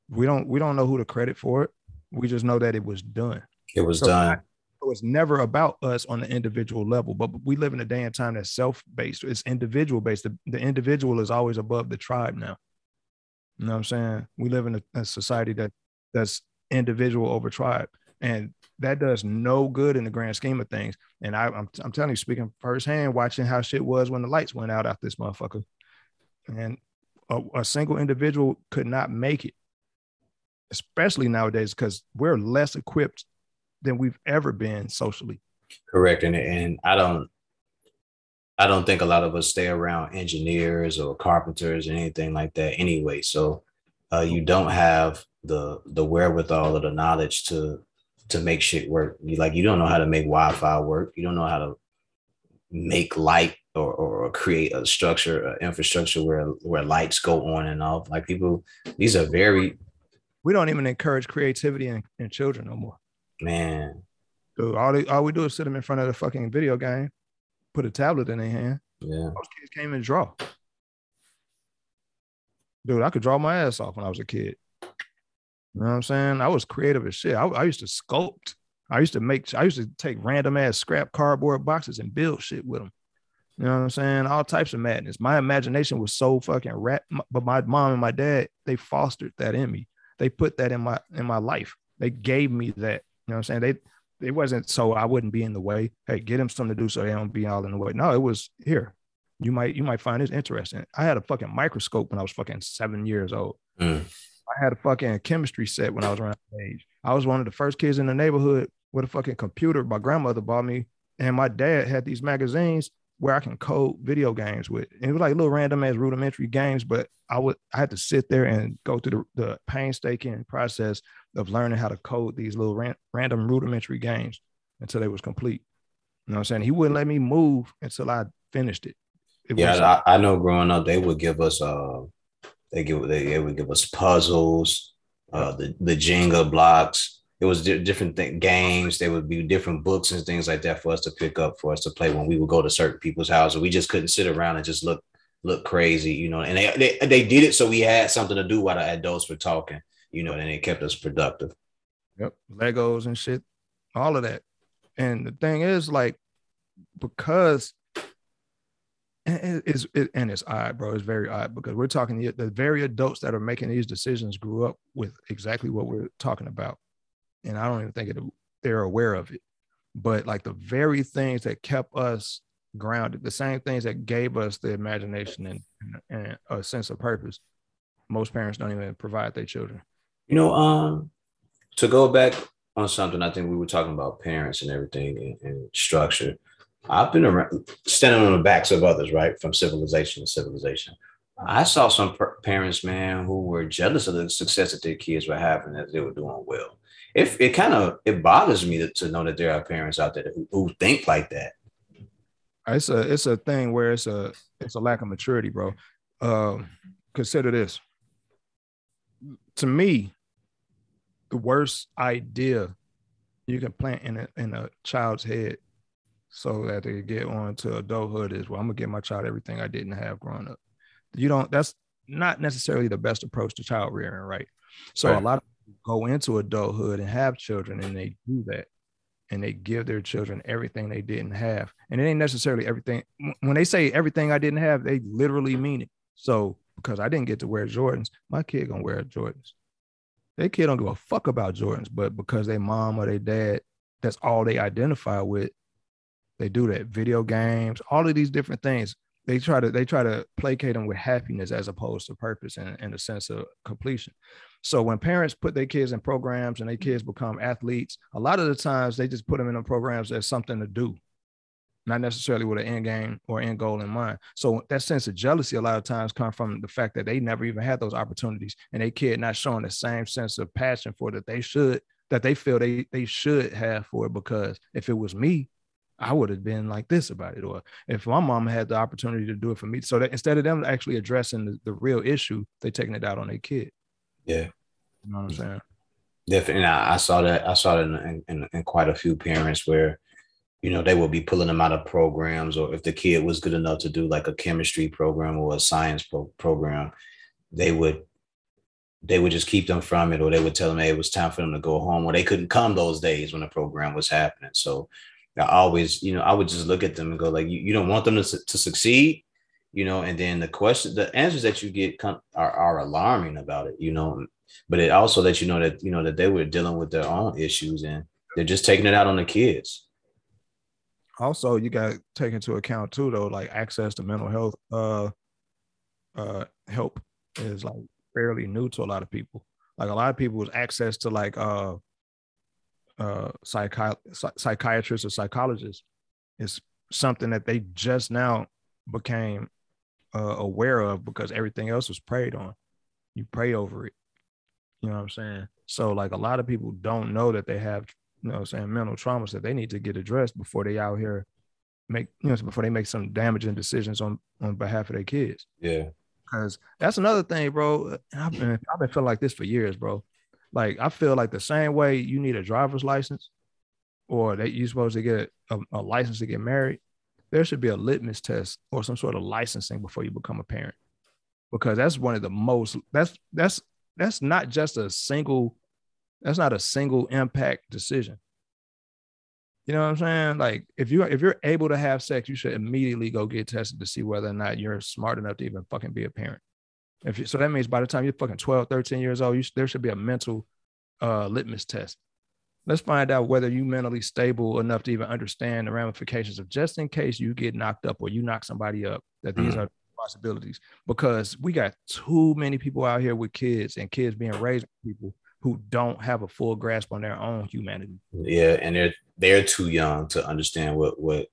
We don't we don't know who to credit for it. We just know that it was done. It was so done. It was never about us on the individual level, but we live in a day and time that's self-based. It's individual based. The, the individual is always above the tribe now. You know what I'm saying? We live in a, a society that that's individual over tribe. And that does no good in the grand scheme of things. And I, I'm, I'm telling you, speaking firsthand, watching how shit was when the lights went out after this motherfucker. And a, a single individual could not make it, especially nowadays, because we're less equipped than we've ever been socially. Correct. And, and I don't, I don't think a lot of us stay around engineers or carpenters or anything like that anyway. So uh, you don't have the the wherewithal or the knowledge to to make shit work. You like you don't know how to make Wi-Fi work. You don't know how to make light or, or create a structure, an infrastructure where where lights go on and off. Like people, these are very. We don't even encourage creativity in, in children no more. Man, Dude, all they, all we do is sit them in front of the fucking video game, put a tablet in their hand. Yeah, those kids came and draw. Dude, I could draw my ass off when I was a kid. You know what I'm saying? I was creative as shit. I, I used to sculpt. I used to make. I used to take random ass scrap cardboard boxes and build shit with them. You know what I'm saying? All types of madness. My imagination was so fucking rat. But my mom and my dad, they fostered that in me. They put that in my in my life. They gave me that. You know what I'm saying? They it wasn't so I wouldn't be in the way. Hey, get him something to do so they don't be all in the way. No, it was here. You might you might find this interesting. I had a fucking microscope when I was fucking seven years old. Mm. I had a fucking chemistry set when I was around that age. I was one of the first kids in the neighborhood with a fucking computer. My grandmother bought me, and my dad had these magazines where I can code video games with. And it was like little random as rudimentary games, but I would I had to sit there and go through the, the painstaking process of learning how to code these little ran, random rudimentary games until they was complete. You know what I'm saying? He wouldn't let me move until I finished it. it yeah, I, I, know growing up they would give us uh they give they, they would give us puzzles, uh, the the Jenga blocks. It was di- different th- games. There would be different books and things like that for us to pick up for us to play when we would go to certain people's houses. We just couldn't sit around and just look look crazy, you know. And they they, they did it so we had something to do while the adults were talking, you know, and it kept us productive. Yep, Legos and shit, all of that. And the thing is, like, because and it's it, and it's odd, bro. It's very odd because we're talking the, the very adults that are making these decisions grew up with exactly what we're talking about, and I don't even think it, they're aware of it. But like the very things that kept us grounded, the same things that gave us the imagination and, and a sense of purpose, most parents don't even provide their children. You know, um, to go back on something, I think we were talking about parents and everything and, and structure. I've been around, standing on the backs of others, right, from civilization to civilization. I saw some parents, man, who were jealous of the success that their kids were having as they were doing well. If it kind of it bothers me to, to, know that there are parents out there who, who, think like that. It's a it's a thing where it's a it's a lack of maturity, bro. Um, consider this. To me, the worst idea you can plant in a in a child's head so that they get on to adulthood is well, I'm gonna give my child everything I didn't have growing up. You don't that's not necessarily the best approach to child rearing, right? So right. a lot of go into adulthood and have children and they do that and they give their children everything they didn't have. And it ain't necessarily everything. When they say everything I didn't have, they literally mean it. So because I didn't get to wear Jordans, my kid gonna wear Jordans. Their kid don't give a fuck about Jordans, but because their mom or their dad, that's all they identify with, they do that. Video games, all of these different things. They try to they try to placate them with happiness as opposed to purpose and, and a sense of completion. So when parents put their kids in programs and their kids become athletes, a lot of the times they just put them in the programs as something to do, not necessarily with an end game or end goal in mind. So that sense of jealousy a lot of times come from the fact that they never even had those opportunities and they kid not showing the same sense of passion for that they should that they feel they they should have for it because if it was me, I would have been like this about it. Or if my mom had the opportunity to do it for me. So that instead of them actually addressing the, the real issue, they taking it out on their kid. Yeah. You know what I'm mm-hmm. saying? Definitely. I, I saw that. I saw that in, in, in, quite a few parents where, you know, they would be pulling them out of programs, or if the kid was good enough to do like a chemistry program or a science pro- program, they would they would just keep them from it, or they would tell them hey, it was time for them to go home, or they couldn't come those days when the program was happening. So I always, you know, I would just look at them and go like, you, you don't want them to, to succeed, you know, and then the question, the answers that you get come, are, are alarming about it, you know, but it also lets you know that, you know, that they were dealing with their own issues and they're just taking it out on the kids. Also you got to take into account too though like access to mental health uh uh help is like fairly new to a lot of people. Like a lot of people access to like uh uh psychi- psychiatrists or psychologists is something that they just now became uh, aware of because everything else was preyed on you pray over it you know what i'm saying so like a lot of people don't know that they have you know, saying mental traumas that they need to get addressed before they out here make you know before they make some damaging decisions on on behalf of their kids. Yeah, because that's another thing, bro. I've been I've been feeling like this for years, bro. Like I feel like the same way you need a driver's license, or that you're supposed to get a, a license to get married. There should be a litmus test or some sort of licensing before you become a parent, because that's one of the most that's that's that's not just a single that's not a single impact decision. You know what I'm saying? Like if you if you're able to have sex, you should immediately go get tested to see whether or not you're smart enough to even fucking be a parent. If you, so that means by the time you're fucking 12, 13 years old, you, there should be a mental uh, litmus test. Let's find out whether you mentally stable enough to even understand the ramifications of just in case you get knocked up or you knock somebody up, that these mm-hmm. are possibilities. Because we got too many people out here with kids and kids being raised by people who don't have a full grasp on their own humanity. Yeah, and they're they're too young to understand what what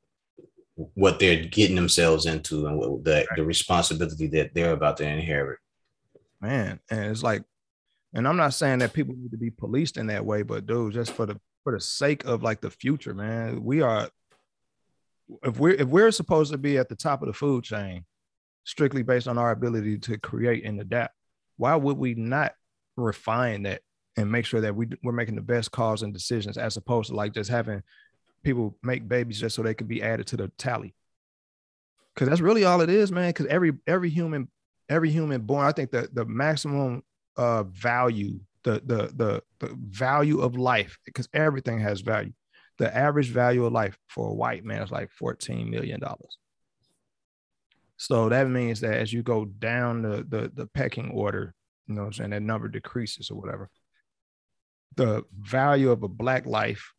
what they're getting themselves into and what the, the responsibility that they're about to inherit. Man, and it's like, and I'm not saying that people need to be policed in that way, but dude, just for the for the sake of like the future, man, we are if we're if we're supposed to be at the top of the food chain, strictly based on our ability to create and adapt, why would we not refine that and make sure that we we're making the best calls and decisions as opposed to like just having people make babies just so they can be added to the tally. Cause that's really all it is, man. Cause every every human, every human born, I think that the maximum uh value, the the the the value of life, because everything has value. The average value of life for a white man is like $14 million. So that means that as you go down the the, the pecking order, you know what I'm saying, that number decreases or whatever the value of a black life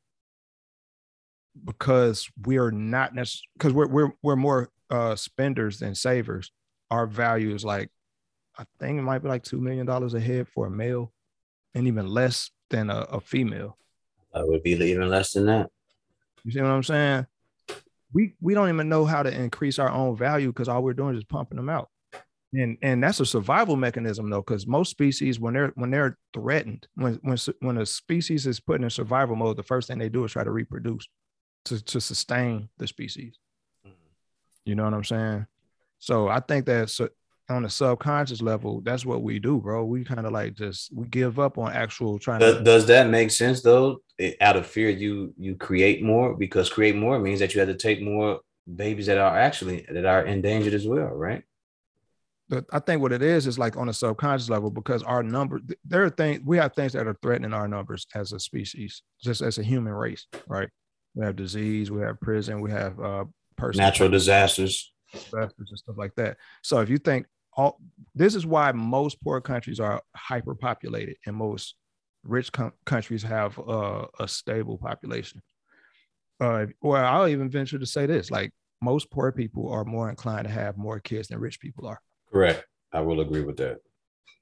because we're not necessarily because we're we're we're more uh spenders than savers. Our value is like I think it might be like two million dollars a head for a male, and even less than a, a female. That would be even less than that. You see what I'm saying? We we don't even know how to increase our own value because all we're doing is pumping them out and and that's a survival mechanism though because most species when they're when they're threatened when when when a species is put in survival mode the first thing they do is try to reproduce to to sustain the species. Mm-hmm. you know what i'm saying? So i think that on a subconscious level that's what we do bro. We kind of like just we give up on actual trying does, to does that make sense though? Out of fear you you create more? Because create more means that you have to take more babies that are actually that are endangered as well right? The, I think what it is is like on a subconscious level because our number there are things we have things that are threatening our numbers as a species, just as a human race, right? We have disease, we have prison, we have uh natural disasters, disasters and stuff like that. So if you think all this is why most poor countries are hyperpopulated and most rich com- countries have uh, a stable population. Uh, or I'll even venture to say this: like most poor people are more inclined to have more kids than rich people are. Correct. I will agree with that.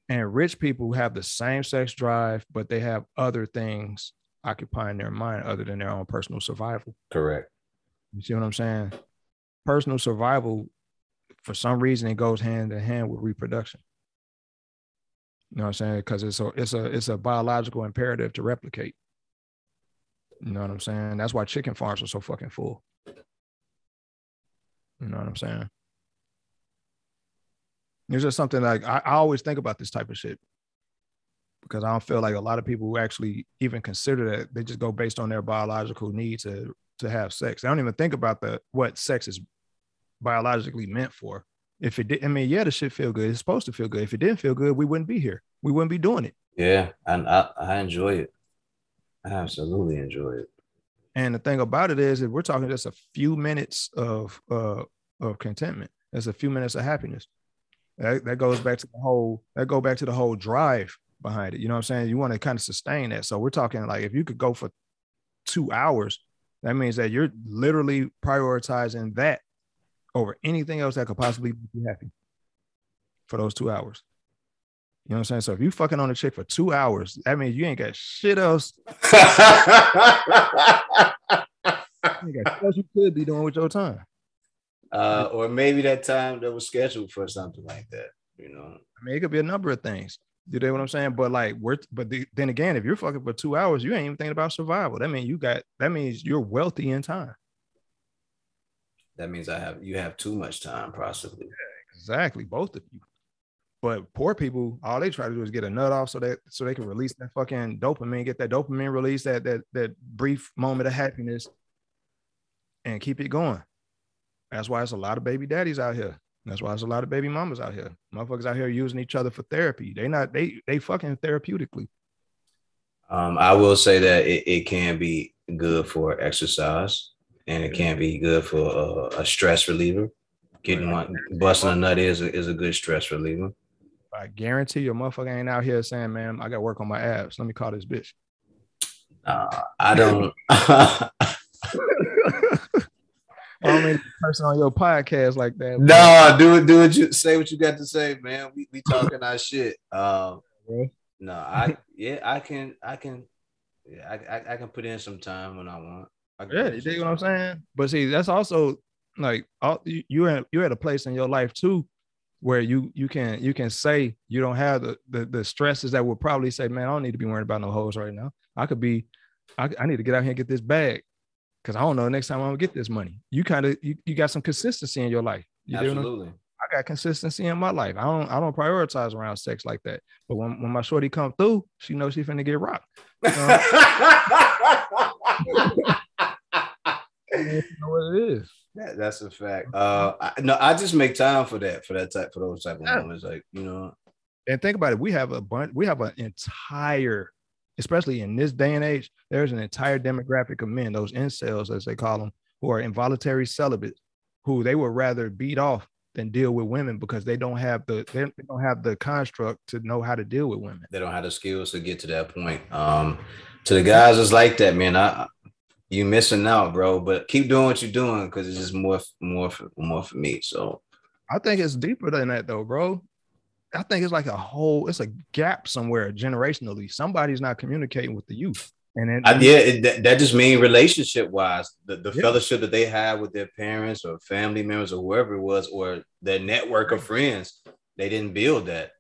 And rich people have the same sex drive, but they have other things occupying their mind other than their own personal survival. Correct. You see what I'm saying? Personal survival, for some reason, it goes hand in hand with reproduction. You know what I'm saying? Because it's a it's a it's a biological imperative to replicate. You know what I'm saying? That's why chicken farms are so fucking full. You know what I'm saying? It's just something like I, I always think about this type of shit because I don't feel like a lot of people who actually even consider that they just go based on their biological need to to have sex. They don't even think about the what sex is biologically meant for. If it did, I mean, yeah, the shit feel good. It's supposed to feel good. If it didn't feel good, we wouldn't be here. We wouldn't be doing it. Yeah, and I, I enjoy it. I absolutely enjoy it. And the thing about it is, that we're talking just a few minutes of uh of contentment. That's a few minutes of happiness. That, that goes back to the whole that go back to the whole drive behind it. You know what I'm saying? You want to kind of sustain that. So we're talking like if you could go for two hours, that means that you're literally prioritizing that over anything else that could possibly be happy for those two hours. You know what I'm saying? So if you fucking on a chick for two hours, that means you ain't got shit else. [LAUGHS] you ain't got shit else you could be doing with your time. Uh, or maybe that time that was scheduled for something like that. You know, I mean, it could be a number of things. You know what I'm saying? But like, we're but the, then again, if you're fucking for two hours, you ain't even thinking about survival. That means you got that means you're wealthy in time. That means I have you have too much time, possibly. Yeah, exactly, both of you. But poor people, all they try to do is get a nut off so that so they can release that fucking dopamine, get that dopamine release, that that that brief moment of happiness, and keep it going. That's why it's a lot of baby daddies out here. That's why there's a lot of baby mamas out here. Motherfuckers out here using each other for therapy. They not they they fucking therapeutically. Um, I will say that it, it can be good for exercise and it can be good for uh, a stress reliever. Getting one busting a nut is a, is a good stress reliever. I guarantee your motherfucker ain't out here saying, "Man, I got to work on my abs. Let me call this bitch." Uh, I don't. [LAUGHS] [LAUGHS] [LAUGHS] only person on your podcast like that. No, do it, do it. You say what you got to say, man. We we talking our shit. Um, no, I yeah, I can, I can, yeah, I, I, I can put in some time when I want. I yeah, you dig what I'm saying? But see, that's also like all, you you're at, you're at a place in your life too where you you can you can say you don't have the, the the stresses that would probably say, man, I don't need to be worried about no hoes right now. I could be, I, I need to get out here and get this bag because I don't know next time I'm gonna get this money. You kind of you, you got some consistency in your life. You Absolutely. I got consistency in my life. I don't I don't prioritize around sex like that. But when, when my shorty come through, she knows she's finna get rocked. [LAUGHS] You know, what it is. That, that's a fact. Uh, I, no, I just make time for that, for that type, for those type of yeah. moments. Like you know, and think about it. We have a bunch. We have an entire especially in this day and age, there's an entire demographic of men, those incels, as they call them, who are involuntary celibates, who they would rather beat off than deal with women because they don't have the they don't have the construct to know how to deal with women. They don't have the skills to get to that point. Um, to the guys it's like that, man. I you missing out, bro. But keep doing what you're doing because it's just more more more for me. So I think it's deeper than that, though, bro. I think it's like a whole, it's a gap somewhere generationally. Somebody's not communicating with the youth. And then, I, yeah, it, that, that, just means relationship wise, the, the yeah. fellowship that they have with their parents or family members or whoever it was, or their network of friends, they didn't build that.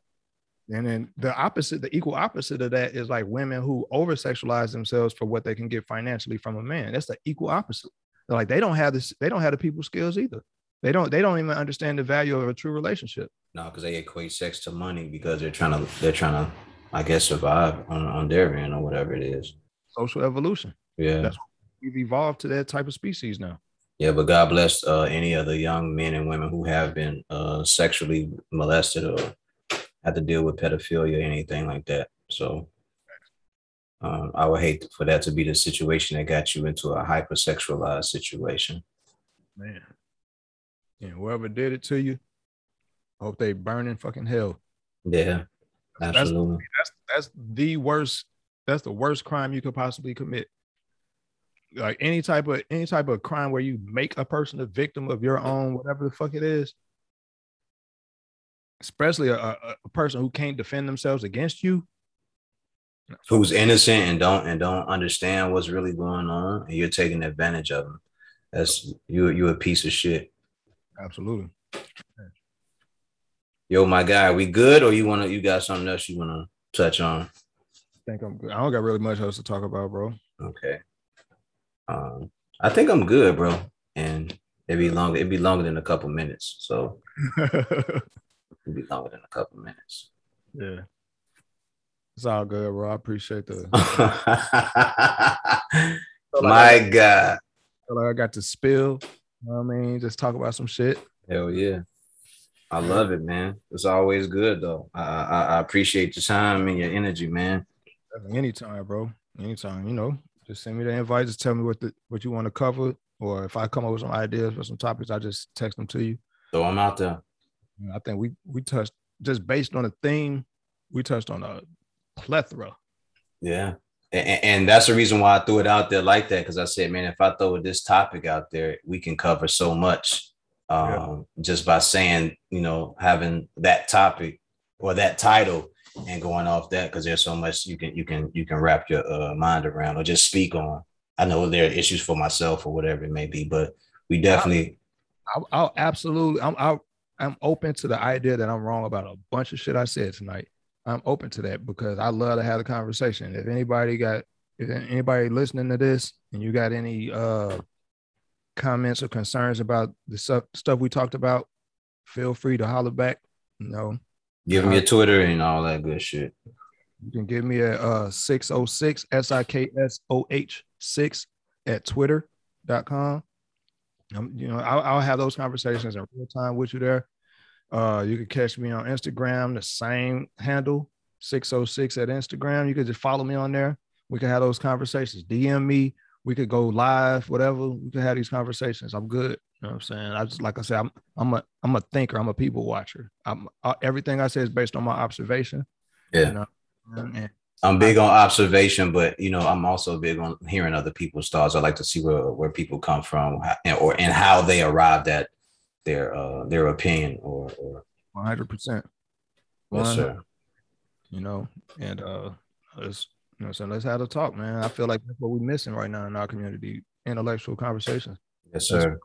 And then the opposite, the equal opposite of that is like women who over sexualize themselves for what they can get financially from a man. That's the equal opposite. like they don't have this, they don't have the people skills either. They don't, they don't even understand the value of a true relationship. No, because they equate sex to money because they're trying to they're trying to, I guess, survive on, on their end or whatever it is. Social evolution. Yeah. That's we've evolved to that type of species now. Yeah, but God bless uh, any of the young men and women who have been uh, sexually molested or had to deal with pedophilia or anything like that. So um, I would hate for that to be the situation that got you into a hypersexualized situation. Man. And whoever did it to you, hope they burn in fucking hell. Yeah, absolutely. That's, that's, that's the worst. That's the worst crime you could possibly commit. Like any type of any type of crime where you make a person a victim of your own whatever the fuck it is, especially a, a, a person who can't defend themselves against you, who's innocent and don't and don't understand what's really going on, and you're taking advantage of them. That's you. You a piece of shit. Absolutely. Yo, my guy, we good or you wanna you got something else you wanna touch on? I think I'm good. I don't got really much else to talk about, bro. Okay. Um, I think I'm good, bro. And it'd be longer, it'd be longer than a couple minutes. So [LAUGHS] it'd be longer than a couple minutes. Yeah. It's all good, bro. I appreciate the [LAUGHS] my God. I got to spill. You know what I mean? Just talk about some shit. Hell yeah. I love it, man. It's always good though. I, I, I appreciate your time and your energy, man. Anytime, bro. Anytime. You know, just send me the invite. Just tell me what the what you want to cover, or if I come up with some ideas for some topics, I just text them to you. So I'm out there. I think we we touched just based on the theme, we touched on a plethora. Yeah. And, and that's the reason why I threw it out there like that. Cause I said, man, if I throw this topic out there, we can cover so much um, yeah. just by saying, you know, having that topic or that title and going off that because there's so much you can you can you can wrap your uh, mind around or just speak on. I know there are issues for myself or whatever it may be, but we definitely. I'll, I'll absolutely. I'm I'll, I'm open to the idea that I'm wrong about a bunch of shit I said tonight. I'm open to that because I love to have a conversation. If anybody got, if anybody listening to this and you got any uh comments or concerns about the stuff stuff we talked about, feel free to holler back. You know, give me a Twitter and all that good shit. You can give me a uh 606 S I K S O H 6 at twitter.com. Um, you know, I'll, I'll have those conversations in real time with you there. Uh, you can catch me on Instagram, the same handle, 606 at Instagram. You can just follow me on there. We can have those conversations. DM me. We could go live, whatever. We can have these conversations. I'm good. You know what I'm saying? I just like I said, I'm I'm a I'm a thinker. I'm a people watcher. I'm uh, everything I say is based on my observation. Yeah. You know? and, I'm big on observation, but you know, I'm also big on hearing other people's thoughts. I like to see where where people come from, or and how they arrived at their uh their opinion or or 100 percent. Yes sir. you know and uh let's you know so let's have a talk man. I feel like that's what we're missing right now in our community intellectual conversations yes sir.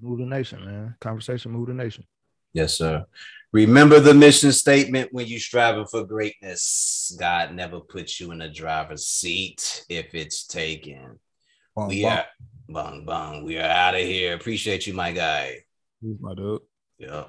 move the nation man. Conversation move the nation. Yes sir. Remember the mission statement when you're striving for greatness god never puts you in a driver's seat if it's taken. Bong, we bong. are bong bong. We are out of here. Appreciate you my guy He's my dude. Yeah.